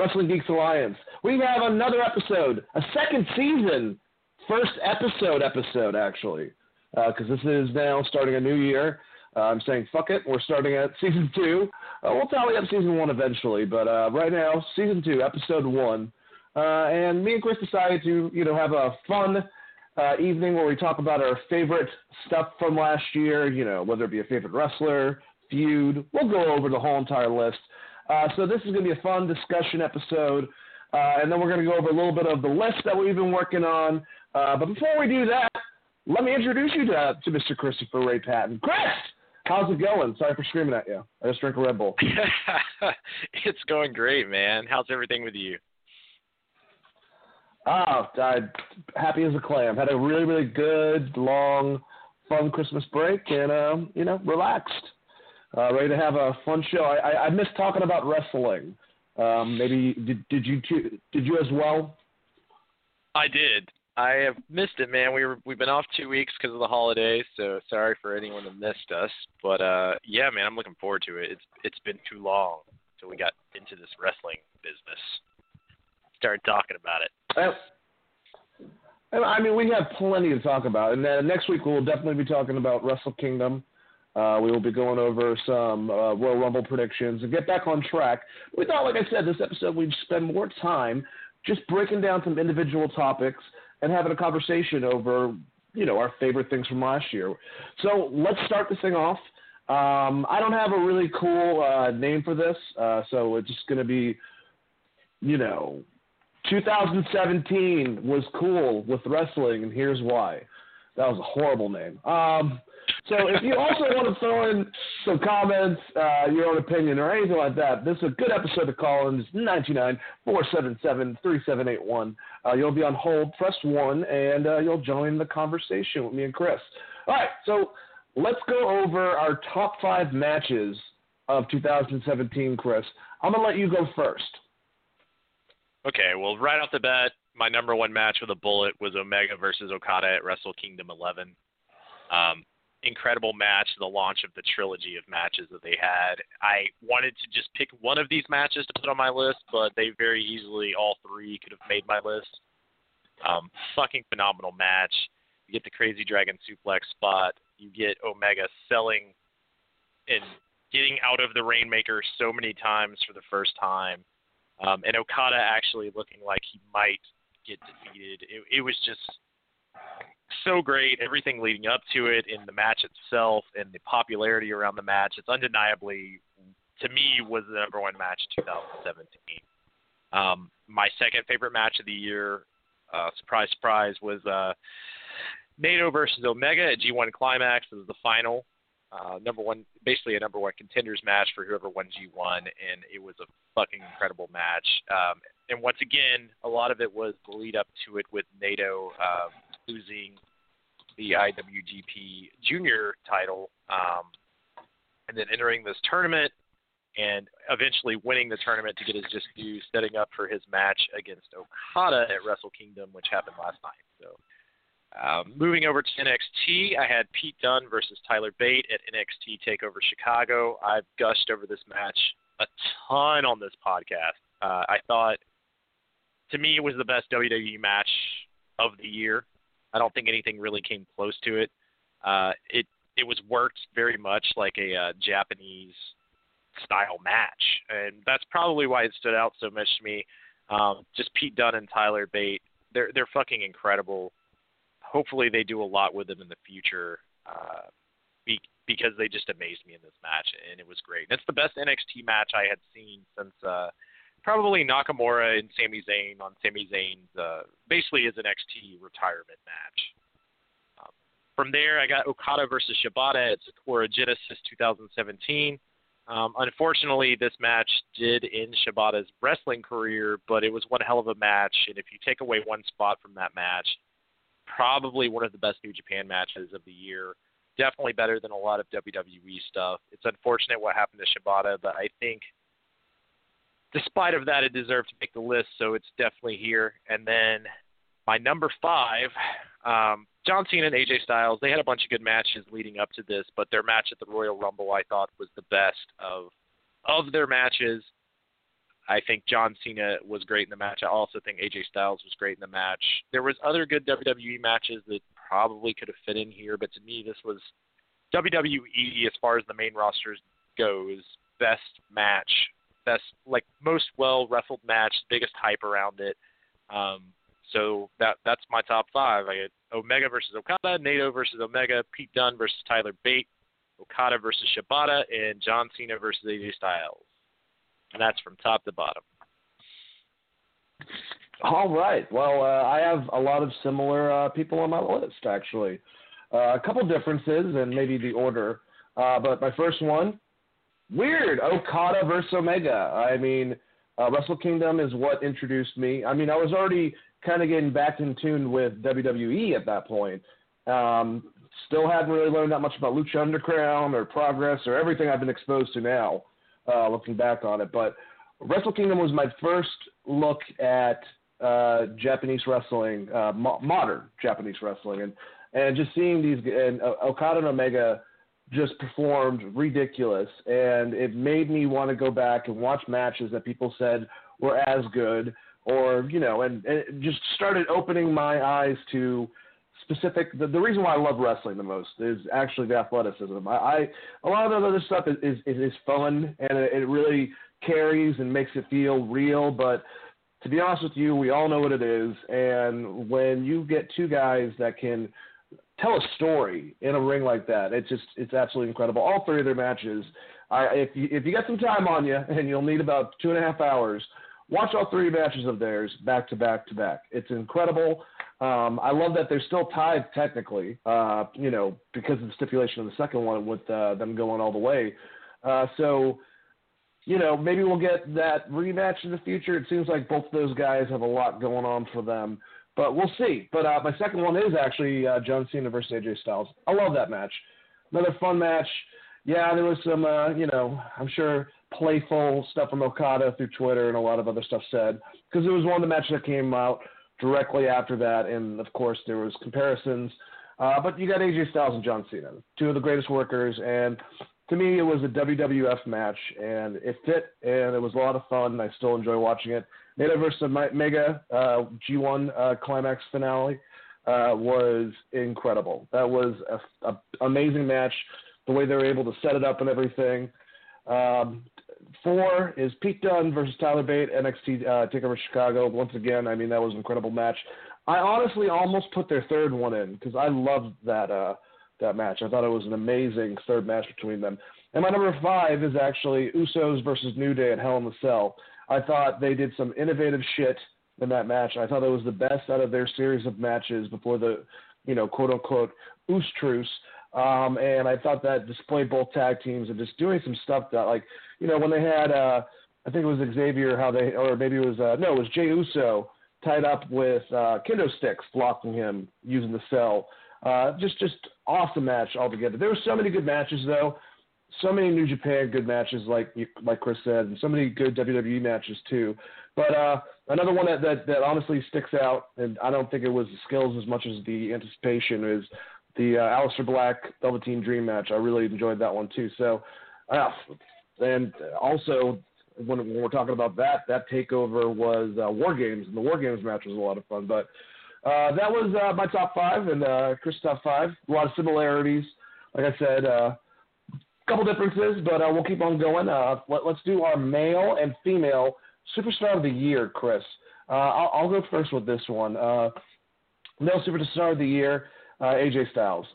Wrestling Geeks Alliance. We have another episode, a second season, first episode episode actually, because this is now starting a new year. Uh, I'm saying fuck it, we're starting at season two. Uh, we'll tally up season one eventually, but uh, right now, season two, episode one. Uh, and me and Chris decided to, you know, have a fun uh, evening where we talk about our favorite stuff from last year, you know, whether it be a favorite wrestler, feud. We'll go over the whole entire list. Uh, so this is going to be a fun discussion episode. Uh, and then we're going to go over a little bit of the list that we've been working on. Uh, but before we do that, let me introduce you to, to Mr. Christopher Ray Patton. Chris, how's it going? Sorry for screaming at you. I just drank a Red Bull. it's going great, man. How's everything with you? Oh, I'm happy as a clam. Had a really, really good, long, fun Christmas break, and um, you know, relaxed. Uh, ready to have a fun show. I, I, I miss talking about wrestling. Um, maybe did, did you too, did you as well? I did. I have missed it, man. We were we've been off two weeks because of the holidays, so sorry for anyone that missed us. But uh, yeah, man, I'm looking forward to it. It's it's been too long until we got into this wrestling business. Started talking about it. I, I mean, we have plenty to talk about, and then next week we'll definitely be talking about Wrestle Kingdom. Uh, we will be going over some uh, Royal Rumble predictions and get back on track. We thought, like I said, this episode we'd spend more time just breaking down some individual topics and having a conversation over, you know, our favorite things from last year. So let's start this thing off. Um, I don't have a really cool uh, name for this, uh, so it's just going to be, you know, 2017 was cool with wrestling, and here's why. That was a horrible name. Um, so if you also want to throw in some comments, uh, your own opinion, or anything like that, this is a good episode to call in. It's 99 477 3781. Uh, You'll be on hold, press one, and uh, you'll join the conversation with me and Chris. All right, so let's go over our top five matches of 2017, Chris. I'm going to let you go first. Okay, well, right off the bat, my number one match with a bullet was Omega versus Okada at Wrestle Kingdom 11. Um, incredible match, the launch of the trilogy of matches that they had. I wanted to just pick one of these matches to put on my list, but they very easily, all three, could have made my list. Um, fucking phenomenal match. You get the Crazy Dragon suplex spot. You get Omega selling and getting out of the Rainmaker so many times for the first time. Um, and Okada actually looking like he might get defeated. It, it was just so great. Everything leading up to it, in the match itself, and the popularity around the match. It's undeniably, to me, was the number one match in 2017. Um, my second favorite match of the year, uh, surprise, surprise, was uh, Naito versus Omega at G1 Climax. It was the final. Uh, number one, basically a number one contenders match for whoever won G1, and it was a fucking incredible match. Um, and once again, a lot of it was the lead up to it with Naito um, losing the IWGP Junior title, um, and then entering this tournament, and eventually winning the tournament to get his just due, setting up for his match against Okada at Wrestle Kingdom, which happened last night. So. Um, moving over to NXT, I had Pete Dunne versus Tyler Bate at NXT Takeover Chicago. I've gushed over this match a ton on this podcast. Uh, I thought, to me, it was the best WWE match of the year. I don't think anything really came close to it. Uh, it it was worked very much like a uh, Japanese style match, and that's probably why it stood out so much to me. Um, just Pete Dunne and Tyler Bate, they're they're fucking incredible. Hopefully, they do a lot with them in the future, uh, be, because they just amazed me in this match, and it was great. And it's the best NXT match I had seen since uh, probably Nakamura and Sami Zayn on Sami Zayn's uh, basically his NXT retirement match. Um, from there, I got Okada versus Shibata at Sakura Genesis 2017. Um, unfortunately, this match did end Shibata's wrestling career, but it was one hell of a match. And if you take away one spot from that match, probably one of the best New Japan matches of the year. Definitely better than a lot of WWE stuff. It's unfortunate what happened to Shibata, but I think, despite of that, it deserved to make the list, so it's definitely here. And then my number five, um, John Cena and AJ Styles, they had a bunch of good matches leading up to this, but their match at the Royal Rumble I thought was the best of of their matches. I think John Cena was great in the match. I also think AJ Styles was great in the match. There was other good WWE matches that probably could have fit in here, but to me this was WWE as far as the main rosters goes, best match, best like most well wrestled match, biggest hype around it. Um, so that that's my top five. I get Omega versus Okada, Naito versus Omega, Pete Dunne versus Tyler Bate, Okada versus Shibata, and John Cena versus AJ Styles. And that's from top to bottom. All right. Well, uh, I have a lot of similar uh, people on my list, actually. Uh, a couple differences and maybe the order. Uh, but my first one, weird. Okada versus Omega. I mean, uh, Wrestle Kingdom is what introduced me. I mean, I was already kind of getting back in tune with WWE at that point. Um, still hadn't really learned that much about Lucha Underground or Progress or everything I've been exposed to now, uh, looking back on it. But Wrestle Kingdom was my first look at uh, Japanese wrestling, uh, mo- modern Japanese wrestling, and and just seeing these and uh, Okada and Omega just performed ridiculous, and it made me want to go back and watch matches that people said were as good or you know, and, and just started opening my eyes to specific. The, the reason why I love wrestling the most is actually the athleticism. I, I a lot of the other stuff is is, is fun and it really carries and makes it feel real, but to be honest with you, we all know what it is. And when you get two guys that can tell a story in a ring like that, it's just it's absolutely incredible. All three of their matches. I, if you if you got some time on you, and you'll need about two and a half hours, watch all three matches of theirs back to back to back. It's incredible. Um, I love that they're still tied technically, uh, you know, because of the stipulation of the second one with uh, them going all the way. Uh, so, you know, maybe we'll get that rematch in the future. It seems like both of those guys have a lot going on for them, but we'll see. But uh, my second one is actually uh, John Cena versus AJ Styles. I love that match. Another fun match. Yeah, there was some, uh, you know, I'm sure playful stuff from Okada through Twitter and a lot of other stuff said because it was one of the matches that came out directly after that, and of course there was comparisons. Uh, but you got AJ Styles and John Cena, two of the greatest workers, and to me it was a WWF match, and it fit, and it was a lot of fun. And I still enjoy watching it. Naito versus Mega uh, G1 uh, climax finale uh, was incredible. That was a, a amazing match. The way they were able to set it up and everything. Um, four is Pete Dunne versus Tyler Bate, NXT uh, Takeover Chicago. Once again, I mean that was an incredible match. I honestly almost put their third one in because I loved that uh, that match. I thought it was an amazing third match between them. And my number five is actually Usos versus New Day at Hell in the Cell. I thought they did some innovative shit in that match. I thought it was the best out of their series of matches before the, you know, quote unquote Us Truce. Um, and I thought that displayed both tag teams and just doing some stuff that, like, you know, when they had, uh, I think it was Xavier, how they, or maybe it was, uh, no, it was Jey Uso tied up with uh, kendo sticks blocking him using the cell. Uh, just, just awesome match altogether. There were so many good matches though, so many New Japan good matches, like like Chris said, and so many good WWE matches too. But uh, another one that, that that honestly sticks out, and I don't think it was the skills as much as the anticipation, is the uh, Aleister Black Velveteen Dream match. I really enjoyed that one too. So, uh, and also when, when, we're talking about that, that takeover was uh, War Games, and the War Games match was a lot of fun. But uh, that was uh, my top five, and uh, Chris' top five. A lot of similarities. Like I said, uh, couple differences, but uh, we'll keep on going. Uh, let, us do our male and female superstar of the year, Chris. I'll, I'll, go first with this one. Male superstar of the year, AJ Styles.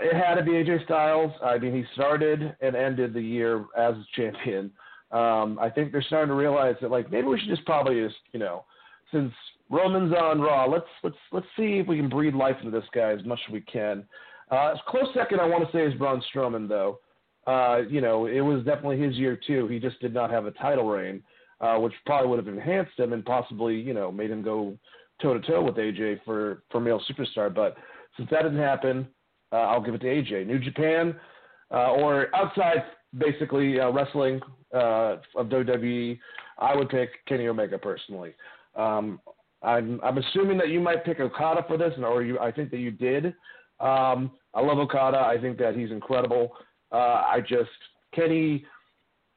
It had to be AJ Styles. I mean, he started and ended the year as a champion. Um, I think they're starting to realize that, like, maybe we should just probably just, you know, since Roman's on Raw, let's let's let's see if we can breathe life into this guy as much as we can. Uh, close second, I want to say, is Braun Strowman, though. Uh, you know, it was definitely his year too. He just did not have a title reign, uh, which probably would have enhanced him and possibly, you know, made him go toe to toe with AJ for for male superstar. But since that didn't happen, uh, I'll give it to AJ. New Japan uh, or outside basically uh, wrestling uh, of WWE, I would pick Kenny Omega personally. Um, I'm I'm assuming that you might pick Okada for this, or you I think that you did. Um, I love Okada. I think that he's incredible. Uh, I just Kenny,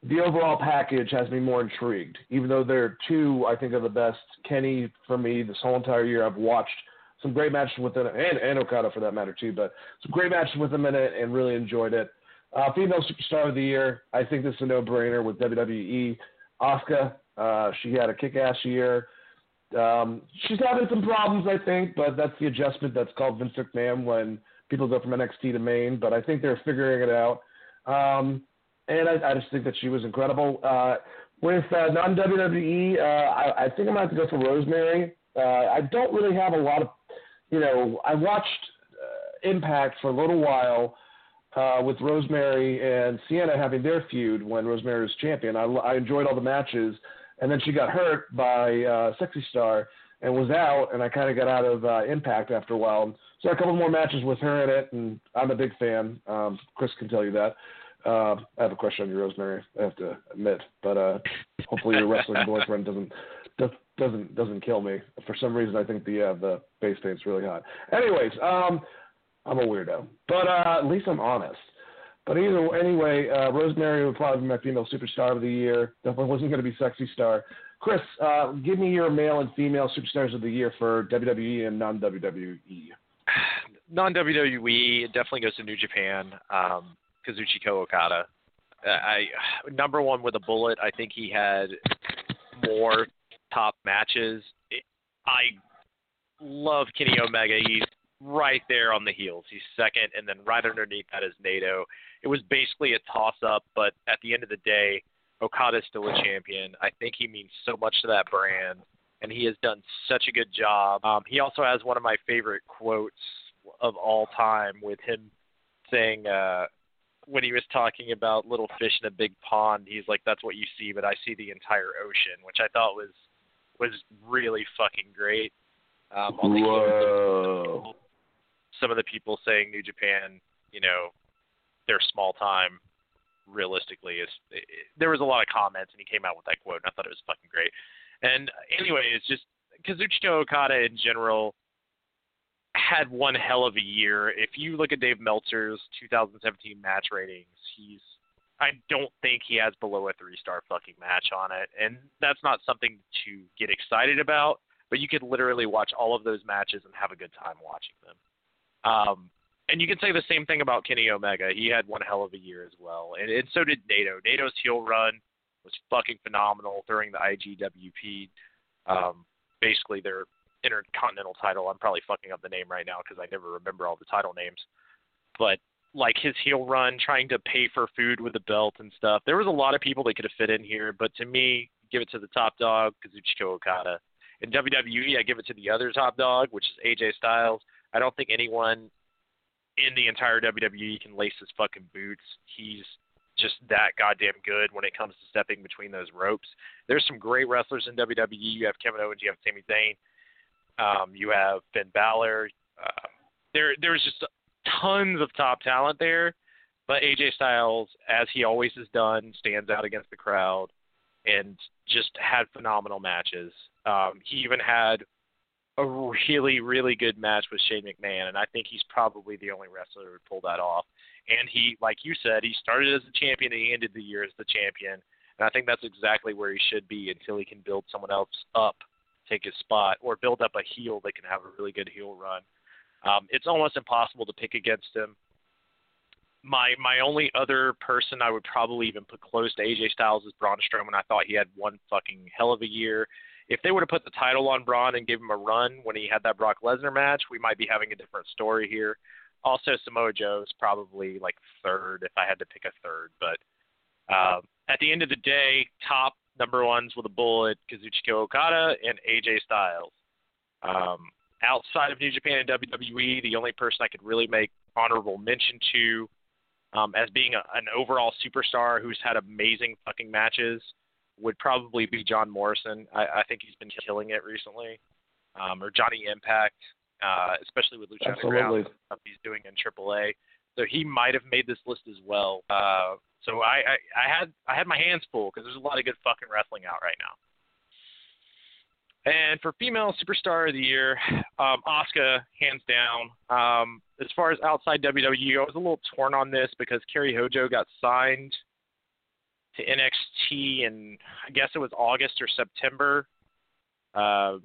the overall package has me more intrigued. Even though they're two, I think are the best. Kenny for me this whole entire year. I've watched some great matches with him, and, and Okada for that matter too. But some great matches with him in it, and really enjoyed it. Uh, female superstar of the year. I think this is a no-brainer with WWE. Asuka. Uh, she had a kick-ass year. Um, she's having some problems, I think, but that's the adjustment that's called Vince McMahon when people go from NXT to main. But I think they're figuring it out. Um, and I, I just think that she was incredible. Uh, with uh, non WWE, uh, I, I think I'm to have to go for Rosemary. Uh, I don't really have a lot of, you know, I watched uh, Impact for a little while uh, with Rosemary and Sienna having their feud when Rosemary was champion. I, I enjoyed all the matches and then she got hurt by uh, Sexy Star and was out, and I kind of got out of uh, Impact after a while. So a couple more matches with her in it, and I'm a big fan. Um, Chris can tell you that. Uh, I have a question on you, Rosemary. I have to admit, but uh, hopefully your wrestling boyfriend doesn't doesn't doesn't kill me. For some reason, I think the uh, the face paint's really hot. Anyways, um, I'm a weirdo, but uh, at least I'm honest. But either anyway, uh, Rosemary would probably be my female superstar of the year. Definitely wasn't going to be sexy star. Chris, uh, give me your male and female superstars of the year for WWE and non WWE. Non WWE it definitely goes to New Japan. Um, Kazuchika Okada. I number one with a bullet. I think he had more top matches. I love Kenny Omega. He's right there on the heels. He's second, and then right underneath that is Naito it was basically a toss up, but at the end of the day, Okada's still a champion. I think he means so much to that brand, and he has done such a good job. Um, he also has one of my favorite quotes of all time with him saying uh, when he was talking about little fish in a big pond, he's like, "That's what you see, but I see the entire ocean," which I thought was was really fucking great. Um, Whoa. some of the people saying New Japan, you know, they're small time realistically is it, there was a lot of comments and he came out with that quote and I thought it was fucking great. And anyway, it's just Kazuchika Okada in general had one hell of a year. If you look at Dave Meltzer's 2017 match ratings, he's I don't think he has below a three star fucking match on it. And that's not something to get excited about, but you could literally watch all of those matches and have a good time watching them. Um, and you can say the same thing about Kenny Omega. He had one hell of a year as well, and, and so did Naito. Naito's heel run was fucking phenomenal during the IGWP. Um, basically, their intercontinental title. I'm probably fucking up the name right now because I never remember all the title names. But like his heel run, trying to pay for food with the belt and stuff. There was a lot of people that could have fit in here, but to me, give it to the top dog, Kazuchika Okada. In WWE, I give it to the other top dog, which is AJ Styles. I don't think anyone in the entire WWE can lace his fucking boots. He's just that goddamn good when it comes to stepping between those ropes. There's some great wrestlers in WWE. You have Kevin Owens, you have Sami Zayn, um, you have Finn Balor. Uh, there, there's just tons of top talent there. But AJ Styles, as he always has done, stands out against the crowd and just had phenomenal matches. Um, he even had a really, really good match with Shane McMahon, and I think he's probably the only wrestler who would pull that off. And he, like you said, he started as a champion and he ended the year as the champion. And I think that's exactly where he should be until he can build someone else up, take his spot, or build up a heel that can have a really good heel run. Um, it's almost impossible to pick against him. my my only other person I would probably even put close to AJ Styles is Braun Strowman. I thought he had one fucking hell of a year. If they were to put the title on Braun and give him a run when he had that Brock Lesnar match, we might be having a different story here. Also, Samoa Joe is probably like third if I had to pick a third. But uh, at the end of the day, top number ones with a bullet, Kazuchika Okada and AJ Styles. Um, outside of New Japan and WWE, the only person I could really make honorable mention to um, as being a, an overall superstar who's had amazing fucking matches would probably be John Morrison. I, I think he's been killing it recently, um, or Johnny Impact, uh, especially with Underground stuff he's doing in AAA. So he might have made this list as well. Uh, so I, I, I had I had my hands full because there's a lot of good fucking wrestling out right now. And for female superstar of the year, um, Asuka, hands down. Um, as far as outside WWE, I was a little torn on this because Kairi Hojo got signed to NXT in I guess it was August or September. Uh,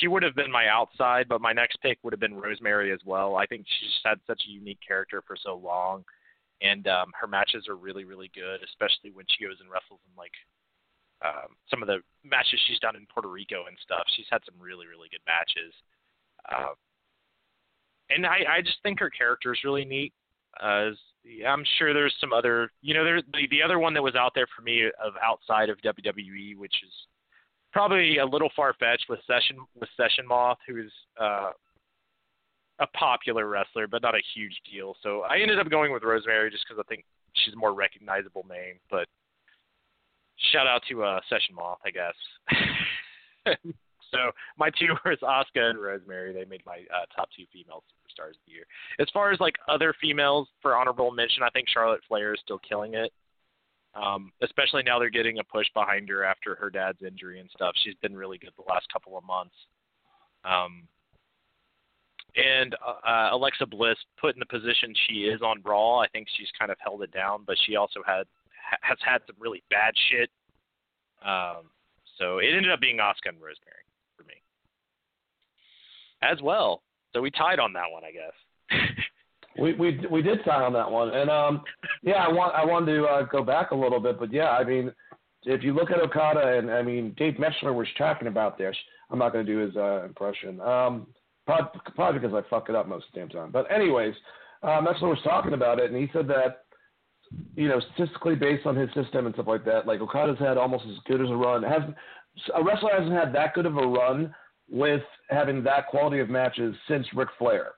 she would have been my outside, but my next pick would have been Rosemary as well. I think she's just had such a unique character for so long, and um, her matches are really, really good, especially when she goes and wrestles in like um, some of the matches she's done in Puerto Rico and stuff. She's had some really, really good matches. Uh, and I, I just think her character is really neat. Uh, I'm sure there's some other, you know, there the, the other one that was out there for me of outside of WWE, which is probably a little far fetched with Session with Session Moth, who's uh, a popular wrestler, but not a huge deal. So I ended up going with Rosemary just because I think she's a more recognizable name. But shout out to uh, Session Moth, I guess. so my two were Asuka and Rosemary. They made my uh, top two female superstars of the year. As far as like other females for honorable mention, I think Charlotte Flair is still killing it. Um, especially now they're getting a push behind her after her dad's injury and stuff. She's been really good the last couple of months. Um, and uh, uh Alexa Bliss put in the position she is on Raw, I think she's kind of held it down, but she also had has had some really bad shit. Um, so it ended up being Asuka and Rosemary as well. So we tied on that one, I guess. we we we did tie on that one, and um, yeah, I want I wanted to uh, go back a little bit, but yeah, I mean, if you look at Okada, and I mean, Dave Meltzer was talking about this. I'm not going to do his uh, impression, um, probably, probably because I fuck it up most of the damn time. But anyways, uh, Meltzer was talking about it, and he said that you know, statistically based on his system and stuff like that, like Okada's had almost as good as a run. Has a wrestler hasn't had that good of a run with having that quality of matches since Ric Flair.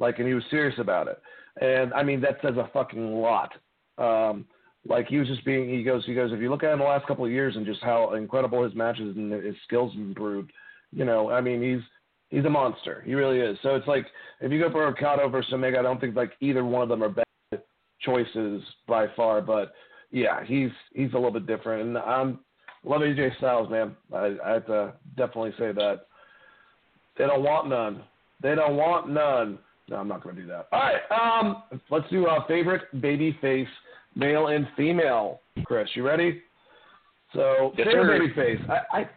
Like, and he was serious about it. And I mean, that says a fucking lot. Um, like he was just being, he goes, he goes. If you look at him the last couple of years and just how incredible his matches and his skills improved, you know, I mean, he's he's a monster. He really is. So it's like if you go for Okada versus Omega, I don't think like either one of them are bad choices by far, but yeah, he's he's a little bit different. And I'm love AJ Styles, man. I, I have to definitely say that they don't want none. They don't want none. No, I'm not going to do that. All right, um, let's do a favorite baby face, male and female. Chris, you ready? So yes, favorite baby face. I, I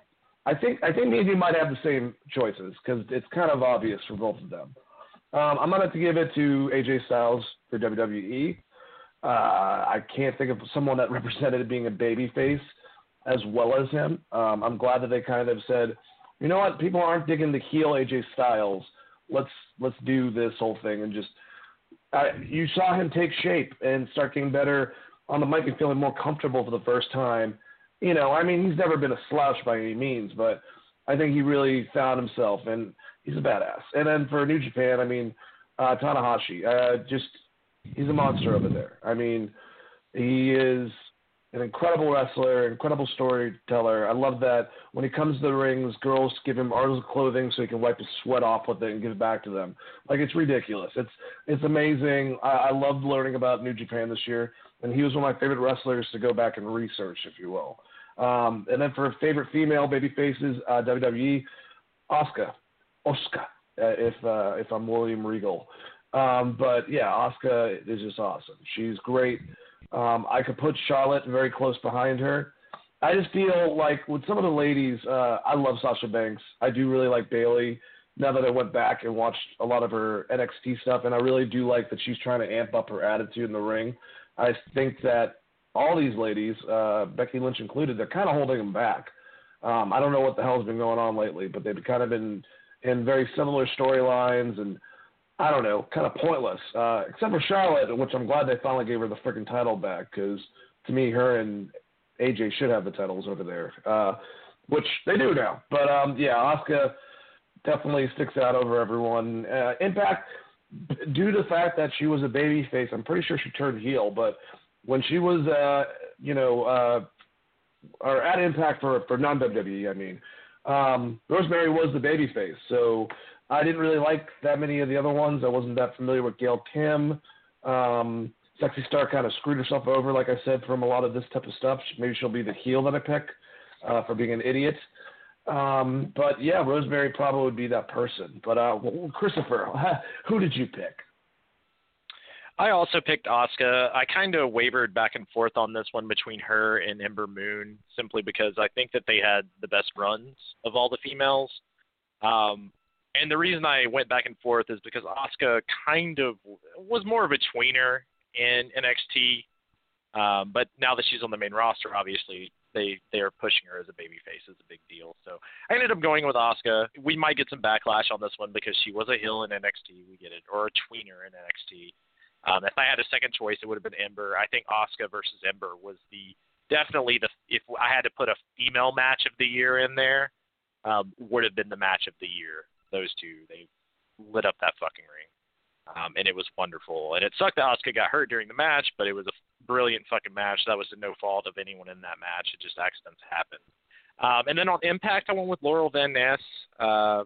I think I think maybe you might have the same choices because it's kind of obvious for both of them. Um, I'm gonna have to give it to AJ Styles for WWE. Uh, I can't think of someone that represented being a baby face as well as him. Um, I'm glad that they kind of said, you know what, people aren't digging the heel AJ Styles. Let's let's do this whole thing and just. Uh, you saw him take shape and start getting better on the mic and feeling more comfortable for the first time. You know, I mean, he's never been a slouch by any means, but I think he really found himself, and he's a badass. And then for New Japan, I mean, uh, Tanahashi, uh, just he's a monster over there. I mean, he is an incredible wrestler, incredible storyteller. I love that when he comes to the rings, girls give him articles of clothing so he can wipe his sweat off with it and give it back to them. Like it's ridiculous. It's it's amazing. I, I loved learning about New Japan this year, and he was one of my favorite wrestlers to go back and research, if you will. Um, and then for favorite female baby faces, uh, WWE, Oscar, Oscar, uh, if uh, if I'm William Regal. Um, but yeah, Oscar is just awesome. She's great. Um, I could put Charlotte very close behind her. I just feel like with some of the ladies, uh, I love Sasha Banks. I do really like Bayley. now that I went back and watched a lot of her NXT stuff, and I really do like that she's trying to amp up her attitude in the ring. I think that all these ladies, uh, Becky Lynch included, they're kind of holding them back. Um, I don't know what the hell's been going on lately, but they've kind of been in very similar storylines and I don't know, kind of pointless. Uh, except for Charlotte, which I'm glad they finally gave her the freaking title back because to me, her and AJ should have the titles over there, uh, which they do now. But um, yeah, Asuka definitely sticks out over everyone. Uh, Impact, due to the fact that she was a baby face, I'm pretty sure she turned heel, but when she was, uh, you know, uh, or at Impact for for non WWE, I mean, um, Rosemary was the baby face, so I didn't really like that many of the other ones. I wasn't that familiar with Gail Kim. Um, Sexy Star kind of screwed herself over, like I said, from a lot of this type of stuff. Maybe she'll be the heel that I pick uh, for being an idiot. Um, but yeah, Rosemary probably would be that person. But uh, Christopher, who did you pick? I also picked Asuka. I kind of wavered back and forth on this one between her and Ember Moon, simply because I think that they had the best runs of all the females. Um, and the reason I went back and forth is because Asuka kind of was more of a tweener in NXT, um, but now that she's on the main roster, obviously they they are pushing her as a babyface is a big deal. So I ended up going with Oscar. We might get some backlash on this one because she was a heel in NXT. We get it, or a tweener in NXT. Um, if I had a second choice, it would have been Ember. I think Oscar versus Ember was the definitely the if I had to put a female match of the year in there, um, would have been the match of the year. Those two, they lit up that fucking ring, um, and it was wonderful. And it sucked that Asuka got hurt during the match, but it was a brilliant fucking match. That was no fault of anyone in that match. It just accidents happened. Um, and then on Impact, I went with Laurel Van Ness. Uh,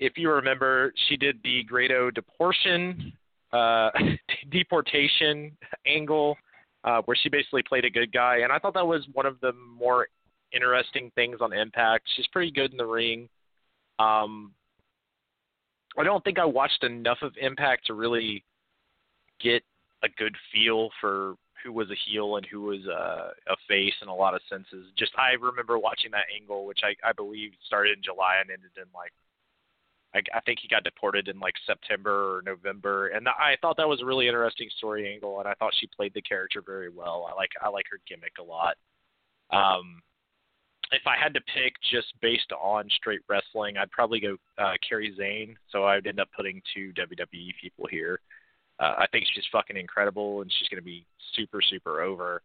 if you remember, she did the Grado deportation uh, deportation angle uh, where she basically played a good guy, and I thought that was one of the more interesting things on Impact. She's pretty good in the ring. Um, I don't think I watched enough of Impact to really get a good feel for who was a heel and who was a, a face in a lot of senses. Just I remember watching that angle, which I, I believe started in July and ended in like I, I think he got deported in like September or November, and I thought that was a really interesting story angle, and I thought she played the character very well. I like I like her gimmick a lot. Um, if I had to pick just based on straight wrestling, I'd probably go uh, Kairi Sane. So I'd end up putting two WWE people here. Uh, I think she's fucking incredible, and she's going to be super super over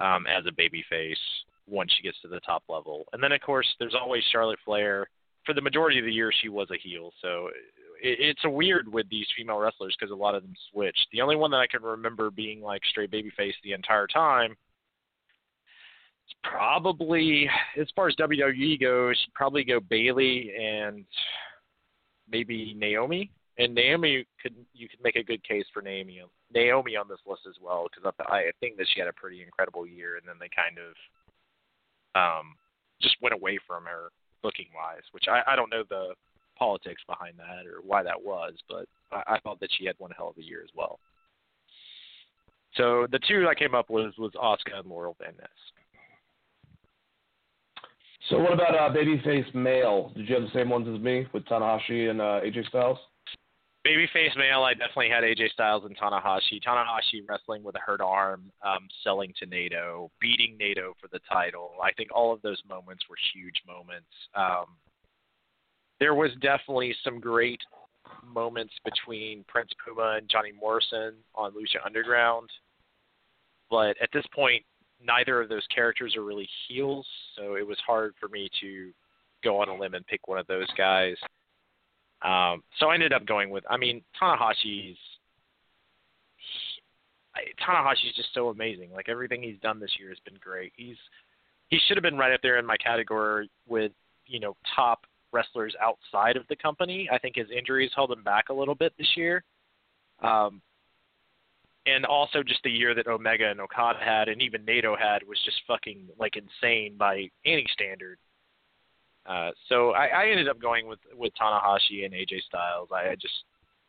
um, as a baby face once she gets to the top level. And then of course there's always Charlotte Flair for the majority of the year she was a heel. So it, it's a weird with these female wrestlers because a lot of them switch. The only one that I can remember being like straight babyface the entire time is probably as far as WWE goes, she'd probably go Bayley and maybe Naomi. And Naomi could you could make a good case for Naomi Naomi on this list as well because I, think that she had a pretty incredible year, and then they kind of um, just went away from her booking wise, which I, I don't know the politics behind that or why that was, but I, I thought that she had one hell of a year as well. So the two I came up with was Asuka and Laurel Van Ness. So what about uh, babyface male? Did you have the same ones as me with Tanahashi and uh, AJ Styles? Babyface male, I definitely had AJ Styles and Tanahashi. Tanahashi wrestling with a hurt arm, um, selling to Naito, beating Naito for the title. I think all of those moments were huge moments. Um, there was definitely some great moments between Prince Puma and Johnny Morrison on Lucha Underground, but at this point, neither of those characters are really heels, so it was hard for me to go on a limb and pick one of those guys. Um, so I ended up going with. I mean, Tanahashi's. Tanahashi's just so amazing. Like everything he's done this year has been great. He's he should have been right up there in my category with you know top wrestlers outside of the company. I think his injuries held him back a little bit this year. Um, and also just the year that Omega and Okada had, and even Naito had, was just fucking like insane by any standard. Uh, so I, I ended up going with with Tanahashi and AJ Styles. I just,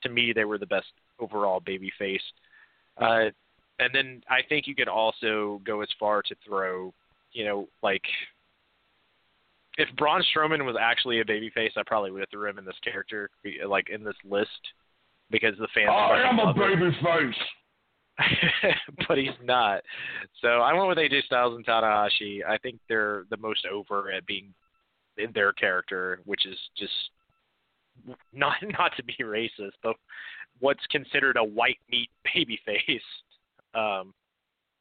to me, they were the best overall baby face. Uh, and then I think you could also go as far to throw, you know, like if Braun Strowman was actually a babyface, I probably would have threw him in this character, like in this list, because the fans. Oh I am a babyface. but he's not. So I went with AJ Styles and Tanahashi. I think they're the most over at being in their character, which is just not not to be racist, but what's considered a white meat baby face. Um,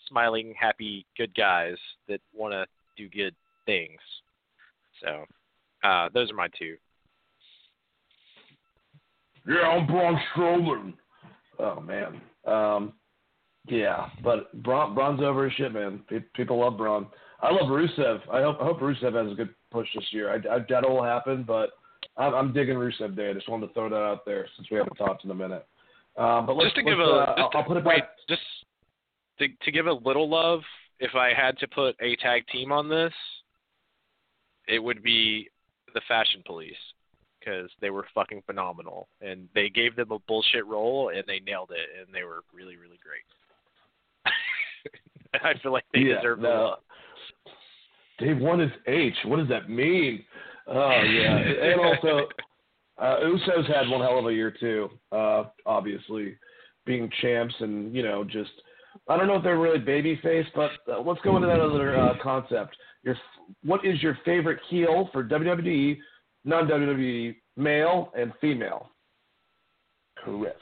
smiling, happy, good guys that want to do good things. So, uh, those are my two. Yeah, I'm Braun Strowman. Oh man, um, yeah, but Braun, Braun's over his shit, man. People love Braun. I love Rusev. I hope I hope Rusev has a good push this year. I, I doubt it will happen, but I'm, I'm digging Rusev Day. I just wanted to throw that out there since we haven't talked in a minute. Um, but just to give a, uh, just I'll, put it wait, back. just to to give a little love. If I had to put a tag team on this, it would be the Fashion Police because they were fucking phenomenal and they gave them a bullshit role and they nailed it and they were really really great. I feel like they yeah, deserve no. love. Dave won his H. What does that mean? Oh yeah, and also uh, Usos had one hell of a year too. Uh, obviously, being champs and you know just I don't know if they're really babyface, but uh, let's go into that other uh, concept. Your what is your favorite heel for WWE, non WWE, male and female? Chris.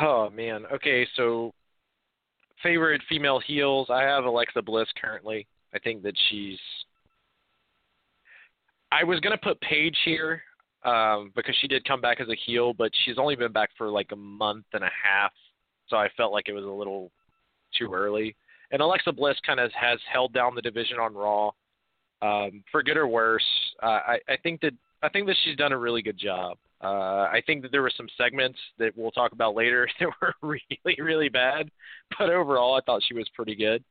Oh man. Okay, so favorite female heels. I have Alexa Bliss currently. I think that she's. I was gonna put Paige here um, because she did come back as a heel, but she's only been back for like a month and a half, so I felt like it was a little too early. And Alexa Bliss kind of has held down the division on Raw, um, for good or worse. Uh, I, I think that I think that she's done a really good job. Uh, I think that there were some segments that we'll talk about later that were really, really bad, but overall, I thought she was pretty good.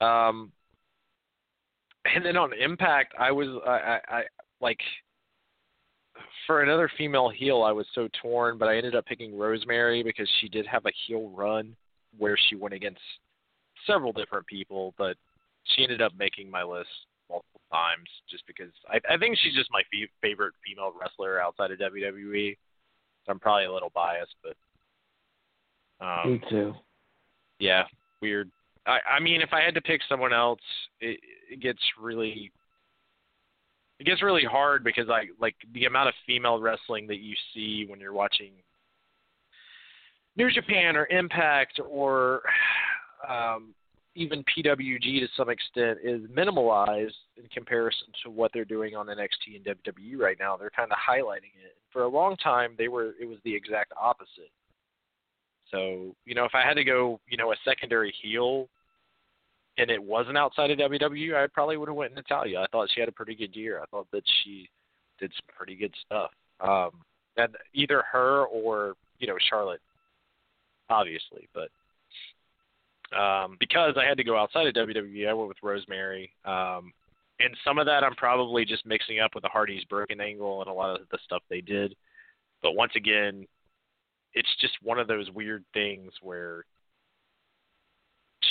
Um, and then on Impact, I was I, I, I like for another female heel, I was so torn, but I ended up picking Rosemary because she did have a heel run where she went against several different people, but she ended up making my list times just because I, I think she's just my f- favorite female wrestler outside of WWE. So I'm probably a little biased, but um, Me too. Yeah, weird. I I mean, if I had to pick someone else, it, it gets really it gets really hard because I like the amount of female wrestling that you see when you're watching New Japan or Impact or um, even PWG to some extent is minimalized in comparison to what they're doing on NXT and WWE right now. They're kind of highlighting it. For a long time, they were it was the exact opposite. So you know, if I had to go, you know, a secondary heel, and it wasn't outside of WWE, I probably would have went Natalya. I thought she had a pretty good year. I thought that she did some pretty good stuff. Um, and either her or you know Charlotte, obviously, but um, because I had to go outside of WWE, I went with Rosemary. Um, and some of that I'm probably just mixing up with the Hardy's broken angle and a lot of the stuff they did. But once again, it's just one of those weird things where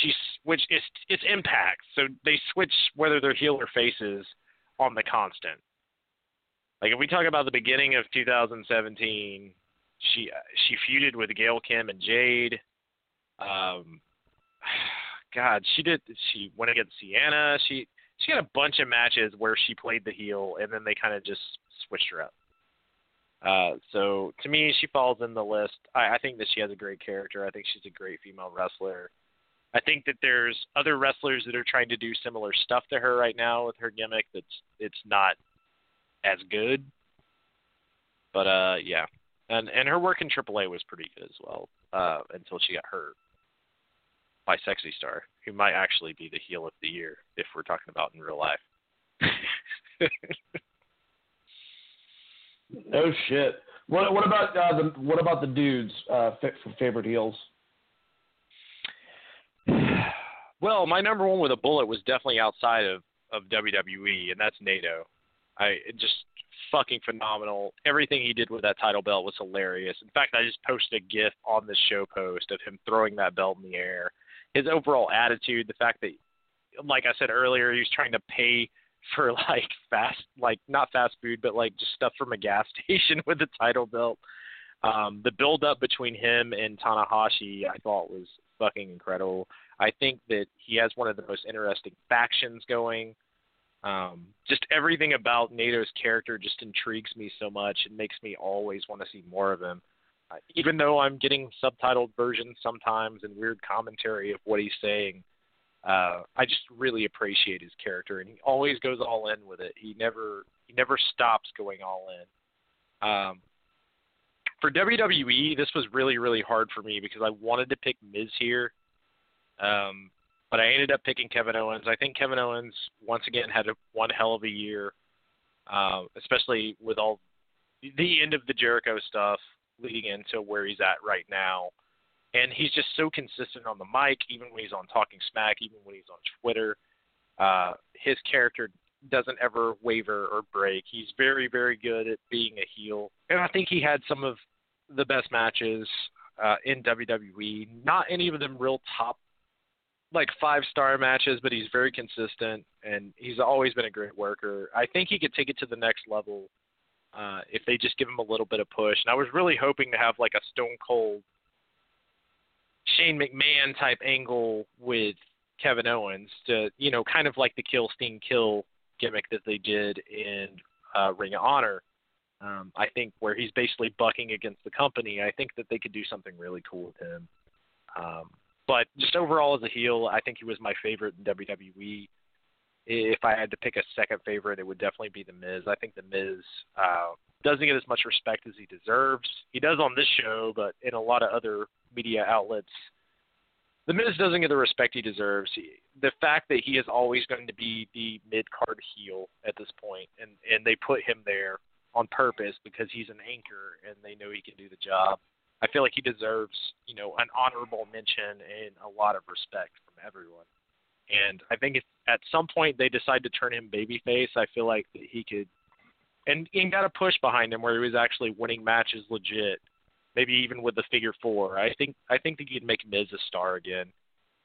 she's which it's it's impact. So they switch whether they're heel or faces on the constant. Like if we talk about the beginning of 2017, she she feuded with Gail Kim and Jade. Um, God, she did. She went against Sienna. She she had a bunch of matches where she played the heel, and then they kind of just switched her up. Uh, so to me, she falls in the list. I, I think that she has a great character. I think she's a great female wrestler. I think that there's other wrestlers that are trying to do similar stuff to her right now with her gimmick. That's it's not as good. But uh, yeah, and and her work in AAA was pretty good as well uh, until she got hurt by Sexy Star, who might actually be the heel of the year if we're talking about in real life. no shit. What what about uh, the what about the dudes uh, favorite heels? Well, my number one with a bullet was definitely outside of of WWE, and that's Naito. I just fucking phenomenal. Everything he did with that title belt was hilarious. In fact, I just posted a GIF on the show post of him throwing that belt in the air. His overall attitude, the fact that like I said earlier, he was trying to pay for like fast, like not fast food, but like just stuff from a gas station with the title belt. Um, the build up between him and Tanahashi, I thought was fucking incredible. I think that he has one of the most interesting factions going. Um, just everything about Naito's character just intrigues me so much. It makes me always want to see more of him. Even though I'm getting subtitled versions sometimes and weird commentary of what he's saying, uh, I just really appreciate his character, and he always goes all in with it. He never he never stops going all in. Um, for WWE, this was really really hard for me because I wanted to pick Miz here, um, but I ended up picking Kevin Owens. I think Kevin Owens once again had a, one hell of a year, uh, especially with all the end of the Jericho stuff leading into where he's at right now. And he's just so consistent on the mic, even when he's on Talking Smack, even when he's on Twitter. Uh, his character doesn't ever waver or break. He's very, very good at being a heel. And I think he had some of the best matches uh, in WWE. Not any of them real top, like five star matches, but he's very consistent and he's always been a great worker. I think he could take it to the next level uh, if they just give him a little bit of push. And I was really hoping to have like a Stone Cold Shane McMahon type angle with Kevin Owens to, you know, kind of like the kill Steen kill gimmick that they did in uh, Ring of Honor. Um, I think where he's basically bucking against the company. I think that they could do something really cool with him. Um, but just overall as a heel, I think he was my favorite in WWE if I had to pick a second favorite, it would definitely be The Miz. I think The Miz uh, doesn't get as much respect as he deserves. He does on this show, but in a lot of other media outlets, The Miz doesn't get the respect he deserves. He, the fact that he is always going to be the mid card heel at this point, and and they put him there on purpose because he's an anchor and they know he can do the job. I feel like he deserves, you know, an honorable mention and a lot of respect from everyone. And I think if at some point they decide to turn him babyface, I feel like that he could, and and got a push behind him where he was actually winning matches legit, maybe even with the figure four. I think I think that you could make Miz a star again.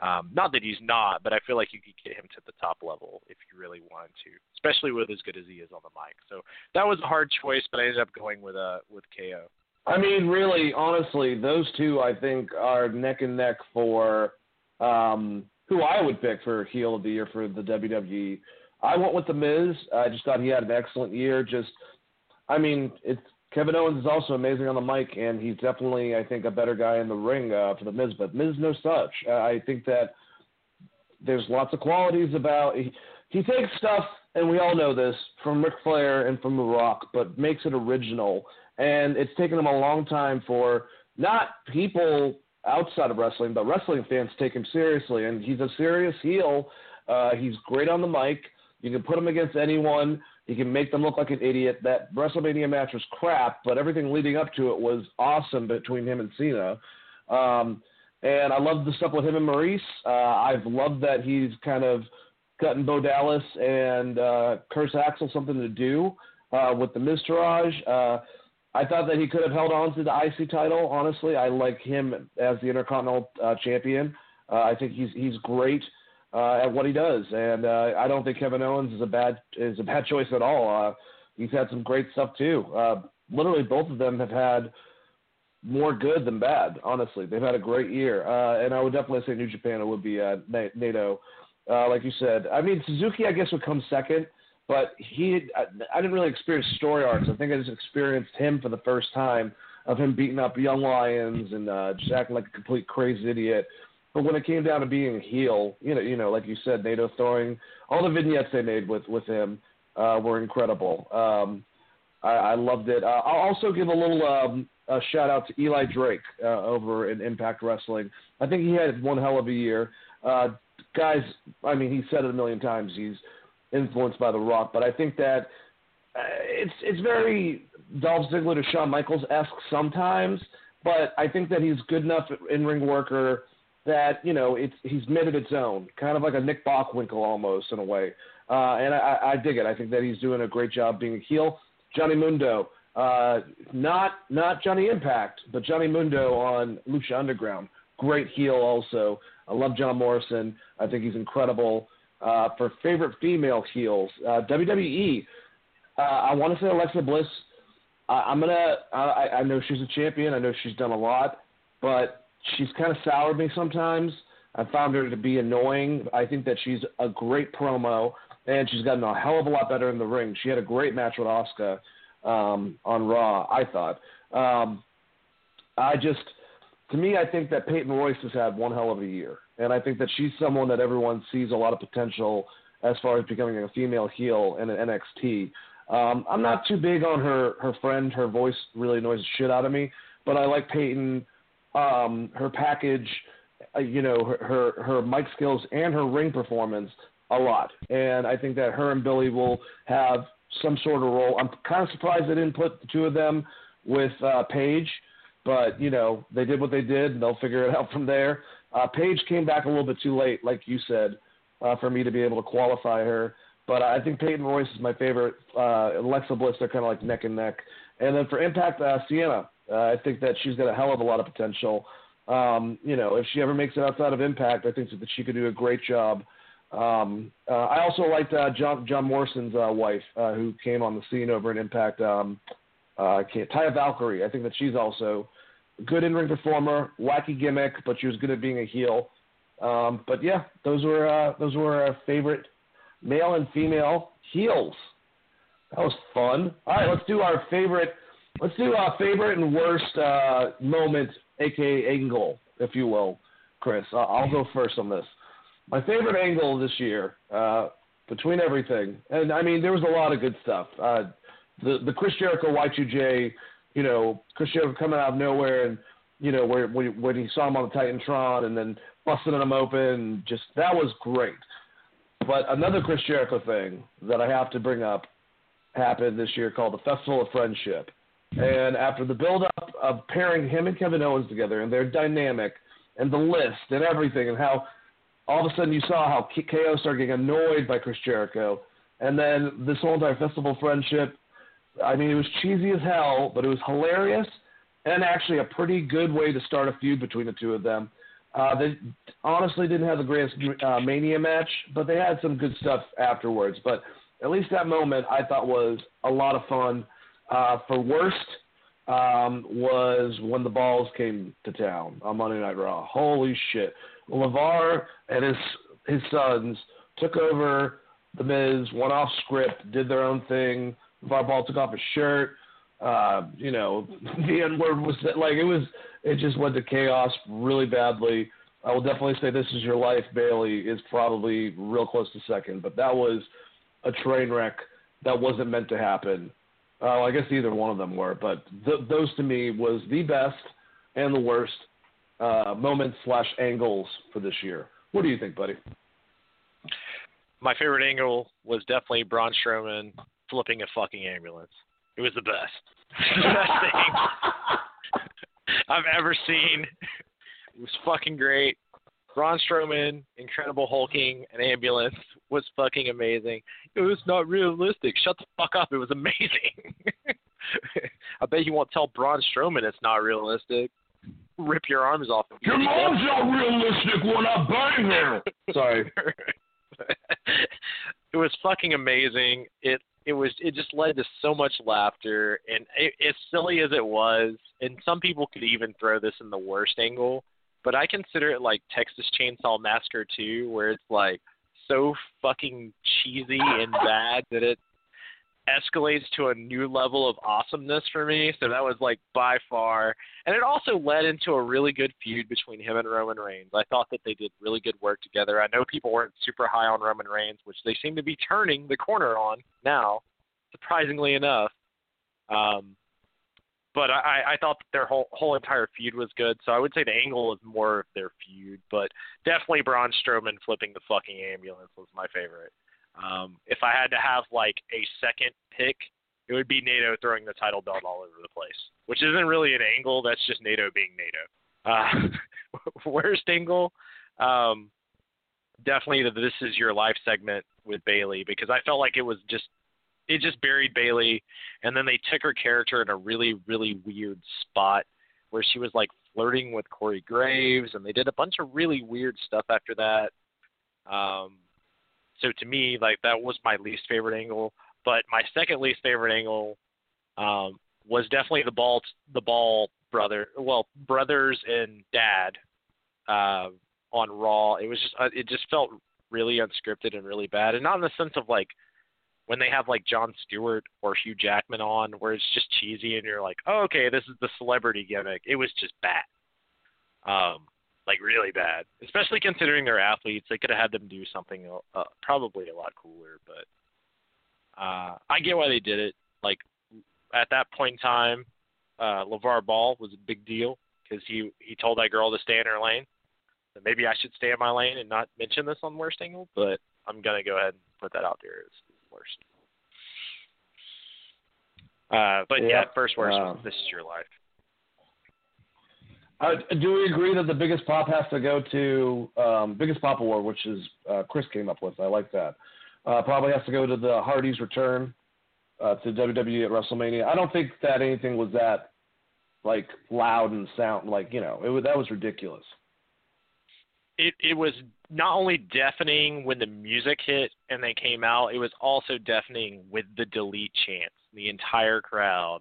Um, not that he's not, but I feel like you could get him to the top level if you really wanted to, especially with as good as he is on the mic. So that was a hard choice, but I ended up going with uh with KO. I mean, really, honestly, those two I think are neck and neck for um, who I would pick for heel of the year for the WWE. I went with the Miz. I just thought he had an excellent year. Just, I mean, it's Kevin Owens is also amazing on the mic, and he's definitely, I think, a better guy in the ring uh, for the Miz. But Miz, no such. Uh, I think that there's lots of qualities about. He, he takes stuff, and we all know this from Ric Flair and from The Rock, but makes it original. And it's taken him a long time for not people outside of wrestling, but wrestling fans take him seriously, and he's a serious heel. Uh, he's great on the mic. You can put him against anyone. He can make them look like an idiot. That WrestleMania match was crap, but everything leading up to it was awesome between him and Cena. Um, and I love the stuff with him and Maryse. Uh, I've loved that he's kind of gotten Bo Dallas and uh, Curtis Axel something to do uh, with the Miztourage. Uh, I thought that he could have held on to the IC title. Honestly, I like him as the Intercontinental uh, Champion. Uh, I think he's he's great uh, at what he does, and uh, I don't think Kevin Owens is a bad is a bad choice at all. Uh, he's had some great stuff too. Uh, literally, both of them have had more good than bad. Honestly, they've had a great year, uh, and I would definitely say New Japan would be uh, Naito. Uh, like you said, I mean Suzuki, I guess would come second but he I, I didn't really experience story arcs. I think I just experienced him for the first time of him beating up young lions and uh, just acting like a complete crazy idiot. But when it came down to being a heel, you know, you know, like you said, Naito throwing all the vignettes they made with with him uh, were incredible. Um, I, I loved it. Uh, I'll also give a little um, a shout out to Eli Drake uh, over in Impact Wrestling. I think he had one hell of a year. Uh, guys, I mean, he said it a million times. He's influenced by The Rock, but I think that uh, it's it's very Dolph Ziggler to Shawn Michaels esque sometimes. But I think that he's good enough in ring worker that you know it's he's made it its own, kind of like a Nick Bockwinkel almost in a way. Uh, and I, I dig it. I think that he's doing a great job being a heel. Johnny Mundo, uh, not not Johnny Impact, but Johnny Mundo on Lucha Underground, great heel also. I love John Morrison. I think he's incredible. Uh, for favorite female heels, uh, WWE. Uh, I want to say Alexa Bliss. I'm gonna. I, I know she's a champion. I know she's done a lot, but she's kind of soured me sometimes. I found her to be annoying. I think that she's a great promo, and she's gotten a hell of a lot better in the ring. She had a great match with Asuka um, on Raw. I thought. Um, I just, to me, I think that Peyton Royce has had one hell of a year, and I think that she's someone that everyone sees a lot of potential as far as becoming a female heel in an NXT. Um, I'm not too big on her her friend. Her voice really annoys the shit out of me, but I like Peyton. Um, her package uh, you know, her, her her mic skills and her ring performance a lot, and I think that her and Billie will have some sort of role. I'm kind of surprised they didn't put the two of them with uh, Paige, but you know they did what they did, and they'll figure it out from there. Uh, Paige came back a little bit too late, like you said, uh, for me to be able to qualify her. But I think Peyton Royce is my favorite. Uh, Alexa Bliss, they're kind of like neck and neck. And then for Impact, uh, Sienna, uh, I think that she's got a hell of a lot of potential. Um, you know, if she ever makes it outside of Impact, I think that she could do a great job. Um, uh, I also liked uh, John John Morrison's uh, wife, uh, who came on the scene over in Impact. Um, uh, Taya Valkyrie. I think that she's also good in-ring performer, wacky gimmick, but she was good at being a heel. Um, but yeah, those were uh, those were our favorite male and female heels. That was fun. All right, let's do our favorite. Let's do our favorite and worst uh, moment aka angle, if you will, Chris. I'll go first on this. My favorite angle this year, uh, between everything, and I mean, there was a lot of good stuff. Uh, the the Chris Jericho Y2J, you know, Chris Jericho coming out of nowhere, and you know, where when, when he saw him on the Titantron, and then busting him open, just that was great. But another Chris Jericho thing that I have to bring up happened this year called the Festival of Friendship. And after the build up of pairing him and Kevin Owens together and their dynamic and the list and everything and how all of a sudden you saw how KO started getting annoyed by Chris Jericho. And then this whole entire festival friendship, I mean, it was cheesy as hell, but it was hilarious and actually a pretty good way to start a feud between the two of them. Uh, they honestly didn't have the greatest uh, Mania match, but they had some good stuff afterwards. But at least that moment I thought was a lot of fun. Uh, for worst um, was when the balls came to town on Monday Night Raw. Holy shit! LeVar and his his sons took over the Miz, went off script, did their own thing. Ball took off his shirt. Uh, you know, the N word was like it was. It just went to chaos really badly. I will definitely say "This Is Your Life" Bayley is probably real close to second, but that was a train wreck that wasn't meant to happen. Uh, I guess either one of them were, but th- those to me was the best and the worst uh, moments slash angles for this year. What do you think, buddy? My favorite angle was definitely Braun Strowman flipping a fucking ambulance. It was the best, the best thing I've ever seen. It was fucking great. Braun Strowman, incredible hulking, an ambulance was fucking amazing. It was not realistic. Shut the fuck up. It was amazing. I bet you won't tell Braun Strowman it's not realistic. Rip your arms off. Of Your mom's not realistic when I bang her. Sorry. it was fucking amazing. It it was it just led to so much laughter and it, as silly as it was and some people could even throw this in the worst angle but I consider it like Texas Chainsaw Massacre 2, where it's like so fucking cheesy and bad that it escalates to a new level of awesomeness for me. So that was like by far, and it also led into a really good feud between him and Roman Reigns. I thought that they did really good work together. I know people weren't super high on Roman Reigns, which they seem to be turning the corner on now, surprisingly enough. Um, but I, I thought that their whole whole entire feud was good. So I would say the angle is more of their feud, but definitely Braun Strowman flipping the fucking ambulance was my favorite. Um, if I had to have like a second pick, it would be Naito throwing the title belt all over the place, which isn't really an angle. That's just Naito being Naito. Uh, worst angle, um, definitely the "This Is Your Life" segment with Bayley because I felt like it was just it just buried Bayley, and then they took her character in a really really weird spot where she was like flirting with Corey Graves, and they did a bunch of really weird stuff after that. Um, so to me, like that was my least favorite angle. But my second least favorite angle um, was definitely the ball the ball brother well brothers and dad uh, on Raw. It was just uh, it just felt really unscripted and really bad, and not in the sense of like when they have like Jon Stewart or Hugh Jackman on, where it's just cheesy and you're like, oh, okay, this is the celebrity gimmick. It was just bad, um, like really bad. Especially considering they're athletes, they could have had them do something uh, probably a lot cooler. But uh, I get why they did it. Like at that point in time, uh, LeVar Ball was a big deal because he he told that girl to stay in her lane. So maybe I should stay in my lane and not mention this on worst angle, but I'm gonna go ahead and put that out there as worst. Uh, but yeah, first worst. Uh, this is your life. Uh, do we agree that the biggest pop has to go to um, biggest pop award, which is uh, Chris came up with? I like that. Uh, probably has to go to the Hardys' return uh, to WWE at WrestleMania. I don't think that anything was that like loud and sound like you know it was that was ridiculous. It it was not only deafening when the music hit and they came out, it was also deafening with the delete chants. The entire crowd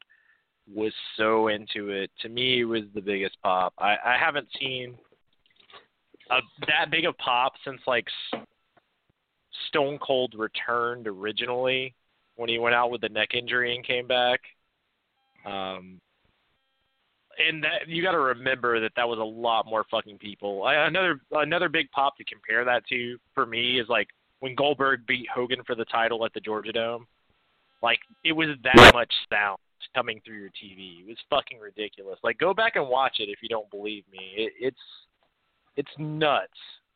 was so into it. To me, it was the biggest pop. I, I haven't seen a, that big of pop since like Stone Cold returned originally when he went out with the neck injury and came back. Um, and that you got to remember that that was a lot more fucking people. I, another another big pop to compare that to for me is like when Goldberg beat Hogan for the title at the Georgia Dome. Like it was that much sound coming through your TV. It was fucking ridiculous. Like go back and watch it if you don't believe me. It, it's it's nuts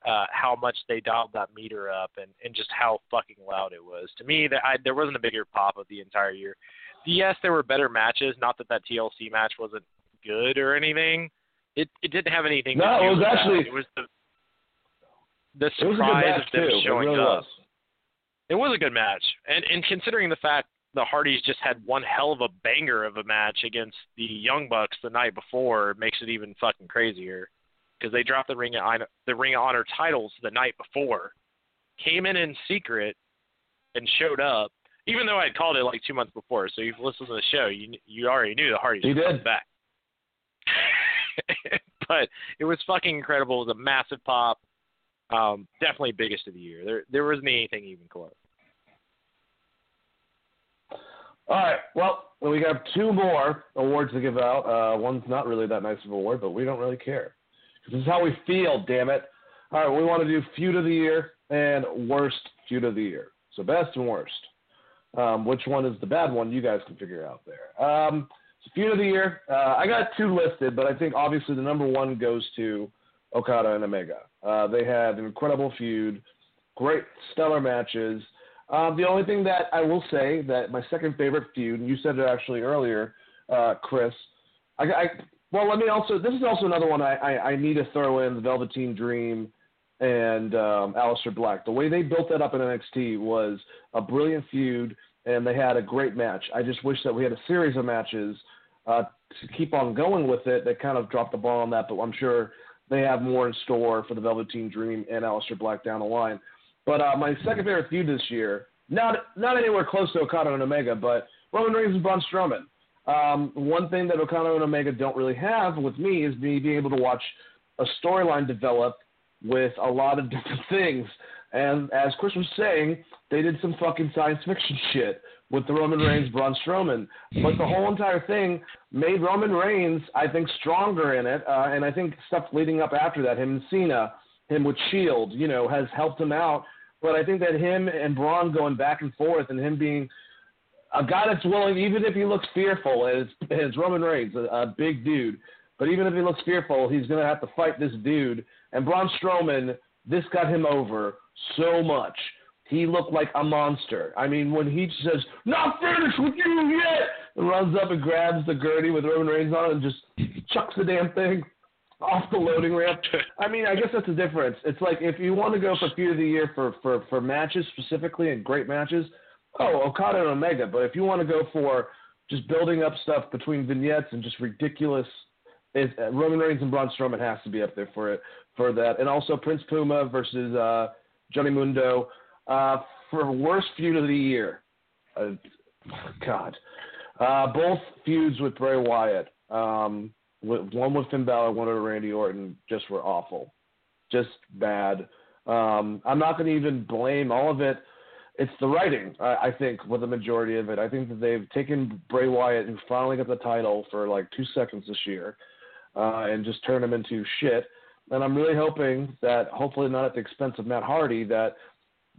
uh, how much they dialed that meter up and and just how fucking loud it was. To me, that I, there wasn't a bigger pop of the entire year. Yes, there were better matches. Not that that TLC match wasn't good or anything. It it didn't have anything. No, to do it was with actually that. it was the the surprise of them too. showing really up. Was. It was a good match, and and considering the fact the Hardys just had one hell of a banger of a match against the Young Bucks the night before, it makes it even fucking crazier because they dropped the Ring of Honor, the Ring of Honor titles the night before, came in in secret, and showed up. Even though I had called it like two months before, so if you've listened to the show, you you already knew the Hardys were did. back. but it was fucking incredible. It was a massive pop. Um, definitely biggest of the year. There there wasn't anything even close. All right. Well, we have two more awards to give out. Uh, one's not really that nice of an award, but we don't really care. This is how we feel, damn it. All right, we want to do feud of the year and worst feud of the year. So best and worst. Um, which one is the bad one? You guys can figure out there. Um, so feud of the year. Uh, I got two listed, but I think obviously the number one goes to Okada and Omega. Uh, they had an incredible feud, great stellar matches. Um, the only thing that I will say that my second favorite feud, and you said it actually earlier, uh, Chris. I, I, well, let me also. This is also another one I, I, I need to throw in the Velveteen Dream and um, Aleister Black. The way they built that up in NXT was a brilliant feud, and they had a great match. I just wish that we had a series of matches uh, to keep on going with it. They kind of dropped the ball on that, but I'm sure they have more in store for the Velveteen Dream and Aleister Black down the line. But uh, my second favorite feud this year, not not anywhere close to Okada and Omega, but Roman Reigns and Braun Strowman. Um, one thing that Okada and Omega don't really have with me is me being able to watch a storyline develop with a lot of different things. And as Chris was saying, they did some fucking science fiction shit with the Roman Reigns Braun Strowman. But the whole entire thing made Roman Reigns, I think, stronger in it. Uh, and I think stuff leading up after that, him and Cena, him with Shield, you know, has helped him out but I think that him and Braun going back and forth and him being a guy that's willing, even if he looks fearful, as, as Roman Reigns, a, a big dude, but even if he looks fearful, he's going to have to fight this dude. And Braun Strowman, this got him over so much. He looked like a monster. I mean, when he says, not finished with you yet, and runs up and grabs the gurney with Roman Reigns on it and just chucks the damn thing off the loading ramp. I mean, I guess that's the difference. It's like if you want to go for feud of the year for for for matches specifically and great matches, oh Okada and Omega. But if you want to go for just building up stuff between vignettes and just ridiculous, is uh, Roman Reigns and Braun Strowman has to be up there for it for that, and also Prince Puma versus uh, Johnny Mundo. Uh, for worst feud of the year, uh, God, uh, both feuds with Bray Wyatt. Um, one with Finn Balor, one with Randy Orton, just were awful, just bad. Um, I'm not going to even blame all of it. It's the writing, I, I think, with the majority of it. I think that they've taken Bray Wyatt, who finally got the title for like two seconds this year, uh, and just turned him into shit. And I'm really hoping that, hopefully not at the expense of Matt Hardy, that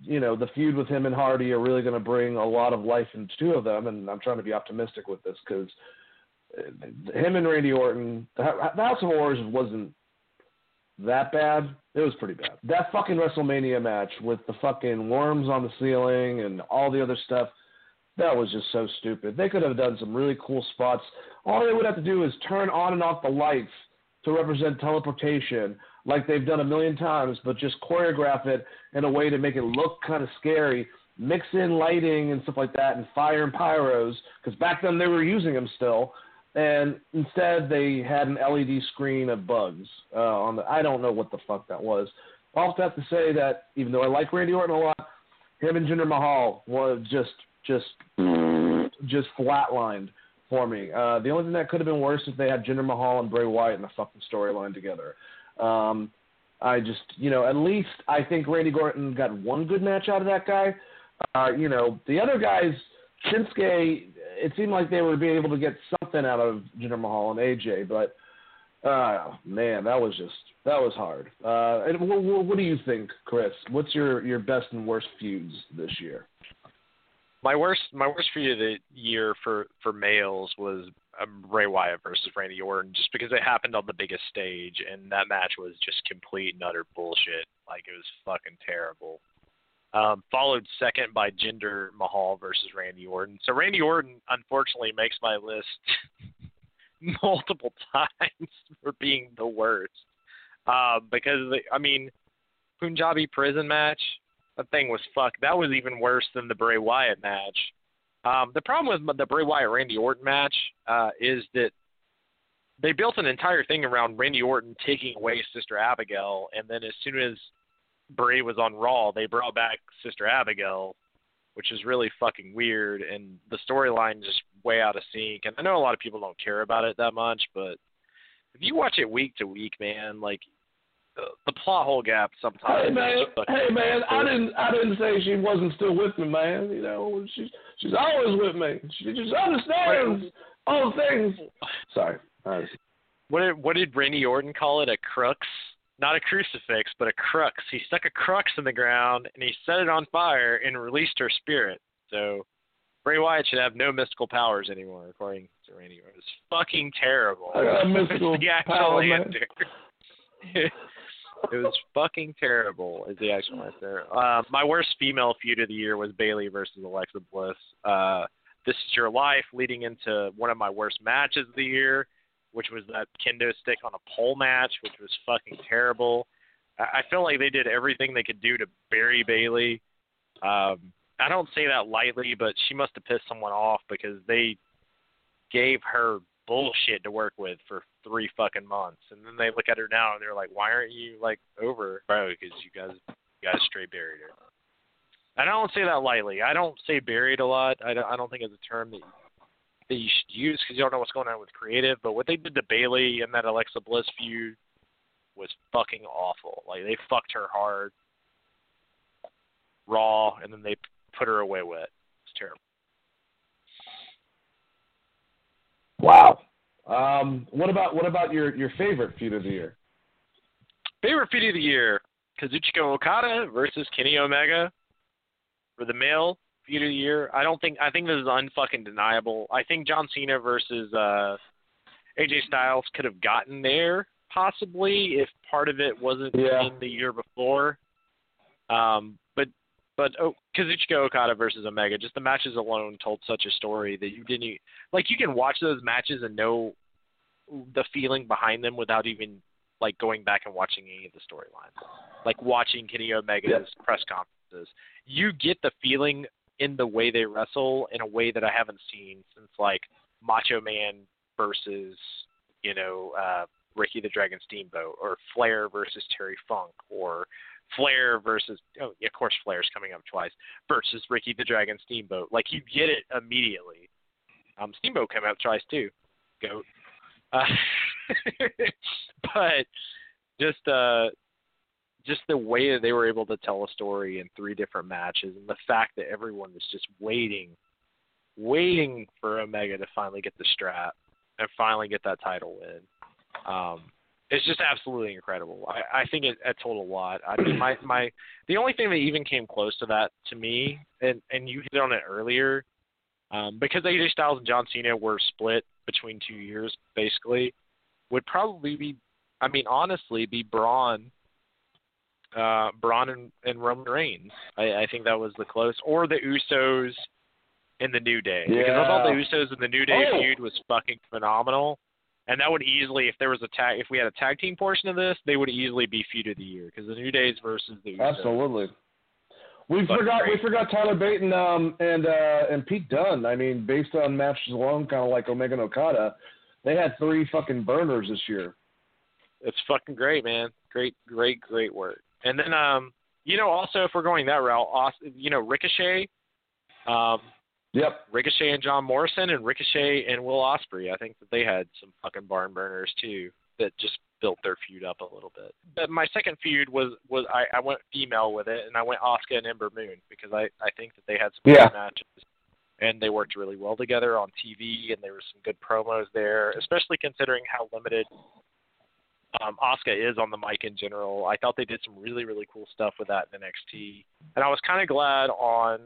you know the feud with him and Hardy are really going to bring a lot of life into two of them. And I'm trying to be optimistic with this because him and Randy Orton, the House of Horrors wasn't that bad. It was pretty bad. That fucking WrestleMania match with the fucking worms on the ceiling and all the other stuff, that was just so stupid. They could have done some really cool spots. All they would have to do is turn on and off the lights to represent teleportation like they've done a million times, but just choreograph it in a way to make it look kind of scary. Mix in lighting and stuff like that, and fire and pyros, because back then they were using them still and instead they had an LED screen of bugs uh, on the. I don't know what the fuck that was. I also have to say that even though I like Randy Orton a lot, him and Jinder Mahal was just just just flatlined for me. Uh, the only thing that could have been worse is they had Jinder Mahal and Bray Wyatt in a fucking storyline together. Um, I just, you know, at least I think Randy Orton got one good match out of that guy. Uh, you know, the other guys, Shinsuke, it seemed like they were being able to get something out of Jinder Mahal and AJ, but uh, man, that was just that was hard. Uh, and what, what do you think, Chris? What's your your best and worst feuds this year? My worst my worst feud of the year for for males was um, Bray Wyatt versus Randy Orton, just because it happened on the biggest stage, and that match was just complete and utter bullshit. Like it was fucking terrible. Um, followed second by Jinder Mahal versus Randy Orton. So Randy Orton, unfortunately, makes my list multiple times for being the worst. Uh, because I mean, Punjabi prison match, that thing was fuck. That was even worse than the Bray Wyatt match. Um, the problem with the Bray Wyatt Randy Orton match uh, is that they built an entire thing around Randy Orton taking away Sister Abigail, and then as soon as Bray was on Raw, they brought back Sister Abigail, which is really fucking weird, and the storyline just way out of sync. And I know a lot of people don't care about it that much, but if you watch it week to week, man, like the, the plot hole gap sometimes. Hey man, hey man, I didn't I didn't say she wasn't still with me, man. You know, she's she's always with me. She just understands all things. Sorry. What did what did Randy Orton call it? A crux? Not a crucifix, but a crux. He stuck a crux in the ground and he set it on fire and released her spirit. So Bray Wyatt should have no mystical powers anymore, according to Randy. It was fucking terrible. I got mystical the actual power, answer. it was fucking terrible. Is the actual answer. Uh, my worst female feud of the year was Bayley versus Alexa Bliss. Uh, this is your life, leading into one of my worst matches of the year which was that kendo stick on a pole match, which was fucking terrible. I feel like they did everything they could do to bury Bayley. Um, I don't say that lightly, but she must have pissed someone off because they gave her bullshit to work with for three fucking months, and then they look at her now and they're like, "Why aren't you like over?" Bro, because you guys, you guys straight buried her. And I don't say that lightly. I don't say buried a lot. I don't, I don't think it's a term that that you should use because you don't know what's going on with creative. But what they did to Bayley and that Alexa Bliss feud was fucking awful. Like they fucked her hard, raw, and then they put her away wet. It's terrible. Wow. Um, what about what about your your favorite feud of the year? Favorite feud of the year: Kazuchika Okada versus Kenny Omega for the male feud of the year. I don't think I think this is unfucking deniable. I think John Cena versus uh, AJ Styles could have gotten there possibly if part of it wasn't yeah. in the year before. Um, but but oh, Kazuchika Okada versus Omega, just the matches alone told such a story that you didn't like. You can watch those matches and know the feeling behind them without even like going back and watching any of the storylines. Like watching Kenny Omega's yeah. press conferences, you get the feeling in the way they wrestle in a way that I haven't seen since like Macho Man versus you know uh, Ricky the Dragon Steamboat or Flair versus Terry Funk or Flair versus oh yeah, of course Flair's coming up twice versus Ricky the Dragon Steamboat. Like you get it immediately. Um, Steamboat came out twice too. Goat. Uh, but just uh just the way that they were able to tell a story in three different matches and the fact that everyone was just waiting waiting for Omega to finally get the strap and finally get that title win. Um it's just absolutely incredible. I, I think it, it told a lot. I mean, my my the only thing that even came close to that to me, and and you hit on it earlier, um, because AJ Styles and John Cena were split between two years, basically, would probably be, I mean, honestly, be Braun, uh, Braun and, and Roman Reigns. I, I think that was the close, or the Usos in the New Day. Yeah. Because I thought the Usos in the New Day Oh. feud was fucking phenomenal. And that would easily, if there was a tag, if we had a tag team portion of this, they would easily be feud of the year because the New Days versus the Usos. Absolutely. We Fucking forgot we forgot Tyler Bate and um and uh and Pete Dunne. I mean, based on matches alone, kind of like Omega and Okada, they had three fucking burners this year. It's fucking great, man. Great, great, great work. And then, um, you know, also if we're going that route, you know, Ricochet, um, Yep. Ricochet and John Morrison, and Ricochet and Will Ospreay. I think that they had some fucking barn burners too that just built their feud up a little bit. But my second feud was was I, I went female with it, and I went Asuka and Ember Moon because I I think that they had some Yeah. good matches. And they worked really well together on TV, and there were some good promos there, especially considering how limited um, Asuka is on the mic in general. I thought they did some really, really cool stuff with that in NXT. And I was kind of glad on,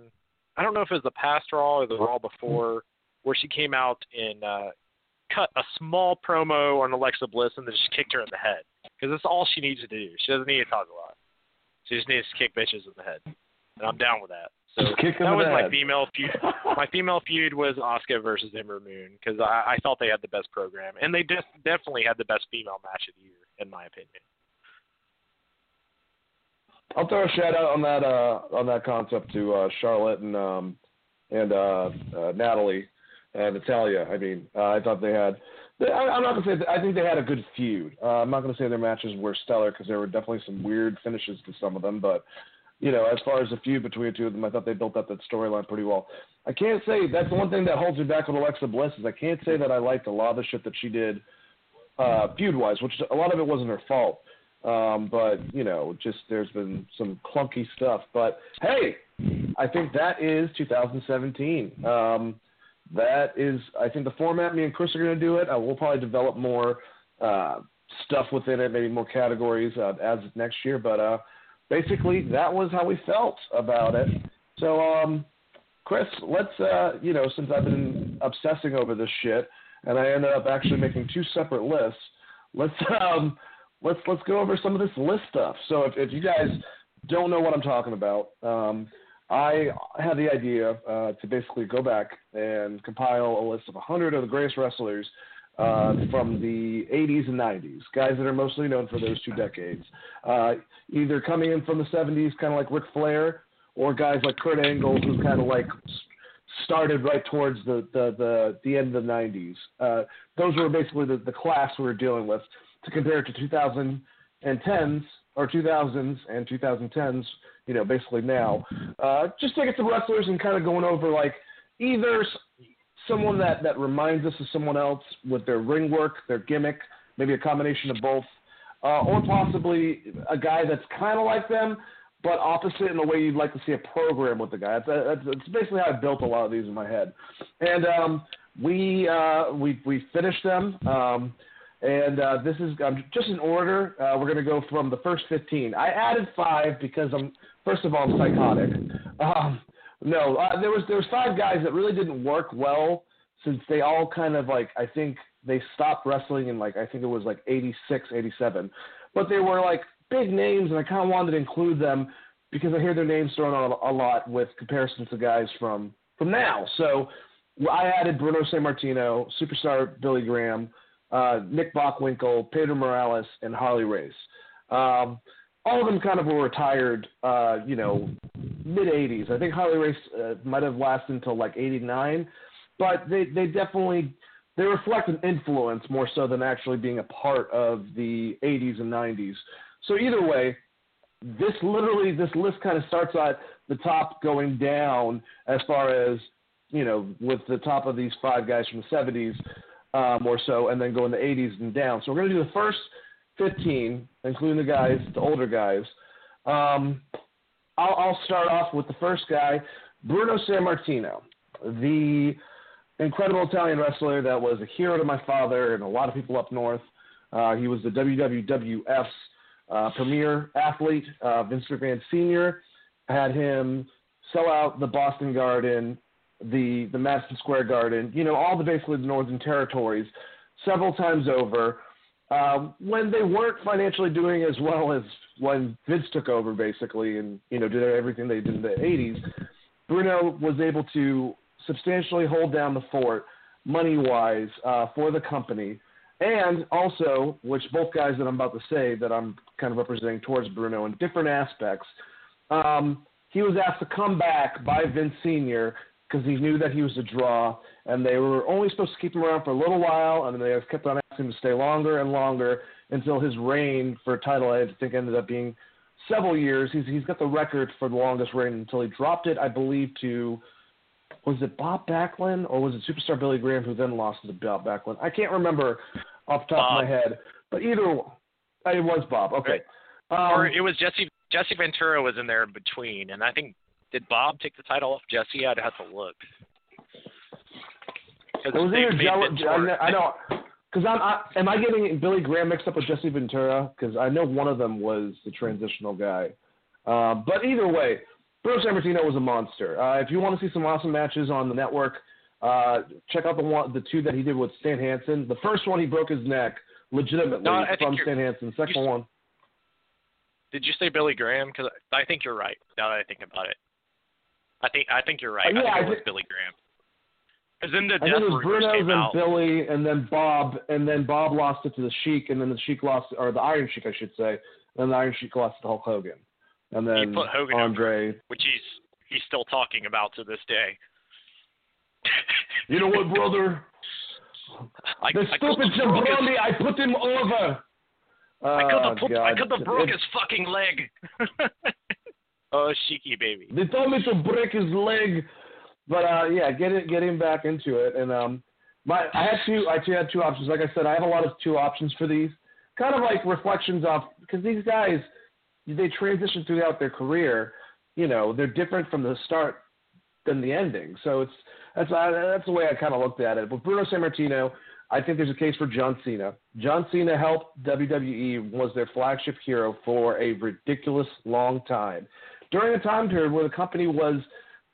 I don't know if it was the past Raw or the Raw before, where she came out and uh, cut a small promo on Alexa Bliss and then just kicked her in the head. Because that's all she needs to do. She doesn't need to talk a lot. She just needs to kick bitches in the head. And I'm down with that. So Just kick them that was my head. female feud. My female feud was Asuka versus Ember Moon because I, I thought they had the best program, and they def- definitely had the best female match of the year, in my opinion. I'll throw a shout out on that uh on that concept to uh Charlotte and um and uh, uh Natalie and Natalya. I mean, uh, I thought they had. I, I'm not gonna say. That, I think they had a good feud. Uh, I'm not gonna say their matches were stellar because there were definitely some weird finishes to some of them. But you know, as far as the feud between the two of them, I thought they built up that storyline pretty well. I can't say that's the one thing that holds me back with Alexa Bliss is I can't say that I liked a lot of the shit that she did uh, feud wise, which a lot of it wasn't her fault. Um, but you know, just there's been some clunky stuff. But hey, I think that is 2017. Um, that is, I think the format. Me and Chris are going to do it. Uh, we'll probably develop more uh, stuff within it, maybe more categories uh, as of next year. But uh, basically, that was how we felt about it. So, um, Chris, let's uh, you know, since I've been obsessing over this shit, and I ended up actually making two separate lists. Let's um, let's let's go over some of this list stuff. So if, if you guys don't know what I'm talking about, um, I had the idea uh, to basically go back and compile a list of 100 of the greatest wrestlers uh, from the 80s and 90s, guys that are mostly known for those two decades, uh, either coming in from the 70s, kind of like Ric Flair, or guys like Kurt Angle, who kind of like started right towards the the the, the end of the 90s. Uh, those were basically the, the class we were dealing with to compare it to 2010s or 2000s and 2010s. You know, basically now, uh, just taking some wrestlers and kind of going over like either someone that that reminds us of someone else with their ring work, their gimmick, maybe a combination of both, uh, or possibly a guy that's kind of like them but opposite in the way you'd like to see a program with the guy. That's, that's, that's basically how I built a lot of these in my head. And um, we uh, we we finished them. Um, and uh, this is um, just in order. Uh, we're going to go from the first 15. I added five because I'm first of all I'm psychotic. Um, no, uh, there was there was five guys that really didn't work well since they all kind of like I think they stopped wrestling in like I think it was like 86, 87. But they were like big names, and I kind of wanted to include them because I hear their names thrown out a lot with comparisons to guys from from now. So I added Bruno Sammartino, superstar Billy Graham, uh, Nick Bockwinkel, Pedro Morales, and Harley Race. Um, all of them kind of were retired, uh, you know, mid 80s. I think Harley Race uh, might have lasted until like 89, but they, they definitely they reflect an influence more so than actually being a part of the 80s and 90s. So either way, this literally this list kind of starts at the top going down as far as you know with the top of these five guys from the 70s um, or so, and then go in the 80s and down. So we're going to do the first 15, including the guys, the older guys. Um, I'll, I'll start off with the first guy, Bruno Sammartino, the incredible Italian wrestler that was a hero to my father and a lot of people up north. Uh, he was the WWF's uh, premier athlete. Uh, Vince McMahon Sr. had him sell out the Boston Garden, the the Madison Square Garden, you know, all the basically the Northern Territories, several times over. Um, when they weren't financially doing as well as when Vince took over, basically, and you know did everything they did in the '80s, Bruno was able to substantially hold down the fort money wise uh, for the company and also, which both guys that I'm about to say that I'm kind of representing towards Bruno in different aspects, um, he was asked to come back by Vince Sr. because he knew that he was a draw, and they were only supposed to keep him around for a little while, and then they kept on asking him to stay longer and longer until his reign for a title, I think, ended up being several years. He's he's got the record for the longest reign until he dropped it, I believe, to was it Bob Backlund or was it Superstar Billy Graham who then lost to Bob Backlund? I can't remember off the top Bob. of my head. But either it was Bob. Okay. Um, or it was Jesse. Jesse Ventura was in there in between, and I think did Bob take the title off Jesse? I'd have to look. It was either Jello. I know. Because I'm, I, am I getting Billy Graham mixed up with Jesse Ventura? Because I know one of them was the transitional guy. Uh, but either way, Bruno Sammartino was a monster. Uh, if you want to see some awesome matches on the network, uh, check out the one, the two that he did with Stan Hansen. The first one, he broke his neck legitimately no, from Stan Hansen. Second one. Did you say Billy Graham? Because I think you're right. Now that I think about it, I think I think you're right. Uh, yeah, I think it was Billy Graham. Because then the I death think it was Bruno's and out. Billy, and then Bob, and then Bob lost it to the Sheik, and then the Sheik lost, or the Iron Sheik, I should say, and then the Iron Sheik lost to Hulk Hogan, and then he put Hogan Andre, over, which he's he's still talking about to this day. You know what, brother? I, the I stupid jabroni, I put him over. I could have oh, I could have broke his fucking leg. oh, Sheiky baby. They told me to break his leg, but uh, yeah, get it, get him back into it. And um, my, I had two, I had two options. Like I said, I have a lot of two options for these, kind of like reflections off because these guys, they transition throughout their career. You know, they're different from the start than the ending. So it's that's uh, that's the way I kind of looked at it. But Bruno Sammartino, I think there's a case for John Cena. John Cena helped WWE was their flagship hero for a ridiculous long time. During a time period where the company was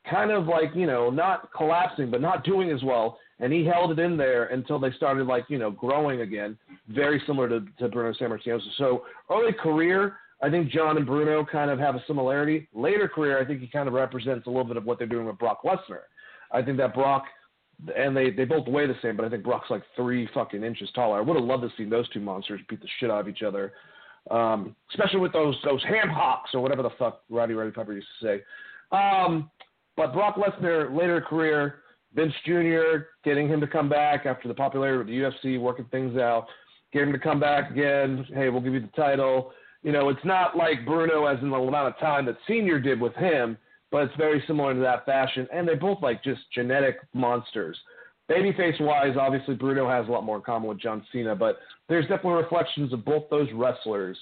kind of like, you know, not collapsing, but not doing as well. And he held it in there until they started like, you know, growing again, very similar to, to Bruno Sammartino. So early career, I think John and Bruno kind of have a similarity. Later career, I think he kind of represents a little bit of what they're doing with Brock Lesnar. I think that Brock and they they both weigh the same, but I think Brock's like three fucking inches taller. I would have loved to see those two monsters beat the shit out of each other, um, especially with those those ham hocks or whatever the fuck Roddy Roddy Piper used to say. Um, but Brock Lesnar later career, Vince Jr. getting him to come back after the popularity of the UFC, working things out, getting him to come back again. Hey, we'll give you the title. You know, it's not like Bruno as in the amount of time that Senior did with him but it's very similar to that fashion. And they're both like just genetic monsters. Babyface wise, obviously Bruno has a lot more in common with John Cena, but there's definitely reflections of both those wrestlers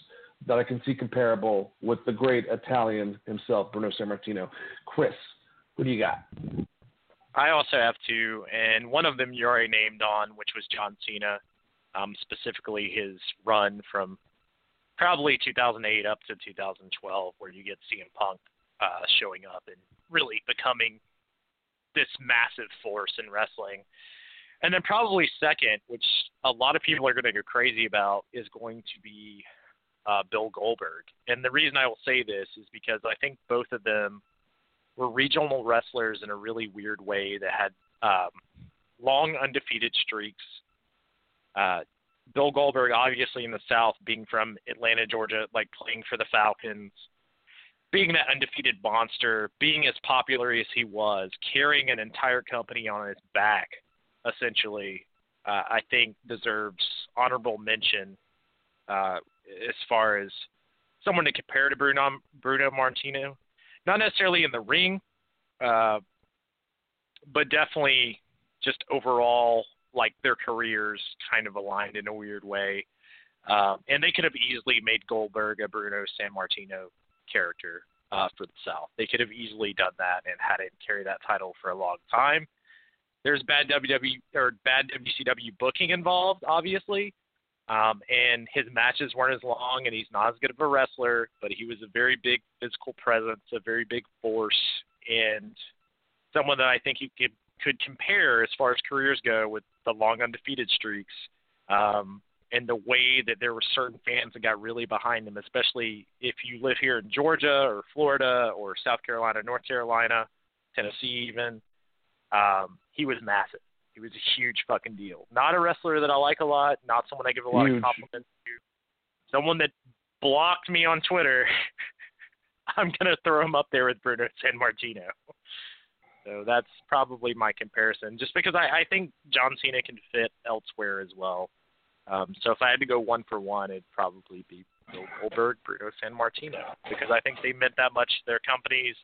that I can see comparable with the great Italian himself, Bruno Sammartino. Chris, what do you got? I also have two, and one of them you already named on, which was John Cena, um, specifically his run from probably 2008 up to 2012, where you get CM Punk uh, showing up and really becoming this massive force in wrestling. And then probably second, which a lot of people are going to go crazy about, is going to be uh, Bill Goldberg. And the reason I will say this is because I think both of them were regional wrestlers in a really weird way that had um, long undefeated streaks. Uh, Bill Goldberg, obviously in the South, being from Atlanta, Georgia, like playing for the Falcons, being that undefeated monster, being as popular as he was, carrying an entire company on his back, essentially, uh, I think deserves honorable mention uh, as far as someone to compare to Bruno Bruno Martino, not necessarily in the ring, uh, but definitely just overall like their careers kind of aligned in a weird way. Um, and they could have easily made Goldberg a Bruno Sammartino character uh, for the South. They could have easily done that and had him carry that title for a long time. There's bad WWE or bad WCW booking involved, obviously, um, and his matches weren't as long, and he's not as good of a wrestler, but he was a very big physical presence, a very big force, and someone that I think you could could compare as far as careers go with the long undefeated streaks. Um, and the way that there were certain fans that got really behind him, especially if you live here in Georgia or Florida or South Carolina, North Carolina, Tennessee, even. Um, he was massive. He was a huge fucking deal. Not a wrestler that I like a lot. Not someone I give a lot huge. of compliments to. Someone that blocked me on Twitter. I'm gonna throw him up there with Bruno Sammartino. So that's probably my comparison, just because I, I think John Cena can fit elsewhere as well. Um, so if I had to go one for one, it'd probably be Bill Goldberg, Bruno Sammartino, because I think they meant that much to their companies.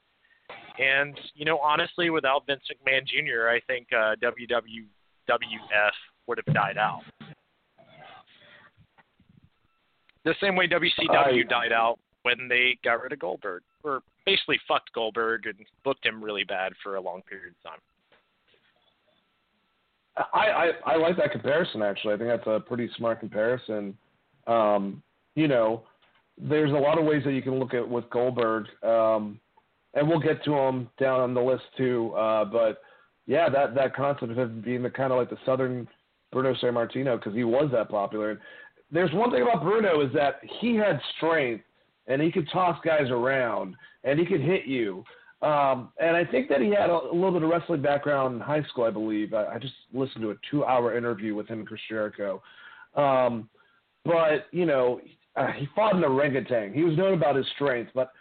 And you know, honestly, without Vince McMahon Jr., I think uh, WWF would have died out. The same way WCW I, died out when they got rid of Goldberg, or basically fucked Goldberg and booked him really bad for a long period of time. I, I, I like that comparison actually. I think that's a pretty smart comparison. Um, you know, there's a lot of ways that you can look at with Goldberg, um, and we'll get to him down on the list too. Uh, but yeah, that that concept of him being the kind of like the Southern Bruno Sammartino because he was that popular. And there's one thing about Bruno is that he had strength and he could toss guys around and he could hit you. Um, and I think that he had a, a, little bit of wrestling background in high school, I believe. I, I just listened to a two-hour interview with him and Chris Jericho. Um, but you know, uh, he fought in the orangutan. He was known about his strength, but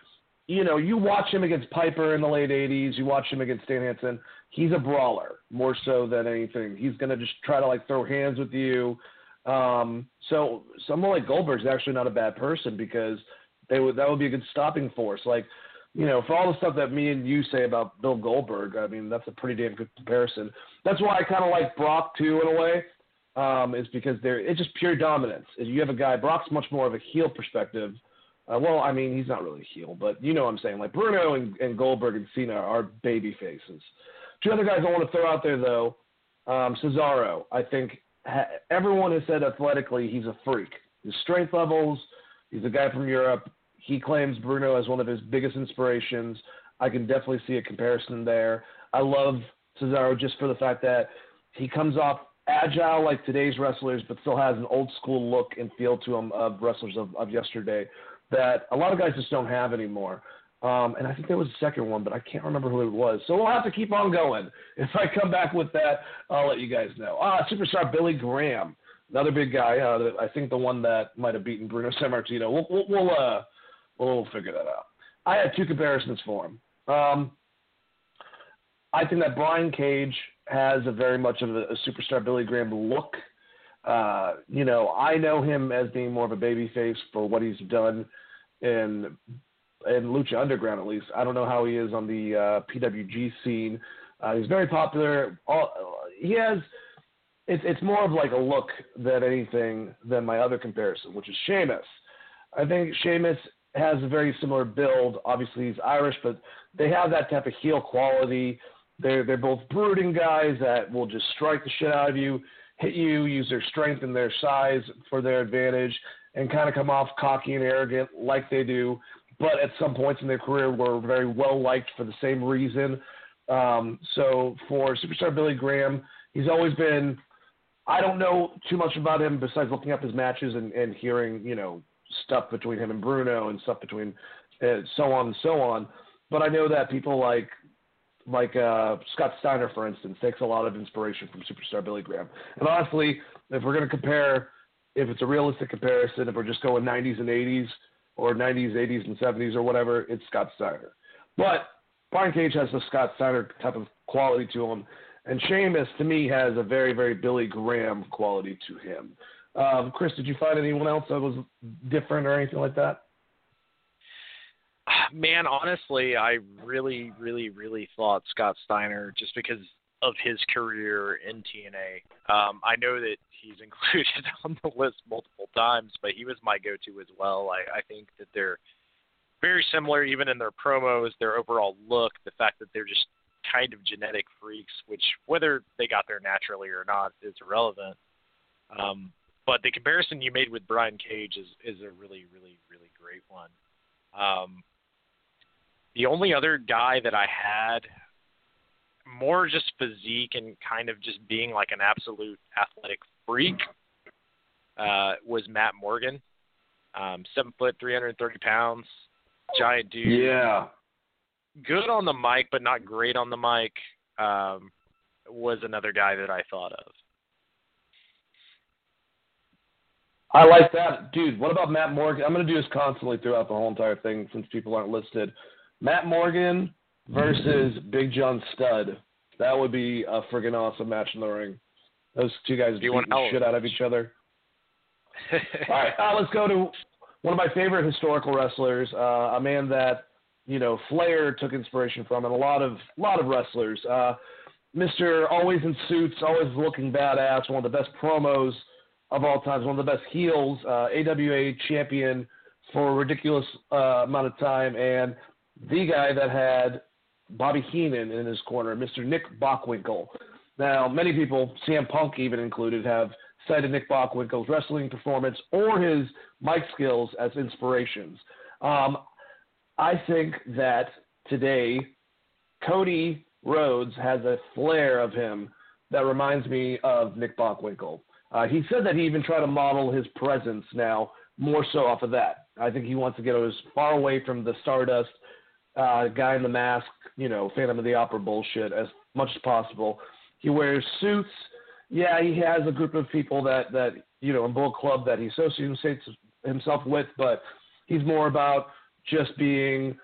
you know, you watch him against Piper in the late '80s. You watch him against Stan Hansen. He's a brawler more so than anything. He's gonna just try to like throw hands with you. Um, so someone like Goldberg's actually not a bad person because they would that would be a good stopping force. Like, you know, for all the stuff that me and you say about Bill Goldberg, I mean that's a pretty damn good comparison. That's why I kind of like Brock too in a way, um, is because they're it's just pure dominance. You have a guy Brock's much more of a heel perspective. Uh, well, I mean he's not really a heel, but you know what I'm saying. Like Bruno and, and Goldberg and Cena are baby faces. Two other guys I want to throw out there though, um, Cesaro. I think ha- everyone has said athletically he's a freak. His strength levels. He's a guy from Europe he claims Bruno as one of his biggest inspirations. I can definitely see a comparison there. I love Cesaro just for the fact that he comes off agile like today's wrestlers, but still has an old school look and feel to him of wrestlers of, of yesterday that a lot of guys just don't have anymore. Um, and I think there was a second one, but I can't remember who it was. So we'll have to keep on going. If I come back with that, I'll let you guys know. Ah, superstar Billy Graham, another big guy. Uh, I think the one that might have beaten Bruno Sammartino. We'll, we'll, we'll uh, We'll figure that out. I had two comparisons for him. Um, I think that Brian Cage has a very much of a, a superstar Billy Graham look. Uh, you know, I know him as being more of a babyface for what he's done in in Lucha Underground, at least. I don't know how he is on the uh, PWG scene. Uh, he's very popular. All, he has. It's it's more of like a look than anything than my other comparison, which is Sheamus. I think Sheamus has a very similar build. Obviously, he's Irish, but they have that type of heel quality. They're they're both brooding guys that will just strike the shit out of you, hit you, use their strength and their size for their advantage, and kind of come off cocky and arrogant like they do. But at some points in their career, were very well liked for the same reason. Um, so for superstar Billy Graham, he's always been. I don't know too much about him besides looking up his matches and, and hearing, you know, stuff between him and Bruno and stuff between so on and so on. But I know that people like like uh, Scott Steiner, for instance, takes a lot of inspiration from superstar Billy Graham. And honestly, if we're going to compare, if it's a realistic comparison, if we're just going 90s and 80s or 90s, 80s, and 70s or whatever, it's Scott Steiner. But Brian Cage has the Scott Steiner type of quality to him. And Sheamus, to me, has a very, very Billy Graham quality to him. Um, Chris, did you find anyone else that was different or anything like that? man, honestly, I really, really, really thought Scott Steiner just because of his career in TNA. Um, I know that he's included on the list multiple times, but he was my go-to as well. I, I think that they're very similar, even in their promos, their overall look, the fact that they're just kind of genetic freaks, which whether they got there naturally or not is irrelevant. Um, but the comparison you made with Brian Cage is is a really, really, really great one. Um, the only other guy that I had more just physique and kind of just being like an absolute athletic freak uh, was Matt Morgan. Um, seven foot, 330 pounds, giant dude. Yeah. Good on the mic, but not great on the mic. Um, was another guy that I thought of. I like that, dude. What about Matt Morgan? I'm going to do this constantly throughout the whole entire thing since people aren't listed. Matt Morgan versus Big John Studd. That would be a friggin' awesome match in the ring. Those two guys beat the shit out of each other. All right, uh, let's go to one of my favorite historical wrestlers, uh, a man that you know Flair took inspiration from, and a lot of lot of wrestlers. Uh, Mister Always in Suits, always looking badass, one of the best promos of all times, one of the best heels, uh, AWA champion for a ridiculous uh, amount of time, and the guy that had Bobby Heenan in his corner, Mr. Nick Bockwinkel. Now, many people, CM Punk even included, have cited Nick Bockwinkel's wrestling performance or his mic skills as inspirations. Um, I think that today, Cody Rhodes has a flair of him that reminds me of Nick Bockwinkel. Uh, he said that he even tried to model his presence now more so off of that. I think he wants to get as far away from the Stardust uh, guy in the mask, you know, Phantom of the Opera bullshit as much as possible. He wears suits. Yeah, he has a group of people that that you know in Bullet Club that he associates himself with, but he's more about just being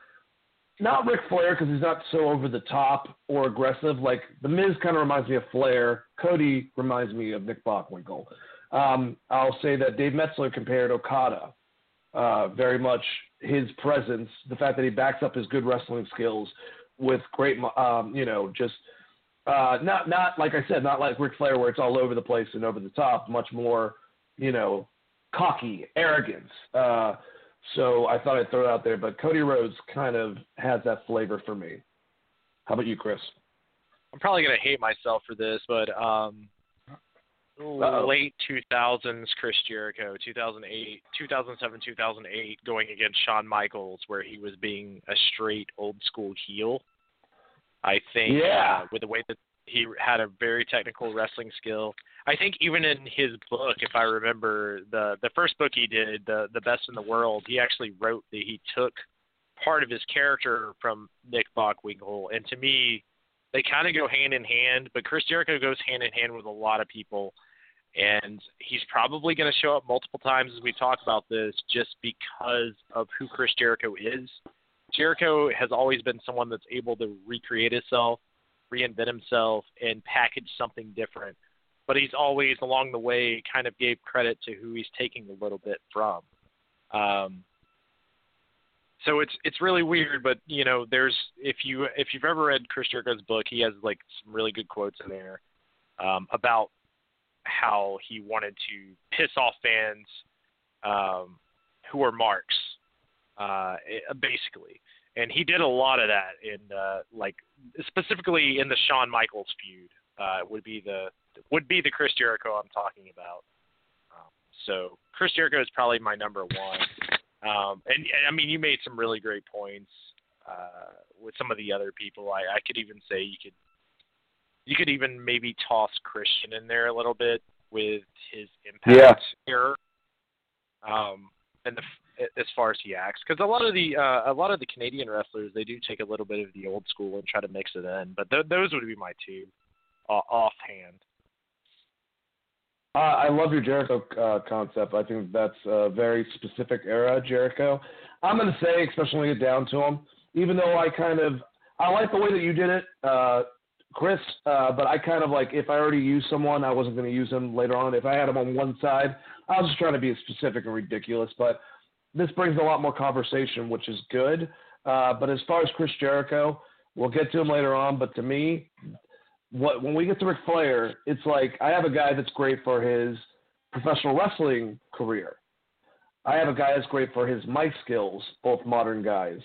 not Ric Flair because he's not so over the top or aggressive. Like the Miz kind of reminds me of Flair. Cody reminds me of Nick Bockwinkel. Um, I'll say that Dave Meltzer compared Okada uh, very much his presence, the fact that he backs up his good wrestling skills with great, um, you know, just uh, not not like I said, not like Ric Flair where it's all over the place and over the top. Much more, you know, cocky, arrogance. Uh, so I thought I'd throw it out there. But Cody Rhodes kind of has that flavor for me. How about you, Chris? I'm probably gonna hate myself for this, but um, Uh-oh. late 2000s Chris Jericho, 2008, 2007, 2008, going against Shawn Michaels, where he was being a straight old school heel. I think yeah. uh, with the way that he had a very technical wrestling skill. I think even in his book, if I remember the the first book he did, the the best in the world, he actually wrote that he took part of his character from Nick Bockwinkel, and to me, they kind of go hand in hand. But Chris Jericho goes hand in hand with a lot of people, and he's probably going to show up multiple times as we talk about this, just because of who Chris Jericho is. Jericho has always been someone that's able to recreate himself, reinvent himself, and package something different. But he's always along the way kind of gave credit to who he's taking a little bit from. Um, so it's it's really weird, but you know, there's if you if you've ever read Chris Jericho's book, he has like some really good quotes in there um, about how he wanted to piss off fans um, who are marks, uh, basically. And he did a lot of that in uh, like specifically in the Shawn Michaels feud. Uh, would be the would be the Chris Jericho I'm talking about. Um, so Chris Jericho is probably my number one. Um, and, and I mean, you made some really great points uh, with some of the other people. I, I could even say you could you could even maybe toss Christian in there a little bit with his impact yeah. here. Um, and the, as far as he acts, because a lot of the uh, a lot of the Canadian wrestlers they do take a little bit of the old school and try to mix it in. But th- those would be my two uh, offhand. Uh, I love your Jericho uh, concept. I think that's a very specific era Jericho. I'm going to say, especially when get down to him, even though I kind of I like the way that you did it, uh, Chris. Uh, but I kind of like if I already used someone, I wasn't going to use them later on. If I had them on one side, I was just trying to be specific and ridiculous. But this brings a lot more conversation, which is good. Uh, but as far as Chris Jericho, we'll get to him later on. But to me, what when we get to Ric Flair, it's like I have a guy that's great for his professional wrestling career. I have a guy that's great for his mic skills, both modern guys.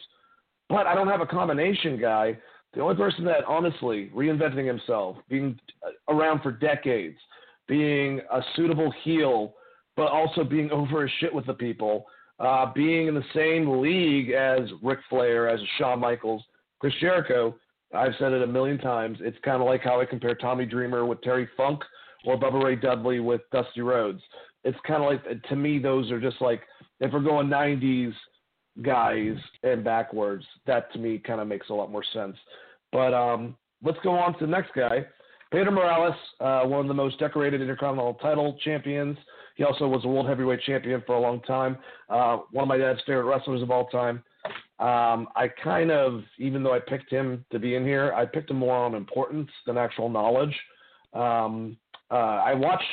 But I don't have a combination guy. The only person that honestly reinventing himself, being around for decades, being a suitable heel, but also being over as shit with the people, uh, being in the same league as Ric Flair, as Shawn Michaels, Chris Jericho. I've said it a million times. It's kind of like how I compare Tommy Dreamer with Terry Funk or Bubba Ray Dudley with Dusty Rhodes. It's kind of like to me those are just like if we're going 90s guys and backwards, that to me kind of makes a lot more sense. But um, let's go on to the next guy. Pedro Morales, uh, one of the most decorated Intercontinental title champions. He also was a World Heavyweight Champion for a long time. Uh, one of my dad's favorite wrestlers of all time. Um, I kind of, even though I picked him to be in here, I picked him more on importance than actual knowledge. Um, uh, I watched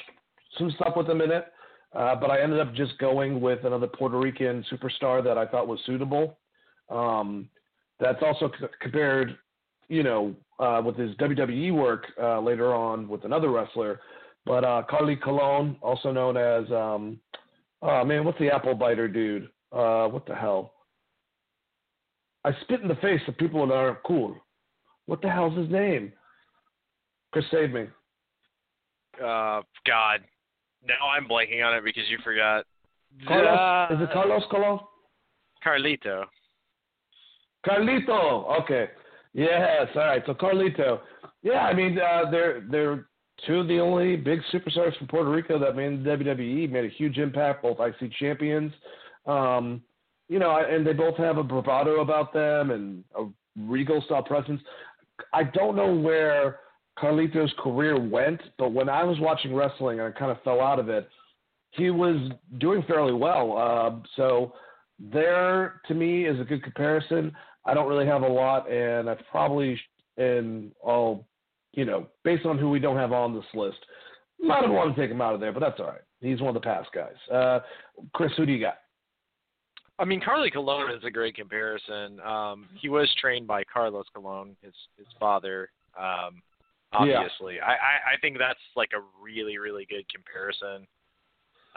some stuff with him in it, uh, but I ended up just going with another Puerto Rican superstar that I thought was suitable. Um, that's also c- compared, you know, uh, with his WWE work uh, later on with another wrestler. But uh, Carly Colon, also known as, um, oh man, what's the apple biter dude? Uh, what the hell? I spit in the face of people that aren't cool. What the hell's his name? Chris, save me. Uh, God. Now I'm blanking on it because you forgot. Carlos, is it Carlos Colon? Carlito. Carlito. Okay. Yes. All right. So Carlito. Yeah. I mean, uh, they're they're two of the only big superstars from Puerto Rico that made the WWE made a huge impact. Both IC champions. Um, you know, and they both have a bravado about them and a regal style presence. I don't know where Carlito's career went, but when I was watching wrestling and I kind of fell out of it, he was doing fairly well. Uh, so there, to me, is a good comparison. I don't really have a lot, and I probably, and all, you know, based on who we don't have on this list, might have wanted to take him out of there, but that's all right. He's one of the past guys. Uh, Chris, who do you got? I mean, Carly Colon is a great comparison. Um, he was trained by Carlos Colon, his his father. Um, obviously, yeah. I, I I think that's like a really really good comparison.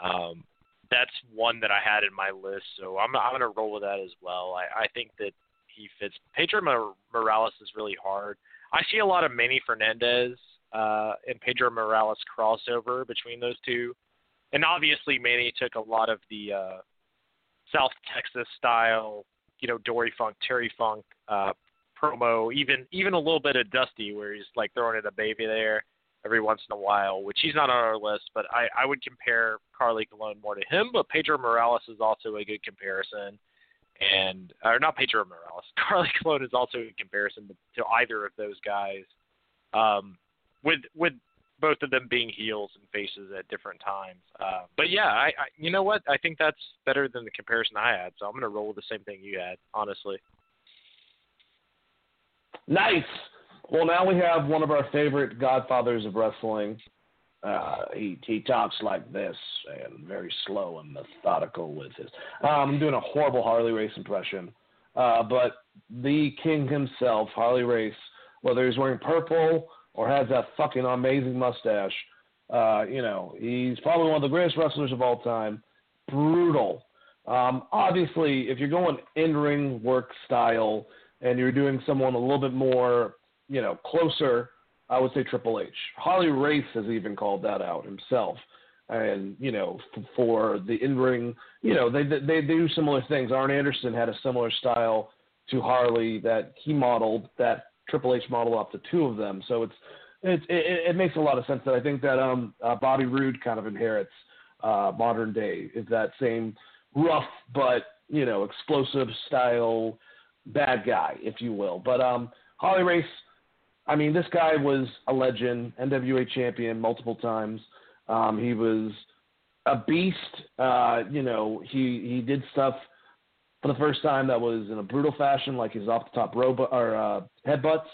Um, that's one that I had in my list, so I'm I'm gonna roll with that as well. I I think that he fits. Pedro Morales is really hard. I see a lot of Manny Fernandez uh, and Pedro Morales crossover between those two, and obviously Manny took a lot of the uh, South Texas style, you know, Dory Funk, Terry Funk uh, promo, even even a little bit of Dusty where he's like throwing in a baby there every once in a while, which he's not on our list, but I, I would compare Carly Colon more to him, but Pedro Morales is also a good comparison. And or not Pedro Morales. Carly Colon is also a comparison to, to either of those guys. Um, with with both of them being heels and faces at different times. Uh, but yeah, I, I you know what? I think that's better than the comparison I had. So I'm to roll with the same thing you had, honestly. Nice. Well, now we have one of our favorite godfathers of wrestling. Uh, he he talks like this and very slow and methodical with his. Um, I'm doing a horrible Harley Race impression, uh, but the king himself, Harley Race, whether he's wearing purple or has that fucking amazing mustache. Uh, you know, he's probably one of the greatest wrestlers of all time. Brutal. Um, obviously, if you're going in ring work style and you're doing someone a little bit more, you know, closer, I would say Triple H. Harley Race has even called that out himself. And you know, f- for the in-ring, you know, they, they they do similar things. Arn Anderson had a similar style to Harley that he modeled that Triple H model off the two of them. So it's it, it, it makes a lot of sense that I think that um, uh, Bobby Roode kind of inherits uh, modern day is that same rough but you know explosive style bad guy, if you will. But um, Harley Race, I mean, this guy was a legend, NWA champion multiple times. Um, he was a beast. Uh, you know, he he did stuff for the first time that was in a brutal fashion, like his off the top rope or uh, headbutts.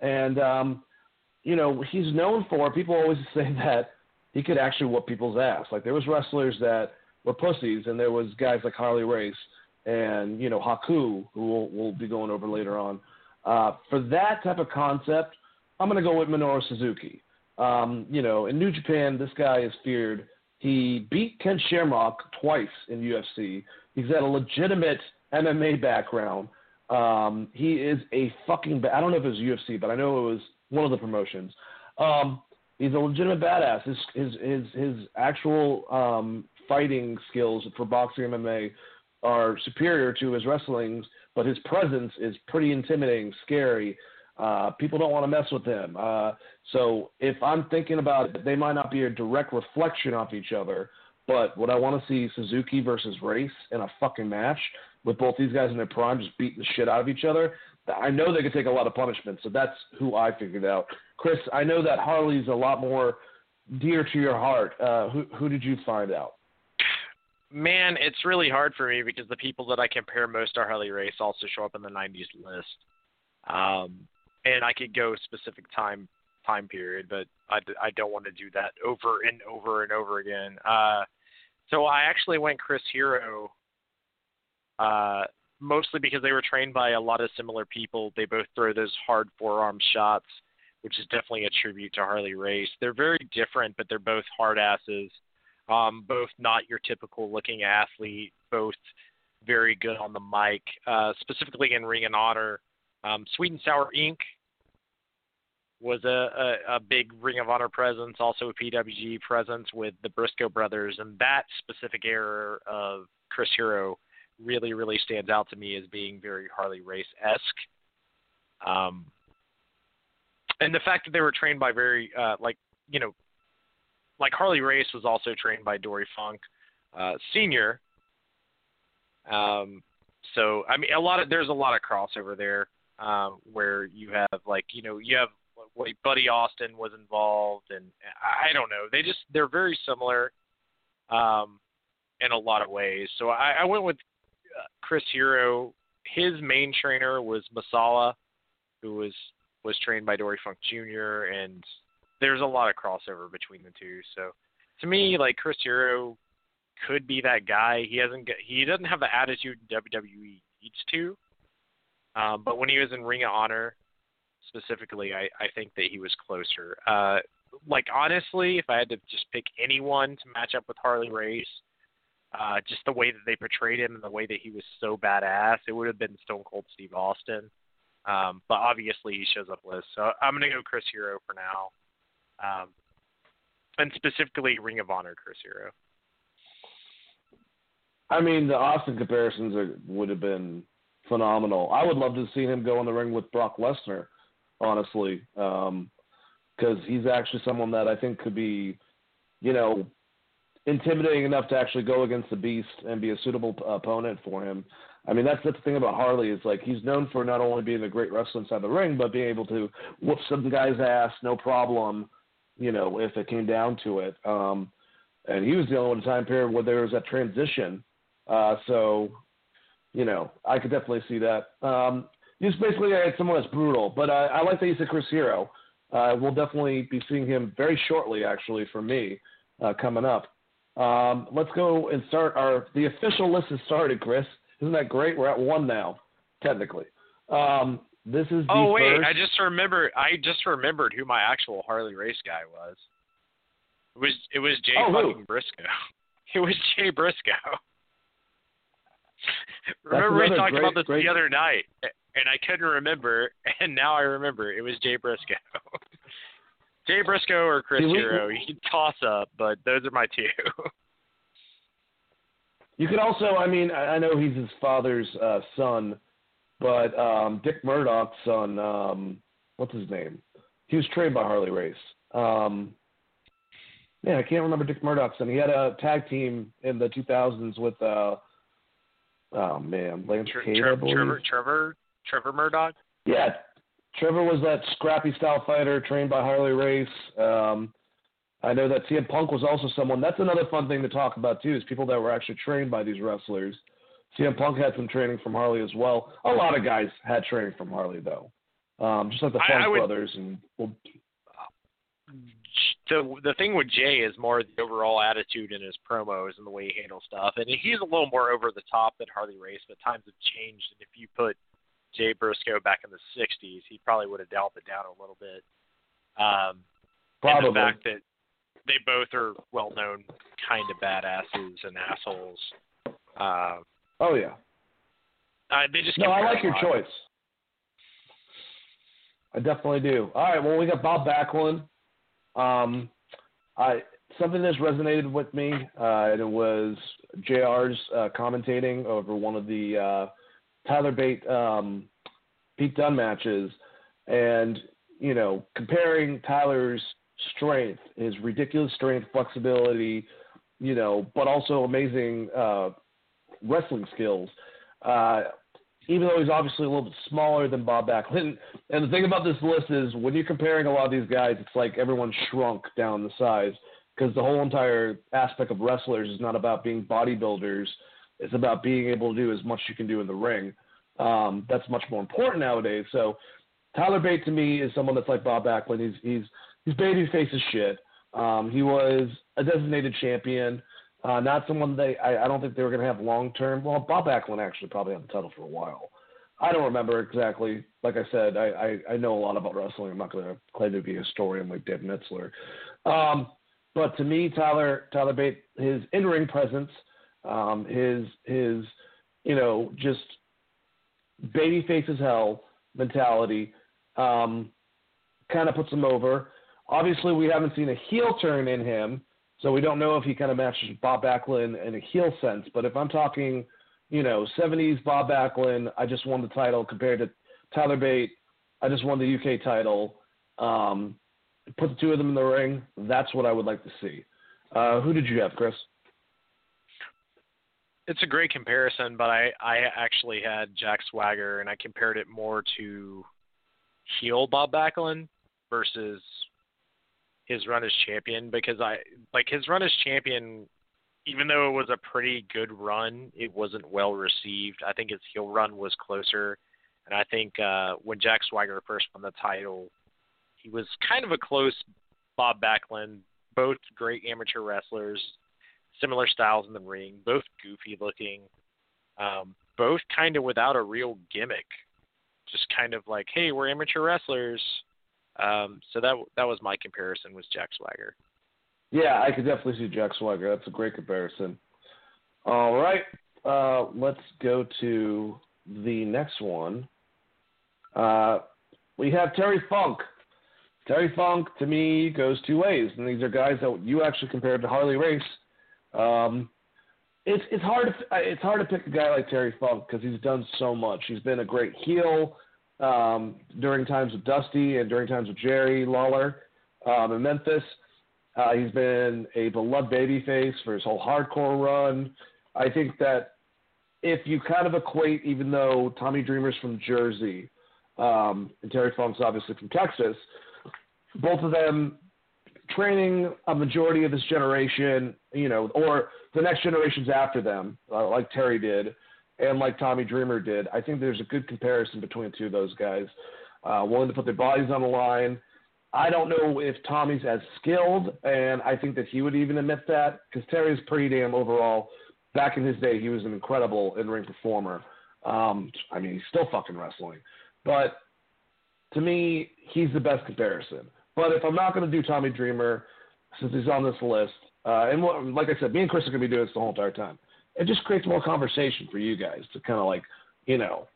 And um, you know, he's known for. People always say that he could actually whoop people's ass. Like there was wrestlers that were pussies, and there was guys like Harley Race and you know Haku, who we'll, we'll be going over later on. Uh, for that type of concept, I'm going to go with Minoru Suzuki. Um, you know, in New Japan, this guy is feared. He beat Ken Shamrock twice in UFC. He's got a legitimate MMA background. Um, he is a fucking. Ba- I don't know if it was UFC, but I know it was one of the promotions. Um, he's a legitimate badass. His his his, his actual um, fighting skills for boxing MMA are superior to his wrestling's, but his presence is pretty intimidating, scary. Uh, people don't want to mess with him. Uh, so if I'm thinking about it, they might not be a direct reflection off each other, but what I want to see Suzuki versus Race in a fucking match with both these guys in their prime just beating the shit out of each other? I know they could take a lot of punishment, so that's who I figured out. Chris, I know that Harley's a lot more dear to your heart. Uh, who who did you find out? Man, it's really hard for me because the people that I compare most to Harley Race also show up in the 90s list. Um, and I could go specific time time period, but I, I don't want to do that over and over and over again. Uh, so I actually went Chris Hero, uh, mostly because they were trained by a lot of similar people. They both throw those hard forearm shots, which is definitely a tribute to Harley Race. They're very different, but they're both hard asses. Um, both not your typical looking athlete, both very good on the mic, uh, specifically in Ring of Honor. Um, Sweet and Sour Inc. was a, a, a big Ring of Honor presence, also a PWG presence with the Briscoe brothers, and that specific era of Chris Hero really, really stands out to me as being very Harley Race esque. Um, and the fact that they were trained by very, uh, like, you know, like Harley Race was also trained by Dory Funk uh, Senior. Um, so I mean, a lot of there's a lot of crossover there um, where you have like you know you have like Buddy Austin was involved, and I don't know. They just they're very similar um, in a lot of ways. So I, I went with uh, Chris Hero. His main trainer was Masala, who was was trained by Dory Funk Jr. and there's a lot of crossover between the two. So to me, like Chris Hero could be that guy. He hasn't got, he doesn't have the attitude WWE needs to. Um, but when he was in Ring of Honor, specifically, I, I think that he was closer. Uh, like honestly, if I had to just pick anyone to match up with Harley Race, uh, just the way that they portrayed him and the way that he was so badass, it would have been Stone Cold Steve Austin. Um, but obviously he shows up list, so I'm gonna go Chris Hero for now, um, and specifically Ring of Honor Chris Hero. I mean, the Austin comparisons are, would have been phenomenal. I would love to see him go in the ring with Brock Lesnar, honestly, because um, he's actually someone that I think could be, you know, intimidating enough to actually go against the Beast and be a suitable opponent for him. I mean, that's, that's the thing about Harley is like he's known for not only being a great wrestler inside the ring, but being able to whoop some guy's ass, no problem, you know, if it came down to it. Um, and he was the only one time period where there was that transition uh, so, you know, I could definitely see that. Um, just basically, I had someone that's brutal, but I, I like that you said Chris Hero. Uh, we'll definitely be seeing him very shortly, actually, for me, uh, coming up. Um, let's go and start our. The official list has started, Chris. Isn't that great? We're at one now, technically. Um, this is. oh wait, first... I just remembered. I just remembered who my actual Harley race guy was. It was it was Jay oh, fucking Briscoe. It was Jay Briscoe. remember we talked great, about this great... the other night, and I couldn't remember, and now I remember. It was Jay Briscoe. Jay Briscoe or Chris we, Hero. You can toss up, but those are my two. you could also, I mean, I know he's his father's uh, son, but um, Dick Murdoch's son, um, what's his name? He was trained by Harley Race. Um, yeah, I can't remember Dick Murdoch's son. He had a tag team in the 2000s with uh, Oh man, Lance Tre- Cade, Trevor, Trevor, Trevor, Trevor Murdoch. Yeah, Trevor was that scrappy style fighter trained by Harley Race. Um, I know that CM Punk was also someone. That's another fun thing to talk about too, is people that were actually trained by these wrestlers. CM Punk had some training from Harley as well. A lot of guys had training from Harley though, um, just like the Funk I, I would, brothers and. Well, the the thing with Jay is more the overall attitude in his promos and the way he handles stuff, and he's a little more over the top than Harley Race. But times have changed, and if you put Jay Briscoe back in the '60s, he probably would have dialed it down a little bit. Um, Probably. And the fact that they both are well known kind of badasses and assholes. Uh, oh yeah. Uh, they just no, I like your choice. I definitely do. All right, well, we got Bob Backlund. Um, I something that's resonated with me, uh, and it was Jr's uh, commentating over one of the uh, Tyler Bate um, Pete Dunne matches, and you know, comparing Tyler's strength, his ridiculous strength, flexibility, you know, but also amazing uh, wrestling skills. Uh, even though he's obviously a little bit smaller than Bob Backlund. And the thing about this list is when you're comparing a lot of these guys, it's like everyone shrunk down the size because the whole entire aspect of wrestlers is not about being bodybuilders. It's about being able to do as much as you can do in the ring. Um, that's much more important nowadays. So Tyler Bate to me is someone that's like Bob Backlund. He's he's he's babyface as shit. Um, he was a designated champion. Uh, not someone they I, I don't think they were going to have long term. Well, Bob Backlund actually probably had the title for a while. I don't remember exactly. Like I said, I, I, I know a lot about wrestling. I'm not going to claim to be a historian like Dave Meltzer. Um, but to me, Tyler Tyler Bate, his in ring presence, um, his his you know just babyface as hell mentality, um, kind of puts him over. Obviously, we haven't seen a heel turn in him. So we don't know if he kind of matches Bob Backlund in a heel sense. But if I'm talking, you know, 70s Bob Backlund, I just won the title compared to Tyler Bate, I just won the UK title. Um, put the two of them in the ring. That's what I would like to see. Uh, who did you have, Chris? It's a great comparison, but I, I actually had Jack Swagger, and I compared it more to heel Bob Backlund versus his run as champion because I like his run as champion. Even though it was a pretty good run, it wasn't well received. I think his heel run was closer, and I think uh, when Jack Swagger first won the title, he was kind of a close Bob Backlund. Both great amateur wrestlers, similar styles in the ring, both goofy looking, um, both kind of without a real gimmick. Just kind of like, hey, we're amateur wrestlers. Um, so that that was my comparison was Jack Swagger. Yeah, I could definitely see Jack Swagger. That's a great comparison. All right, uh, let's go to the next one. Uh, we have Terry Funk. Terry Funk to me goes two ways, and these are guys that you actually compared to Harley Race. Um, it's it's hard to it's hard to pick a guy like Terry Funk because he's done so much. He's been a great heel um, during times with Dusty and during times with Jerry Lawler um, in Memphis. Uh, he's been a beloved babyface for his whole hardcore run. I think that if you kind of equate, even though Tommy Dreamer's from Jersey um, and Terry Funk's obviously from Texas, both of them training a majority of this generation, you know, or the next generations after them, uh, like Terry did, and like Tommy Dreamer did. I think there's a good comparison between two of those guys, uh, willing to put their bodies on the line. I don't know if Tommy's as skilled, and I think that he would even admit that because Terry's pretty damn overall. Back in his day, he was an incredible in-ring performer. Um, I mean, he's still fucking wrestling, but to me, he's the best comparison. But if I'm not going to do Tommy Dreamer, since he's on this list, uh, and what, like I said, me and Chris are going to be doing this the whole entire time it just creates more conversation for you guys to kind of like, you know,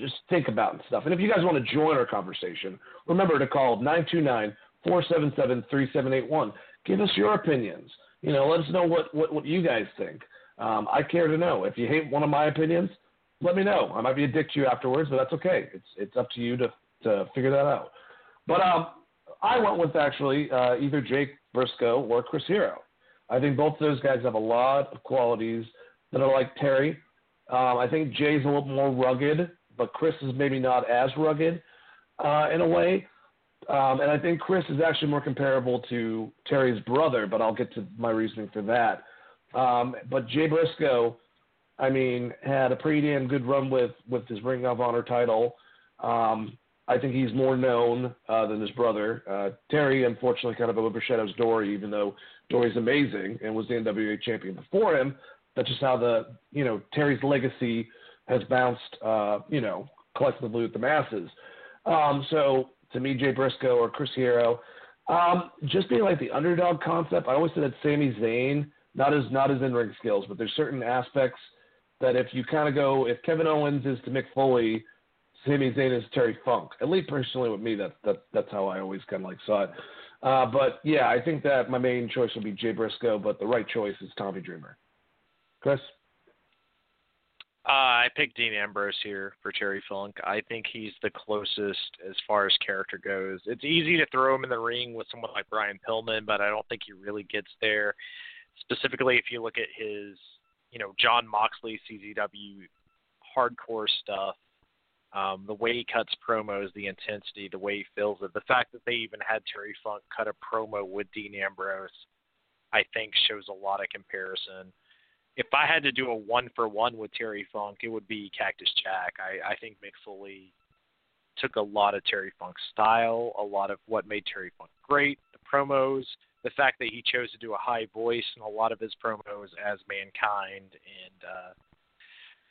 just think about and stuff. And if you guys want to join our conversation, remember to call 929 477 3781. Give us your opinions. You know, let us know what, what, what you guys think. Um, I care to know. If you hate one of my opinions, let me know. I might be a dick to you afterwards, but that's okay. It's it's up to you to to figure that out. But um, I went with actually uh, either Jay Briscoe or Chris Hero. I think both of those guys have a lot of qualities that are like Terry. Um, I think Jay's a little more rugged, but Chris is maybe not as rugged uh, in a way. Um, and I think Chris is actually more comparable to Terry's brother, but I'll get to my reasoning for that. Um, but Jay Briscoe, I mean, had a pretty damn good run with with his Ring of Honor title. Um, I think he's more known uh, than his brother. Uh, Terry, unfortunately, kind of overshadows Dory, even though Dory's amazing and was the NWA champion before him. That's just how the you know Terry's legacy has bounced, uh, you know, collectively with the masses. Um, so to me, Jay Briscoe or Chris Hero, um, just being like the underdog concept. I always said that Sami Zayn, not as not as in ring skills, but there's certain aspects that if you kind of go, if Kevin Owens is to Mick Foley, Sami Zayn is Terry Funk. At least personally with me, that, that that's how I always kind of like saw it. Uh, but yeah, I think that my main choice would be Jay Briscoe, but the right choice is Tommy Dreamer. Chris. Uh, I picked Dean Ambrose here for Terry Funk. I think he's the closest as far as character goes. It's easy to throw him in the ring with someone like Brian Pillman, but I don't think he really gets there. Specifically, if you look at his, you know, John Moxley CZW hardcore stuff, um, the way he cuts promos, the intensity, the way he feels it, the fact that they even had Terry Funk cut a promo with Dean Ambrose, I think shows a lot of comparison. If I had to do a one for one with Terry Funk, it would be Cactus Jack. I, I think Mick Foley took a lot of Terry Funk's style, a lot of what made Terry Funk great, the promos, the fact that he chose to do a high voice in a lot of his promos as Mankind, and uh,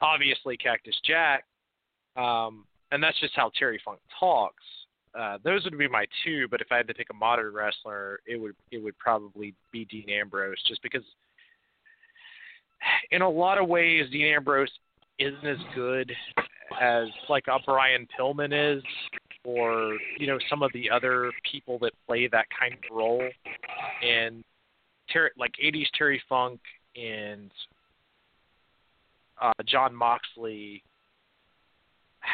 obviously Cactus Jack um, and that's just how Terry Funk talks. Uh, those would be my two, but if I had to pick a modern wrestler, it would it would probably be Dean Ambrose, just because in a lot of ways Dean Ambrose isn't as good as like a Brian Pillman is, or you know some of the other people that play that kind of role. And Terry, like '80s Terry Funk and uh, Jon Moxley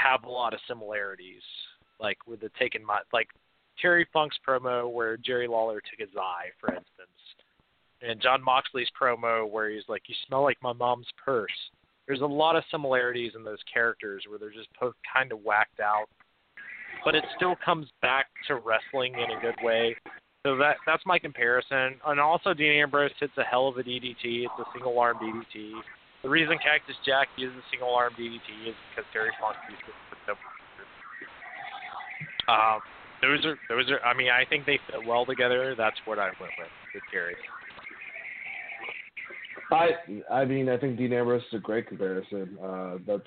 have a lot of similarities, like with the taking my like Terry Funk's promo where Jerry Lawler took his eye, for instance, and Jon Moxley's promo where he's like, "You smell like my mom's purse." There's a lot of similarities in those characters where they're just both kind of whacked out, but it still comes back to wrestling in a good way. So that that's my comparison. And also, Dean Ambrose hits a hell of a DDT. It's a single arm DDT. The reason Cactus Jack uses single arm DDT is because Terry Funk used it for double. Um, those are those are. I mean, I think they fit well together. That's what I went with with Terry. I I mean, I think Dean Ambrose is a great comparison. Uh, that's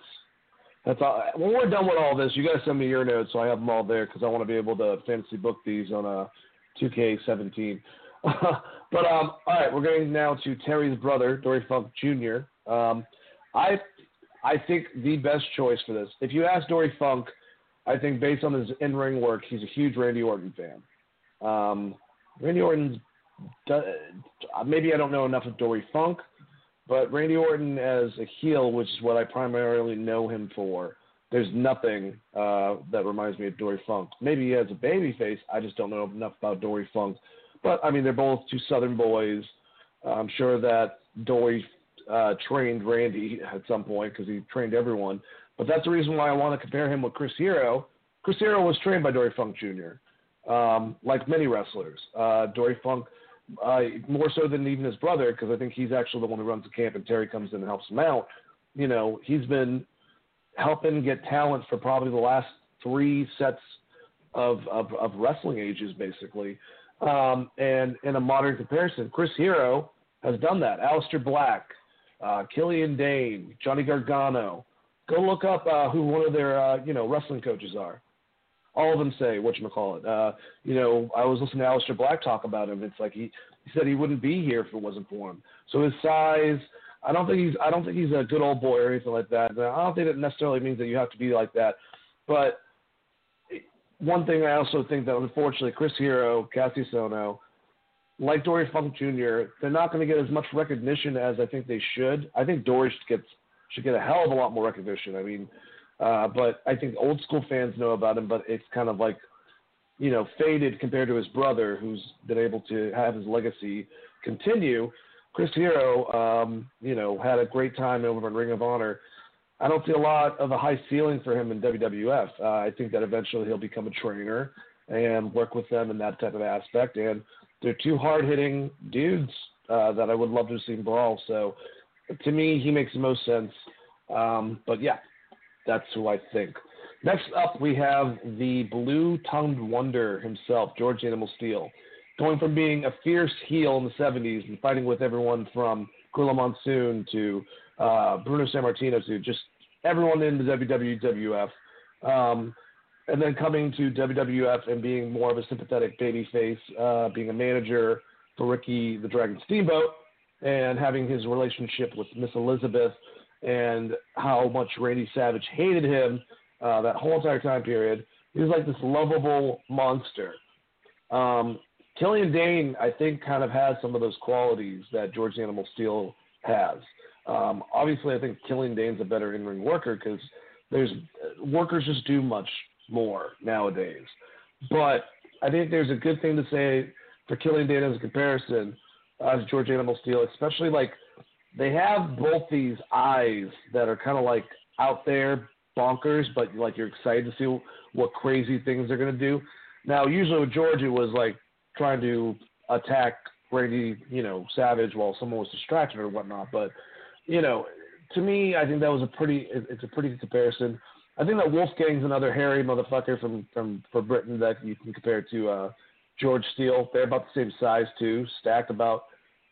that's all. When we're done with all this, you guys send me your notes so I have them all there because I want to be able to fancy book these on a 2K17. but um, all right, we're going now to Terry's brother, Dory Funk Jr. Um, I I think the best choice for this. If you ask Dory Funk, I think based on his in ring work, he's a huge Randy Orton fan. Um, Randy Orton's maybe I don't know enough of Dory Funk, but Randy Orton as a heel, which is what I primarily know him for. There's nothing uh, that reminds me of Dory Funk. Maybe as a babyface, I just don't know enough about Dory Funk. But I mean, they're both two Southern boys. I'm sure that Dory uh, trained Randy at some point because he trained everyone. But that's the reason why I want to compare him with Chris Hero. Chris Hero was trained by Dory Funk Jr., um, like many wrestlers. Uh, Dory Funk, uh, more so than even his brother, because I think he's actually the one who runs the camp and Terry comes in and helps him out. You know, he's been helping get talent for probably the last three sets of, of, of wrestling ages, basically. Um, and in a modern comparison, Chris Hero has done that. Aleister Black, uh, Killian Dain, Johnny Gargano. Go look up uh, who one of their uh, you know wrestling coaches are. All of them say what you call it. Uh, you know, I was listening to Aleister Black talk about him. It's like he, he said he wouldn't be here if it wasn't for him. So his size, I don't think he's I don't think he's a good old boy or anything like that. I don't think that necessarily means that you have to be like that. But one thing I also think that unfortunately Chris Hero, Kassius Ohno, like Dory Funk Jr., they're not going to get as much recognition as I think they should. I think Dory should get should get a hell of a lot more recognition. I mean, uh, but I think old school fans know about him, but it's kind of like you know faded compared to his brother, who's been able to have his legacy continue. Chris Hero, um, you know, had a great time over in Ring of Honor. I don't see a lot of a high ceiling for him in WWF. Uh, I think that eventually he'll become a trainer and work with them in that type of aspect. And they're two hard hitting dudes uh, that I would love to see brawl. So to me, he makes the most sense. Um, but yeah, that's who I think. Next up, we have the blue-tongued wonder himself, George Animal Steele, going from being a fierce heel in the 70s and fighting with everyone from Gorilla Monsoon to uh, Bruno Sammartino to just everyone in the WWF. Um, and then coming to WWF and being more of a sympathetic babyface, uh, being a manager for Ricky the Dragon Steamboat, and having his relationship with Miss Elizabeth, and how much Randy Savage hated him uh, that whole entire time period. He was like this lovable monster. Um, Killian Dain, I think, kind of has some of those qualities that George Animal Steele has. Um, obviously, I think Killian Dain's a better in-ring worker because there's workers just do much more nowadays. But I think there's a good thing to say for Killian Dain as a comparison uh, as George Animal Steele, especially like they have both these eyes that are kind of like out there bonkers, but like you're excited to see what crazy things they're gonna do. Now, usually with George, it was like trying to attack Randy, you know, Savage while someone was distracted or whatnot. But you know, to me, I think that was a pretty it's a pretty good comparison. I think that Wolfgang's another hairy motherfucker from from for Britain that you can compare to uh, George Steele. They're about the same size too, stacked about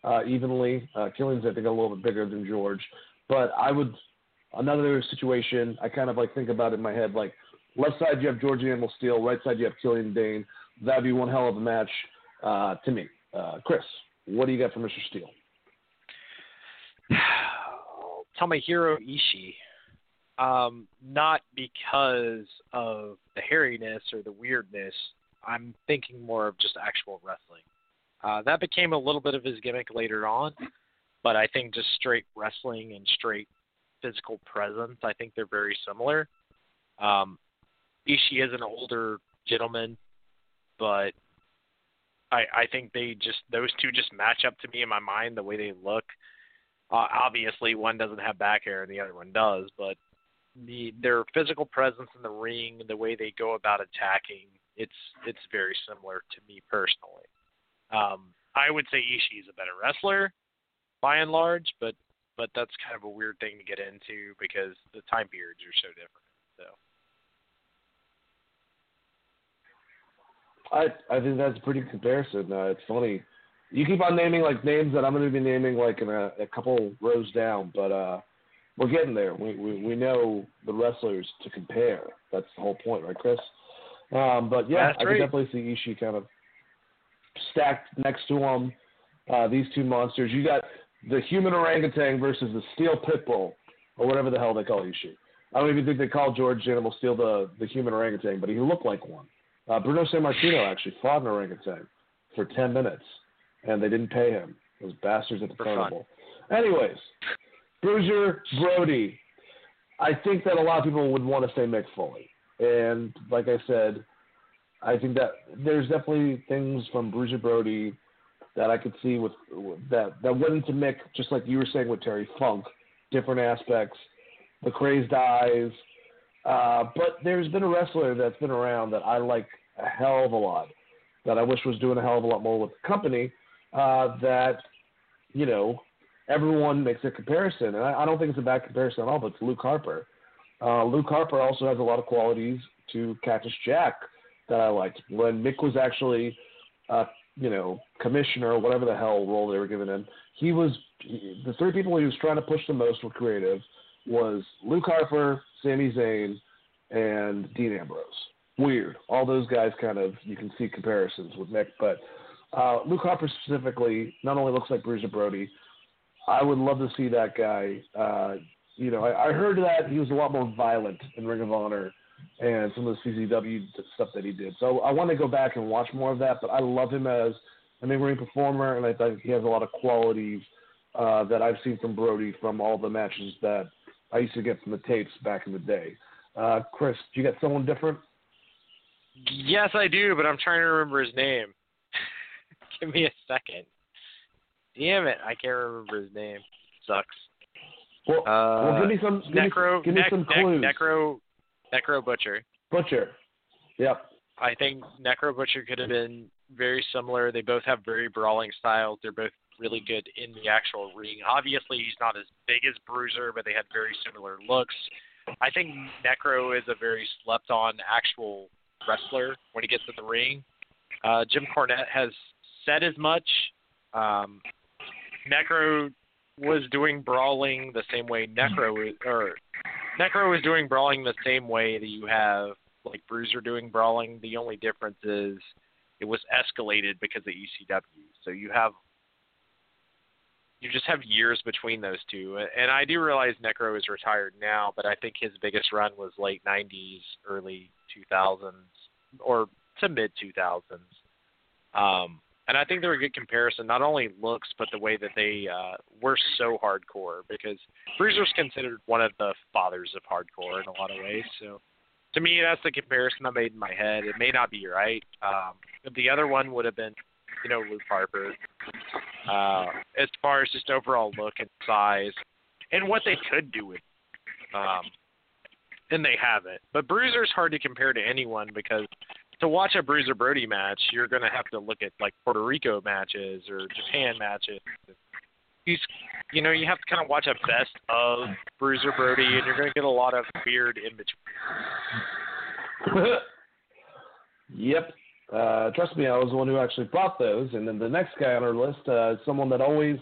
uh, evenly. Uh, Killian's I think a little bit bigger than George, but I would another situation I kind of like think about in my head like left side you have George Animal Steele, right side you have Killian Dain. That'd be one hell of a match uh, to me. Uh, Chris, what do you got for Mr. Steele? Tomohiro Ishii. Um, not because of the hairiness or the weirdness. I'm thinking more of just actual wrestling. Uh, that became a little bit of his gimmick later on, but I think just straight wrestling and straight physical presence, I think they're very similar. Um, Ishii is an older gentleman, but I I think they just those two just match up to me in my mind the way they look. Uh, obviously, one doesn't have back hair and the other one does, but the their physical presence in the ring, and the way they go about attacking, it's it's very similar to me personally. Um, I would say Ishii is a better wrestler by and large, but but that's kind of a weird thing to get into because the time periods are so different. So. I I think that's a pretty comparison. Uh, it's funny. You keep on naming like names that I'm going to be naming like in a, a couple rows down, but uh, we're getting there. We, we we know the wrestlers to compare. That's the whole point, right, Chris? Um, but yeah, I can definitely see Ishii kind of stacked next to him. Uh, these two monsters. You got the human orangutan versus the steel pit bull, or whatever the hell they call Ishii. I don't even think they call George Animal Steele the the human orangutan, but he looked like one. Uh, Bruno Sammartino actually fought an orangutan for ten minutes, and they didn't pay him. Those bastards at the carnival. Anyways, Bruiser Brody. I think that a lot of people would want to say Mick Foley, and like I said, I think that there's definitely things from Bruiser Brody that I could see with that that went into Mick, just like you were saying with Terry Funk, different aspects, the crazed eyes. Uh, but there's been a wrestler that's been around that I like a hell of a lot, that I wish was doing a hell of a lot more with the company. Uh, that you know everyone makes a comparison, and I, I don't think it's a bad comparison at all. But it's Luke Harper. Uh, Luke Harper also has a lot of qualities to Cactus Jack that I liked. When Mick was actually, uh, you know, commissioner or whatever the hell role they were giving him, he was he, the three people he was trying to push the most were creative was Luke Harper, Sami Zayn, and Dean Ambrose. Weird. All those guys kind of you can see comparisons with Mick, but uh, Luke Harper specifically not only looks like Bruiser Brody. I would love to see that guy. Uh, you know, I, I heard that he was a lot more violent in Ring of Honor and some of the CZW stuff that he did. So I want to go back and watch more of that. But I love him as an in-ring performer, and I think he has a lot of qualities uh, that I've seen from Brody from all the matches that I used to get from the tapes back in the day. Uh, Chris, do you got someone different? Yes, I do, but I'm trying to remember his name. Give me a second. Damn it, I can't remember his name. Sucks. Well, Uh, well give me some give Necro, me, give me some clues. Necro, Necro Butcher. Butcher. Yep. I think Necro Butcher could have been very similar. They both have very brawling styles. They're both really good in the actual ring. Obviously, he's not as big as Bruiser, but they had very similar looks. I think Necro is a very slept on actual wrestler when he gets in the ring. Uh, Jim Cornette has said as much. Um, Necro was doing brawling the same way Necro is, or Necro is doing brawling the same way that you have like Bruiser doing brawling. The only difference is it was escalated because of ECW. So you have you just have years between those two. And I do realize Necro is retired now, but I think his biggest run was late 90s, early 2000s, or to mid 2000s. Um, and I think they're a good comparison, not only looks, but the way that they uh, were so hardcore. Because Bruiser's considered one of the fathers of hardcore in a lot of ways. So to me, that's the comparison I made in my head. It may not be right. Um, the other one would have been, you know, Luke Harper. Uh, as far as just overall look and size, and what they could do with, um, and they haven't. But Bruiser's hard to compare to anyone because to watch a Bruiser Brody match, you're going to have to look at like Puerto Rico matches or Japan matches. He's, you know, you have to kind of watch a best of Bruiser Brody, and you're going to get a lot of weird in between. yep. Uh, trust me, I was the one who actually brought those. And then the next guy on our list uh, is someone that always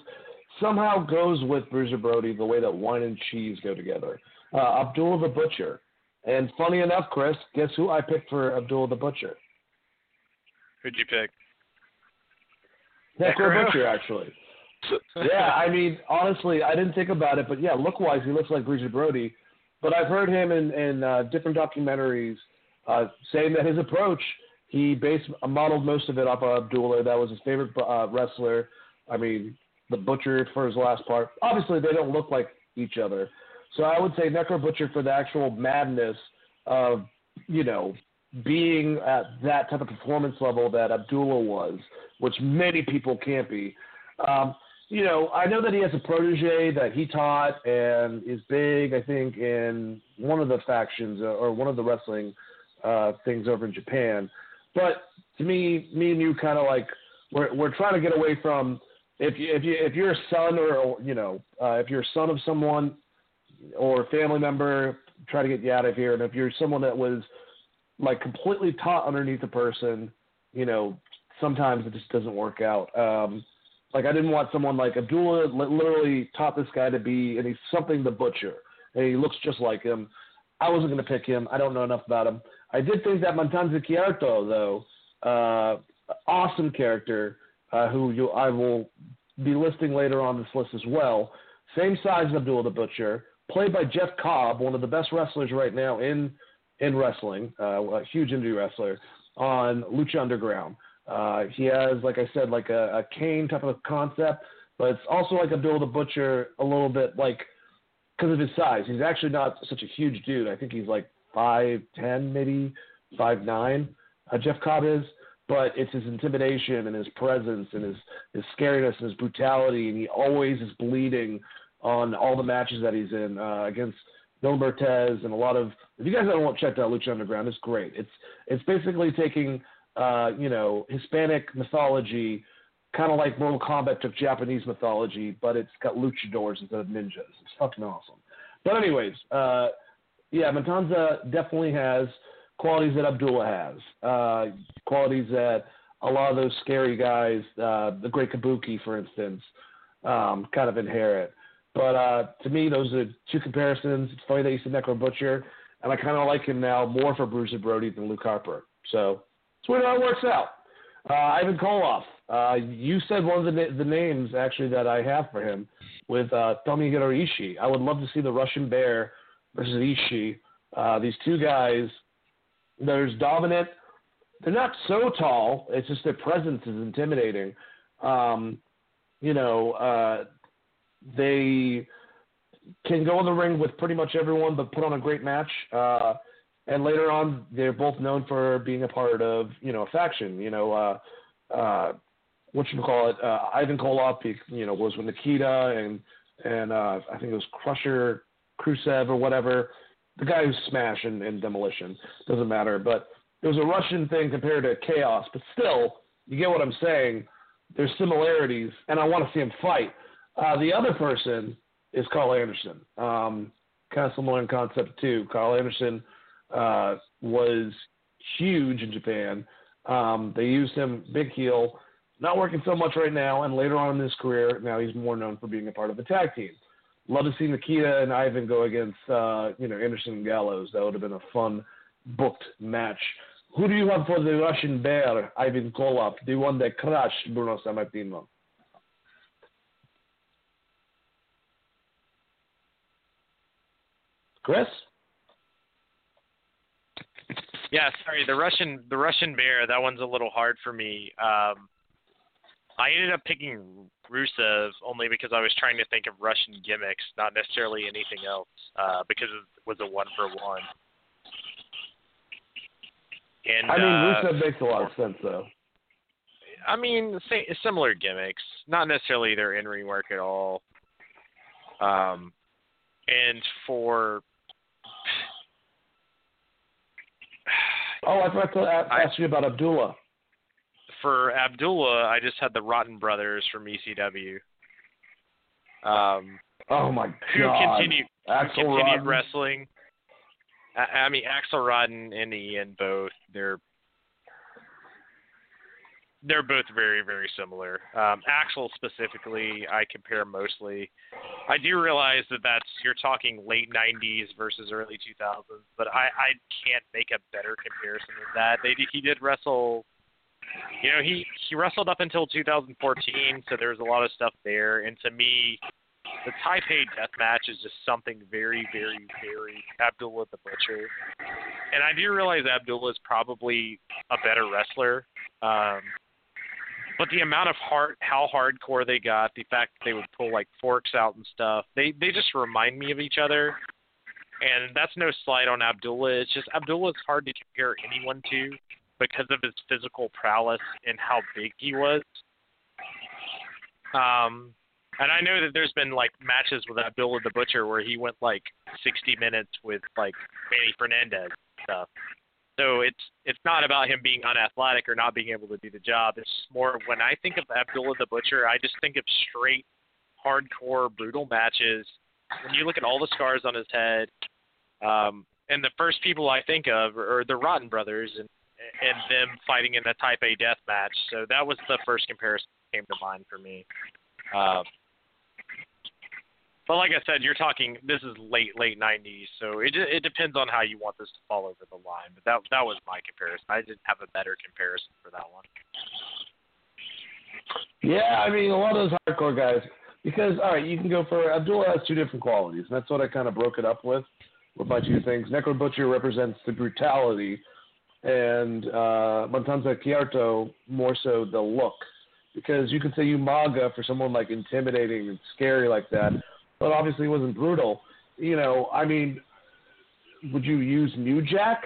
somehow goes with Bruiser Brody the way that wine and cheese go together. Uh, Abdul the Butcher. And funny enough, Chris, guess who I picked for Abdul the Butcher? Who'd you pick? Necro Butcher, actually. yeah, I mean, honestly, I didn't think about it, but yeah, look wise, he looks like Bruiser Brody. But I've heard him in, in uh, different documentaries uh, saying that his approach, he based modeled most of it off of Abdullah. That was his favorite uh, wrestler. I mean, the Butcher for his last part. Obviously, they don't look like each other, so I would say Necro Butcher for the actual madness of, you know, being at that type of performance level that Abdullah was, which many people can't be. Um, you know, I know that he has a protege that he taught and is big, I think, in one of the factions or one of the wrestling uh, things over in Japan. But to me, me and you kind of like we're we're trying to get away from if you if you if you're a son or you know uh, if you're a son of someone or family member, try to get you out of here. And if you're someone that was like completely taught underneath a person, you know, sometimes it just doesn't work out. Um, like I didn't want someone like Abdullah literally taught this guy to be, and he's something the butcher, and he looks just like him. I wasn't going to pick him. I don't know enough about him. I did think that Matanza Cueto, though, uh, awesome character, uh, who you, I will be listing later on this list as well. Same size as Abdullah the Butcher, played by Jeff Cobb, one of the best wrestlers right now in in wrestling, uh, a huge indie wrestler on Lucha Underground. Uh, he has, like I said, like a, a Kane type of concept, but it's also like Abdullah the Butcher a little bit like because of his size. He's actually not such a huge dude. I think he's like five ten, maybe five nine. Uh, Jeff Cobb is, but it's his intimidation and his presence and his his scariness and his brutality, and he always is bleeding on all the matches that he's in uh, against Mil Muertes and a lot of. If you guys haven't checked out Lucha Underground, it's great. It's it's basically taking uh, you know Hispanic mythology, kind of like Mortal Kombat took Japanese mythology, but it's got luchadors instead of ninjas. It's fucking awesome. But anyways, uh, yeah, Matanza definitely has qualities that Abdullah has, uh, qualities that a lot of those scary guys, uh, the Great Kabuki, for instance, um, kind of inherit. But uh, to me, those are two comparisons. It's funny that you said Necro Butcher, and I kind of like him now more for Bruiser Brody than Luke Harper. So it's how it works out. Uh, Ivan Koloff, uh, you said one of the, the names actually that I have for him with uh, Tomohiro Ishii. I would love to see the Russian Bear versus Ishii. Uh, these two guys, there's dominant. They're not so tall. It's just their presence is intimidating. Um, you know, uh, they can go in the ring with pretty much everyone, but put on a great match. Uh, and later on, they're both known for being a part of you know a faction. You know, uh, uh, what you call it? Uh, Ivan Koloff, you know, was with Nikita and and uh, I think it was Crusher Khrushchev or whatever. The guy who's Smash and, and Demolition doesn't matter, but it was a Russian thing compared to Chaos. But still, you get what I'm saying. There's similarities, and I want to see him fight. Uh, the other person is Karl Anderson. Um, kind of similar in concept too. Karl Anderson uh, was huge in Japan. Um, they used him big heel, not working so much right now, and later on in his career, now he's more known for being a part of the tag team. Love to see Nikita and Ivan go against uh, you know Anderson and Gallows. That would have been a fun booked match. Who do you have for the Russian bear, Ivan Koloff, the one that crushed Bruno Sammartino? Chris? Yeah, sorry. The Russian the Russian bear. That one's a little hard for me. Um, I ended up picking Rusev only because I was trying to think of Russian gimmicks, not necessarily anything else, uh, because it was a one for one. And I mean, uh, Rusev makes a lot of sense though. I mean, similar gimmicks, not necessarily their in ring work at all. Um, and for Oh, I forgot to a- I- ask you about Abdullah. for Abdullah, I just had the Rotten Brothers from ECW. Um, Oh my who god. continued who continued wrestling. I, I mean, Axl Rotten and Ian both. They're they're both very very similar. Um, Axel specifically, I compare mostly. I do realize that that's you're talking late '90s versus early 2000s, but I I can't make a better comparison than that. They he did wrestle. You know, he he wrestled up until 2014, so there was a lot of stuff there. And to me, the Taipei death match is just something very, very, very Abdullah the Butcher. And I do realize Abdullah is probably a better wrestler. Um, but the amount of hard, how hardcore they got, the fact that they would pull like forks out and stuff, they they just remind me of each other. And that's no slight on Abdullah. It's just Abdullah is hard to compare anyone to because of his physical prowess and how big he was. Um, and I know that there's been like matches with Abdullah the Butcher where he went like 60 minutes with like Manny Fernandez and stuff. So it's it's not about him being unathletic or not being able to do the job. It's more when I think of Abdullah the Butcher, I just think of straight, hardcore, brutal matches. When you look at all the scars on his head, um, and the first people I think of are the Rotten Brothers and and them fighting in the A death match. So that was the first comparison that came to mind for me. Uh, but like I said, you're talking. This is late late '90s, so it it depends on how you want this to fall over the line. But that that was my comparison. I didn't have a better comparison for that one. Yeah, I mean a lot of those hardcore guys. Because all right, you can go for Abdullah has two different qualities, and that's what I kind of broke it up with with my two things. Necro Butcher represents the brutality, and uh, Matanza Cueto more so the look. Because you can say Umaga for someone like intimidating and scary like that, but obviously it wasn't brutal. You know, I mean, would you use New Jack,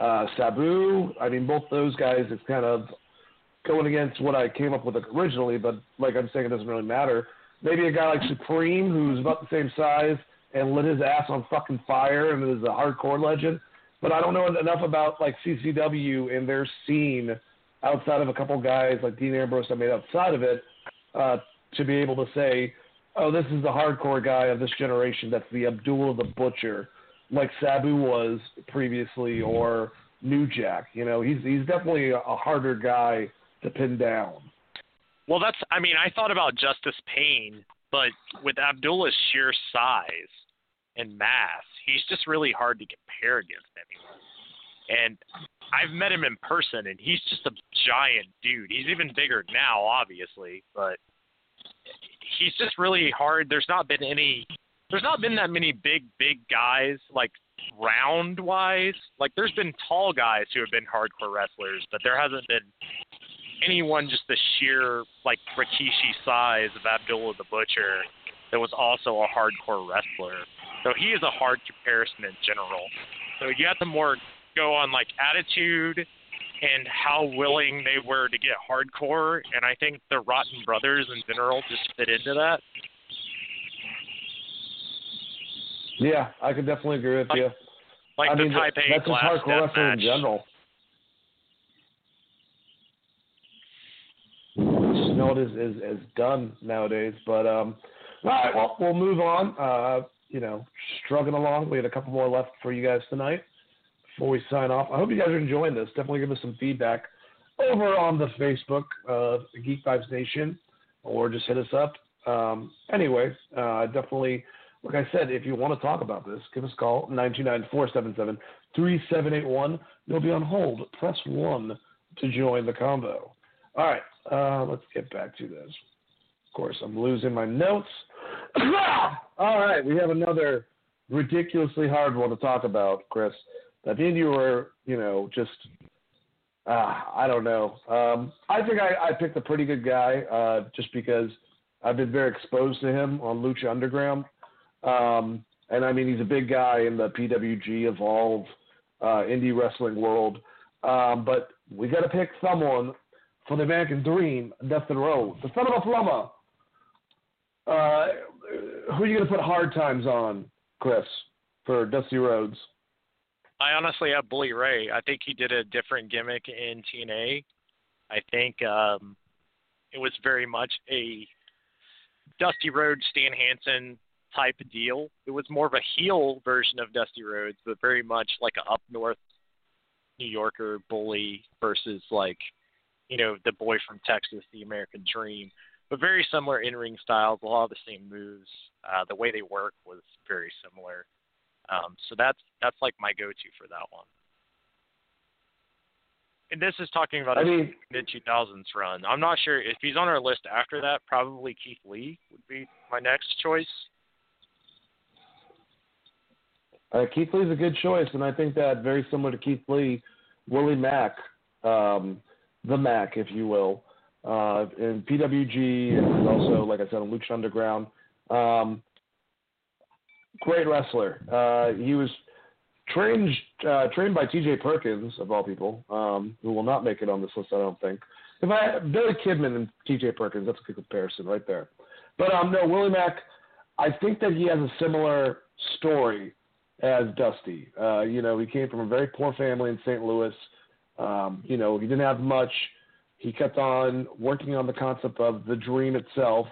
uh, Sabu? I mean, both those guys. It's kind of going against what I came up with originally, but like I'm saying, it doesn't really matter. Maybe a guy like Supreme, who's about the same size and lit his ass on fucking fire and is a hardcore legend. But I don't know enough about like CZW and their scene outside of a couple guys like Dean Ambrose I made outside of it uh, to be able to say, oh, this is the hardcore guy of this generation. That's the Abdullah the Butcher, like Sabu was previously, or New Jack. You know, he's he's definitely a, a harder guy to pin down. Well, that's. I mean, I thought about Justice Pain, but with Abdullah's sheer size and mass, he's just really hard to compare against anyone. And I've met him in person, and he's just a giant dude. He's even bigger now, obviously, but he's just really hard. There's not been any. There's not been that many big, big guys like round wise. Like there's been tall guys who have been hardcore wrestlers, but there hasn't been anyone just the sheer like Rikishi size of Abdullah the Butcher that was also a hardcore wrestler. So he is a hard comparison in general. So you have to more go on like attitude and how willing they were to get hardcore, and I think the Rotten Brothers in general just fit into that. Yeah, I could definitely agree with you. Like I the mean, Taipei that's just hardcore wrestling in general. You know, it is, is is done nowadays. But um, all right, well, we'll move on. Uh, you know, struggling along. We had a couple more left for you guys tonight before we sign off. I hope you guys are enjoying this. Definitely give us some feedback over on the Facebook, uh, Geek Vibes Nation, or just hit us up. Um, anyway, uh, definitely, like I said, if you want to talk about this, give us a call, 929-477-3781. You'll be on hold. Press 1 to join the combo. All right, uh, let's get back to this. Of course, I'm losing my notes. All right, we have another ridiculously hard one to talk about, Chris. I think you were, you know, just uh, I don't know. Um, I think I, I picked a pretty good guy uh, just because I've been very exposed to him on Lucha Underground. Um, and I mean, he's a big guy in the PWG Evolve uh, indie wrestling world. Um, but we got to pick someone for the American Dream, Dustin Rhodes, the son of a plumber. Uh, who are you going to put hard times on, Chris, for Dusty Rhodes? I honestly have Bully Ray. I think he did a different gimmick in TNA. I think um, it was very much a Dusty Rhodes, Stan Hansen type deal. It was more of a heel version of Dusty Rhodes, but very much like a up north New Yorker bully versus like, you know, the boy from Texas, the American Dream. But very similar in ring styles, a lot of the same moves. Uh, the way they work was very similar. Um, so that's that's like my go-to for that one. And this is talking about I a mean- mid 2000s run. I'm not sure if he's on our list after that. Probably Keith Lee would be my next choice. Uh, Keith Lee's a good choice, and I think that very similar to Keith Lee, Willie Mack, um, the Mac, if you will, uh, in PWG and also, like I said, on Lucha Underground. Um, great wrestler. Uh, he was trained uh, trained by T.J. Perkins of all people, um, who will not make it on this list, I don't think. If I Billy Kidman and T.J. Perkins, that's a good comparison right there. But um, no, Willie Mack, I think that he has a similar story as Dusty. Uh, you know, he came from a very poor family in St. Louis. Um, you know, he didn't have much. He kept on working on the concept of the dream itself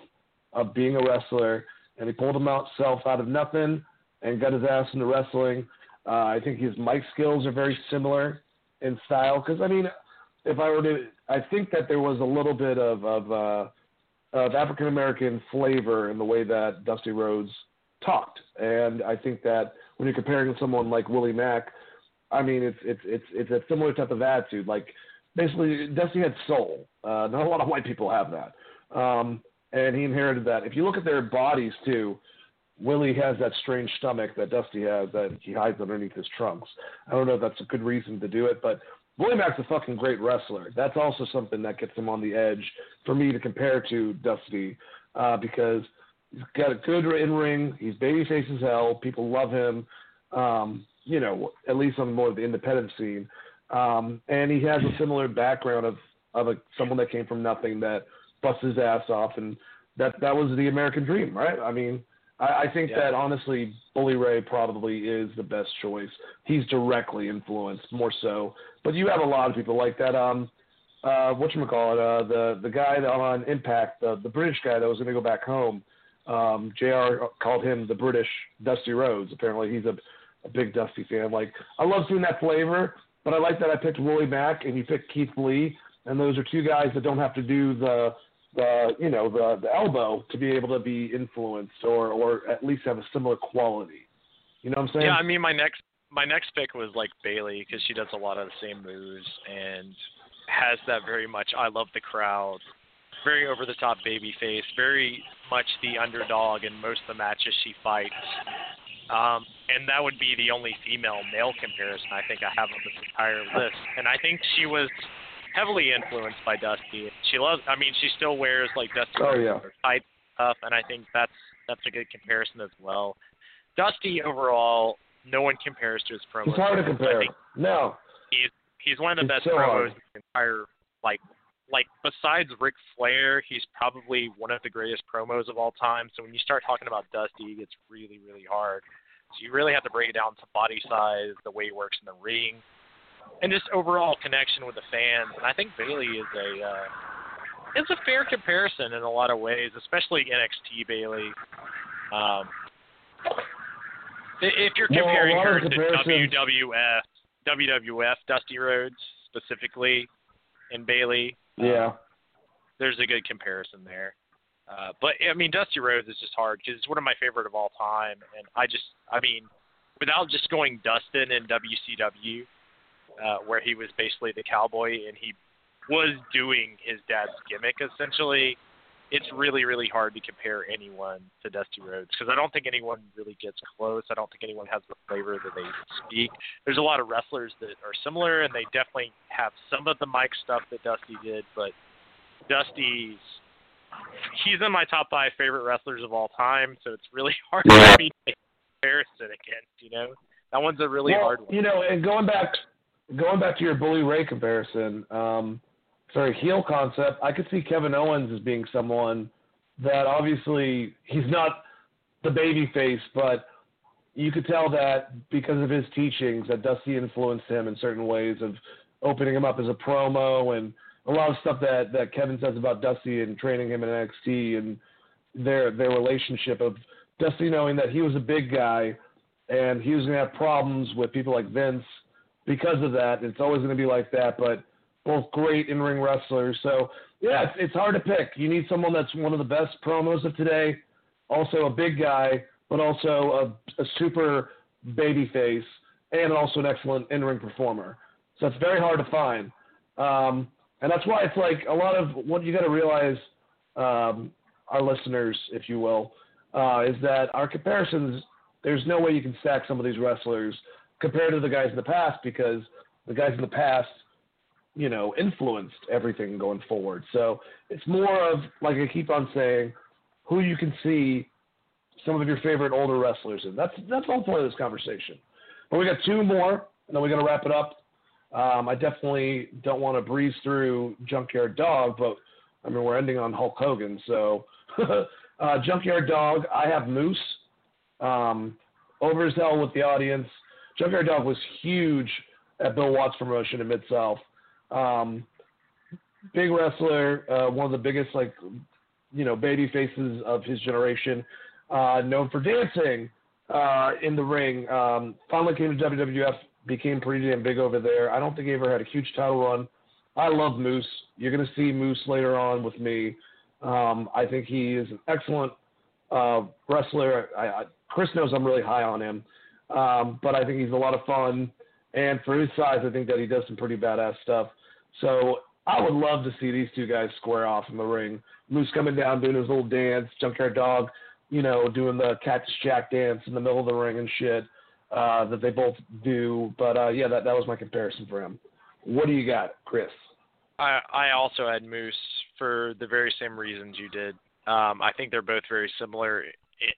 of being a wrestler, and he pulled himself out of nothing and got his ass into wrestling. Uh, I think his mic skills are very similar in style. Because I mean, if I were to, I think that there was a little bit of of, uh, of African American flavor in the way that Dusty Rhodes talked, and I think that when you're comparing someone like Willie Mack, I mean, it's it's it's it's a similar type of attitude. Like basically, Dusty had soul. Uh, not a lot of white people have that, um, and he inherited that. If you look at their bodies too, Willie has that strange stomach that Dusty has that he hides underneath his trunks. I don't know if that's a good reason to do it, but Willie Mack's a fucking great wrestler. That's also something that gets him on the edge for me to compare to Dusty uh, because he's got a good in ring. He's babyface as hell. People love him. Um, you know, at least on more of the independent scene. Um, and he has a similar background of of a, someone that came from nothing that busts his ass off, and that that was the American dream, right? I mean, I, I think Yeah. that honestly, Bully Ray probably is the best choice. He's directly influenced more so, but you have a lot of people like that. Um, uh, what you call it? Uh, the the guy on Impact, the the British guy that was going to go back home. Um, Jr. called him the British Dusty Rhodes. Apparently, he's a, a big Dusty fan. Like I love seeing that flavor, but I like that I picked Willie Mack and you picked Keith Lee, and those are two guys that don't have to do the the you know the the elbow to be able to be influenced or or at least have a similar quality. You know what I'm saying? Yeah, I mean my next my next pick was like Bayley because she does a lot of the same moves and has that very much I love the crowd, very over the top baby face, very much the underdog in most of the matches she fights. Um, and that would be the only female male comparison I think I have on this entire list. And I think she was heavily influenced by Dusty. She loves I mean she still wears like Dusty Oh, yeah. tight stuff and I think that's that's a good comparison as well. Dusty overall, no one compares to his promos. it's hard to compare. No, he's he's one of the It's best so promos hard. in the entire like like besides Ric Flair, he's probably one of the greatest promos of all time. So when you start talking about Dusty, it gets really really hard. So you really have to break it down to body size, the way he works in the ring, and just overall connection with the fans. And I think Bayley is a uh, is a fair comparison in a lot of ways, especially NXT Bayley. Um, If you're comparing of her to WWF, WWF Dusty Rhodes specifically, and Bayley, uh, Yeah. there's a good comparison there. Uh, but I mean, Dusty Rhodes is just hard because it's one of my favorite of all time, and I just, I mean, without just going Dustin in WCW, uh, where he was basically the cowboy and he was doing his dad's gimmick essentially, it's really, really hard to compare anyone to Dusty Rhodes because I don't think anyone really gets close. I don't think anyone has the flavor that they speak. There's a lot of wrestlers that are similar, and they definitely have some of the mic stuff that Dusty did, but Dusty's he's in my top five favorite wrestlers of all time, so it's really hard Yeah. for me to make a comparison against. You know, that one's a really well, hard one. You know, and going back, going back to your Bully Ray comparison, um, sorry, heel concept. I could see Kevin Owens as being someone that obviously he's not the baby face, but you could tell that because of his teachings that Dusty influenced him in certain ways of opening him up as a promo and a lot of stuff that that Kevin says about Dusty and training him in NXT and their their relationship of Dusty knowing that he was a big guy and he was to have problems with people like Vince because of that. It's always going to be like that, but both great in-ring wrestlers. So yeah, it's, it's hard to pick. You need someone that's one of the best promos of today, also a big guy, but also a, a super baby face, and also an excellent in-ring performer. So it's very hard to find. Um, and that's why it's like a lot of what you got to realize, um, our listeners, if you will, uh, is that our comparisons. There's no way you can stack some of these wrestlers compared to the guys in the past because the guys in the past, you know, influenced everything going forward. So it's more of like I keep on saying, who you can see some of your favorite older wrestlers in. That's that's all part of this conversation. But we got two more, and then we're gonna wrap it up. Um, I definitely don't want to breeze through Junkyard Dog, but I mean we're ending on Hulk Hogan, so uh, Junkyard Dog. I have Moose um, over as hell with the audience. Junkyard Dog was huge at Bill Watts promotion in Mid South. Um, big wrestler, uh, one of the biggest like you know baby faces of his generation. Uh, known for dancing uh, in the ring. Um, finally came to WWF, became pretty damn big over there. I don't think he ever had a huge title run. I love Moose. You're to see Moose later on with me. Um, I think he is an excellent uh, wrestler. I, I, Chris knows I'm really high on him, um, but I think he's a lot of fun. And for his size, I think that he does some pretty badass stuff. So I would love to see these two guys square off in the ring. Moose coming down, doing his little dance, Junkyard Dog, you know, doing the Cactus Jack dance in the middle of the ring and shit uh, that they both do. But uh, yeah, that that was my comparison for him. What do you got, Chris? I I also had Moose for the very same reasons you did. Um, I think they're both very similar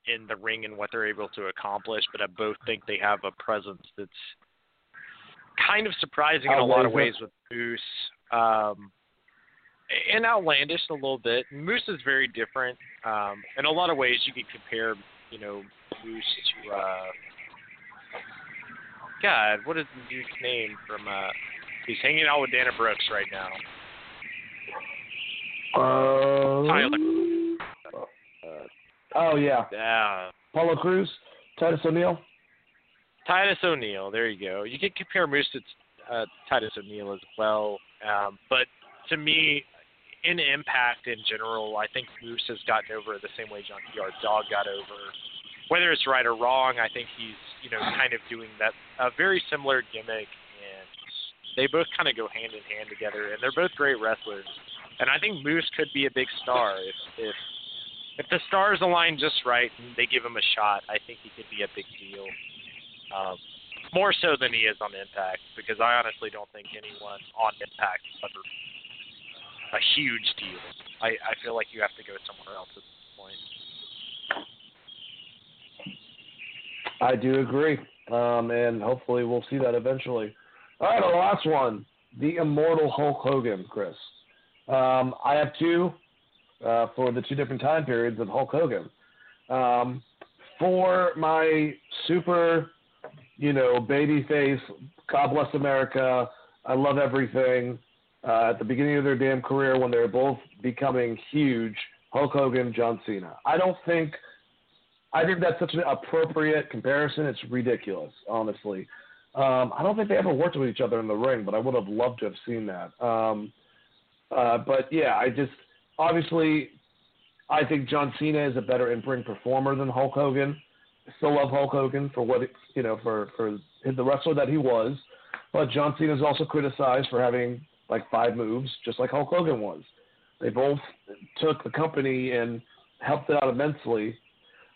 in, the ring and what they're able to accomplish, but I both think they have a presence that's kind of surprising in a lot of ways with Moose. Um, and outlandish a little bit. Moose is very different. Um, in a lot of ways, you could compare, you know, Moose to uh, God. What is the dude's name from? Uh, he's hanging out with Dana Brooks right now. Uh, Tyler. Oh yeah, Yeah. Apollo Crews, Titus O'Neil. Titus O'Neil. There you go. You can compare Moose to uh, Titus O'Neil as well. Um, but to me, in Impact in general, I think Moose has gotten over the same way Junkyard Dog got over. Whether it's right or wrong, I think he's you know kind of doing that a very similar gimmick, and they both kind of go hand in hand together, and they're both great wrestlers. And I think Moose could be a big star if if if the stars align just right and they give him a shot. I think he could be a big deal. Um, more so than he is on Impact, because I honestly don't think anyone on Impact is ever a huge deal. I, I feel like you have to go somewhere else at this point. I do agree, um, and hopefully we'll see that eventually. All right, our last one, the immortal Hulk Hogan, Chris. Um, I have two uh, for the two different time periods of Hulk Hogan. Um, for my super, you know, baby face, God bless America, I love everything. Uh, at the beginning of their damn career, when they were both becoming huge, Hulk Hogan, John Cena. I don't think I think that's such an appropriate comparison. It's ridiculous, honestly. Um, I don't think they ever worked with each other in the ring, but I would have loved to have seen that. Um, uh, but yeah, I just obviously I think John Cena is a better in-ring performer than Hulk Hogan. I still love Hulk Hogan for what you know for for the wrestler that he was, but John Cena is also criticized for having like five moves, just like Hulk Hogan was. They both took the company and helped it out immensely.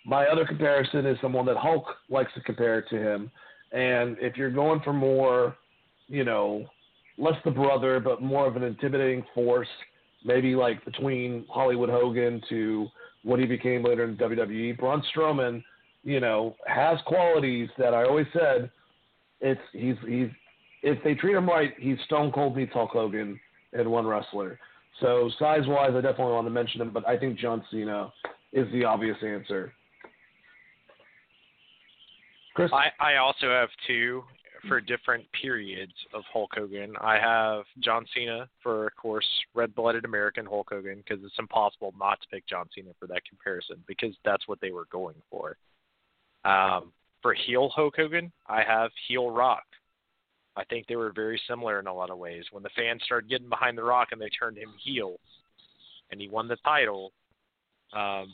My other comparison is someone that Hulk likes to compare to him, and if you're going for more, you know, less the brother, but more of an intimidating force, maybe like between Hollywood Hogan to what he became later in WWE, Braun Strowman, you know, has qualities that I always said it's he's he's if they treat him right, he's Stone Cold meets Hulk Hogan in one wrestler. So size wise, I definitely want to mention him, but I think John Cena is the obvious answer. Chris? I, I also have two for different periods of Hulk Hogan. I have John Cena for, of course, red blooded American Hulk Hogan because it's impossible not to pick John Cena for that comparison because that's what they were going for. Um, for heel Hulk Hogan, I have heel Rock. I think they were very similar in a lot of ways. When the fans started getting behind The Rock and they turned him heel, and he won the title, um,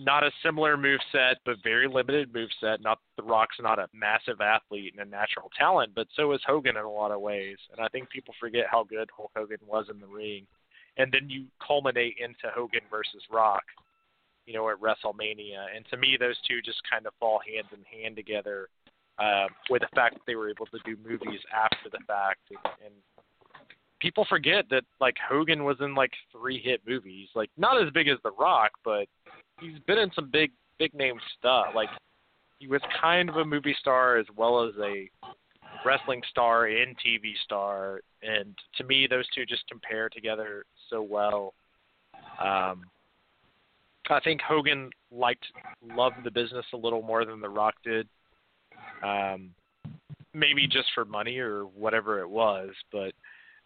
not a similar move set, but very limited move set. Not the Rock's not a massive athlete and a natural talent, but so is Hogan in a lot of ways. And I think people forget how good Hulk Hogan was in the ring. And then you culminate into Hogan versus Rock, you know, at WrestleMania. And to me, those two just kind of fall hand in hand together. Uh, with the fact that they were able to do movies after the fact, and, and people forget that like Hogan was in like three hit movies, like not as big as The Rock, but he's been in some big big name stuff. Like he was kind of a movie star as well as a wrestling star and TV star, and to me, those two just compare together so well. Um, I think Hogan liked loved the business a little more than The Rock did. Um, maybe just for money or whatever it was, but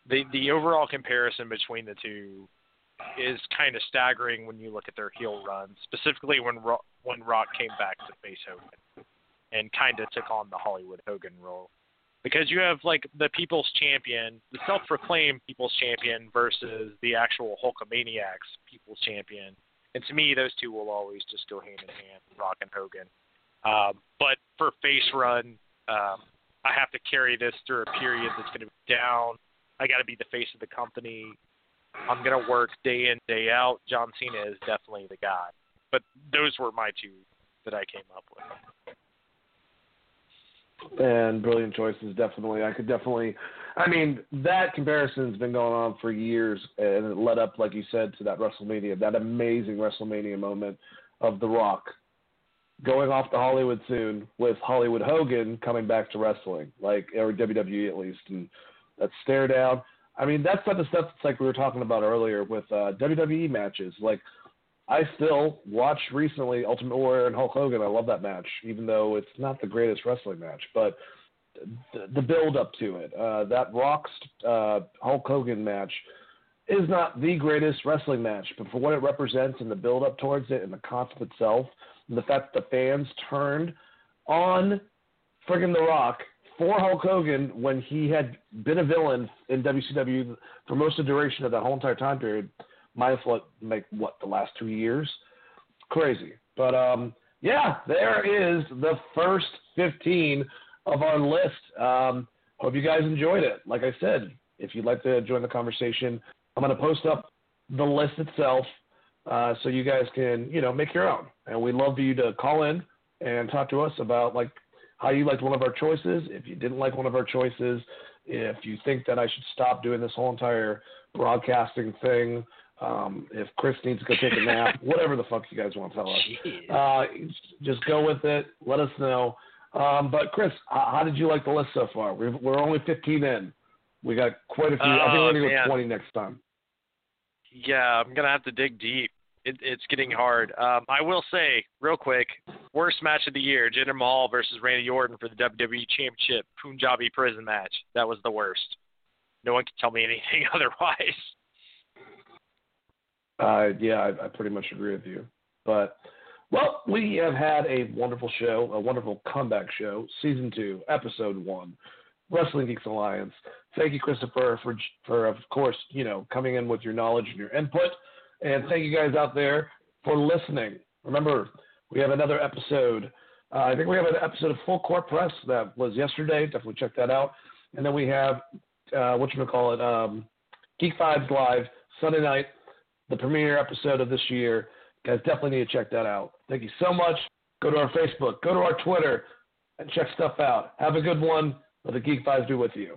the the overall comparison between the two is kind of staggering when you look at their heel runs, specifically when Ro- when Rock came back to face Hogan and kind of took on the Hollywood Hogan role. Because you have like the People's Champion, the self-proclaimed People's Champion versus the actual Hulkamaniacs People's Champion, and to me, those two will always just go hand in hand, Rock and Hogan. Um, but for face run, um, I have to carry this through a period that's going to be down. I got to be the face of the company. I'm gonna work day in day out. John Cena is definitely the guy. But those were my two that I came up with. And brilliant choices, definitely. I could definitely. I mean, that comparison's been going on for years, and it led up, like you said, to that WrestleMania, that amazing WrestleMania moment of The Rock going off to Hollywood soon with Hollywood Hogan coming back to wrestling, like or WWE at least, and that stare down. I mean, that's type of stuff that's like we were talking about earlier with uh, WWE matches. Like, I still watched recently Ultimate Warrior and Hulk Hogan. I love that match, even though it's not the greatest wrestling match, but the, the build up to it, uh, that Rock's uh, Hulk Hogan match is not the greatest wrestling match, but for what it represents and the build up towards it and the concept itself, and the fact that the fans turned on friggin' The Rock for Hulk Hogan when he had been a villain in WCW for most of the duration of that whole entire time period, minus what like what the last two years, crazy. But um, yeah, there is the first 15 of our list. Um, hope you guys enjoyed it. Like I said, if you'd like to join the conversation, I'm going to post up the list itself uh, so you guys can you know make your own. And we'd love for you to call in and talk to us about like how you liked one of our choices, if you didn't like one of our choices, if you think that I should stop doing this whole entire broadcasting thing, um, if Chris needs to go take a nap, whatever the fuck you guys want to tell us. Uh, just go with it. Let us know. Um, but Chris, how, how did you like the list so far? We're, we're only 15 in. We got quite a few. I think we're going to go 20 next time. Yeah, I'm going to have to dig deep it, it's getting hard. Um, I will say, real quick, worst match of the year: Jinder Mahal versus Randy Orton for the WWE Championship Punjabi Prison match. That was the worst. No one can tell me anything otherwise. Uh, yeah, I, I pretty much agree with you. But Well, we have had a wonderful show, a wonderful comeback show, season two, episode one, Wrestling Geeks Alliance. Thank you, Christopher, for for of course, you know, coming in with your knowledge and your input, and thank you guys out there for listening. Remember, we have another episode. Uh, I think we have an episode of Full Court Press that was yesterday. Definitely check that out. And then we have uh, what you gonna call it, um, Geek Vibes Live Sunday night, the premiere episode of this year. Guys, definitely need to check that out. Thank you so much. Go to our Facebook, go to our Twitter, and check stuff out. Have a good one. Let the Geek Vibes be with you.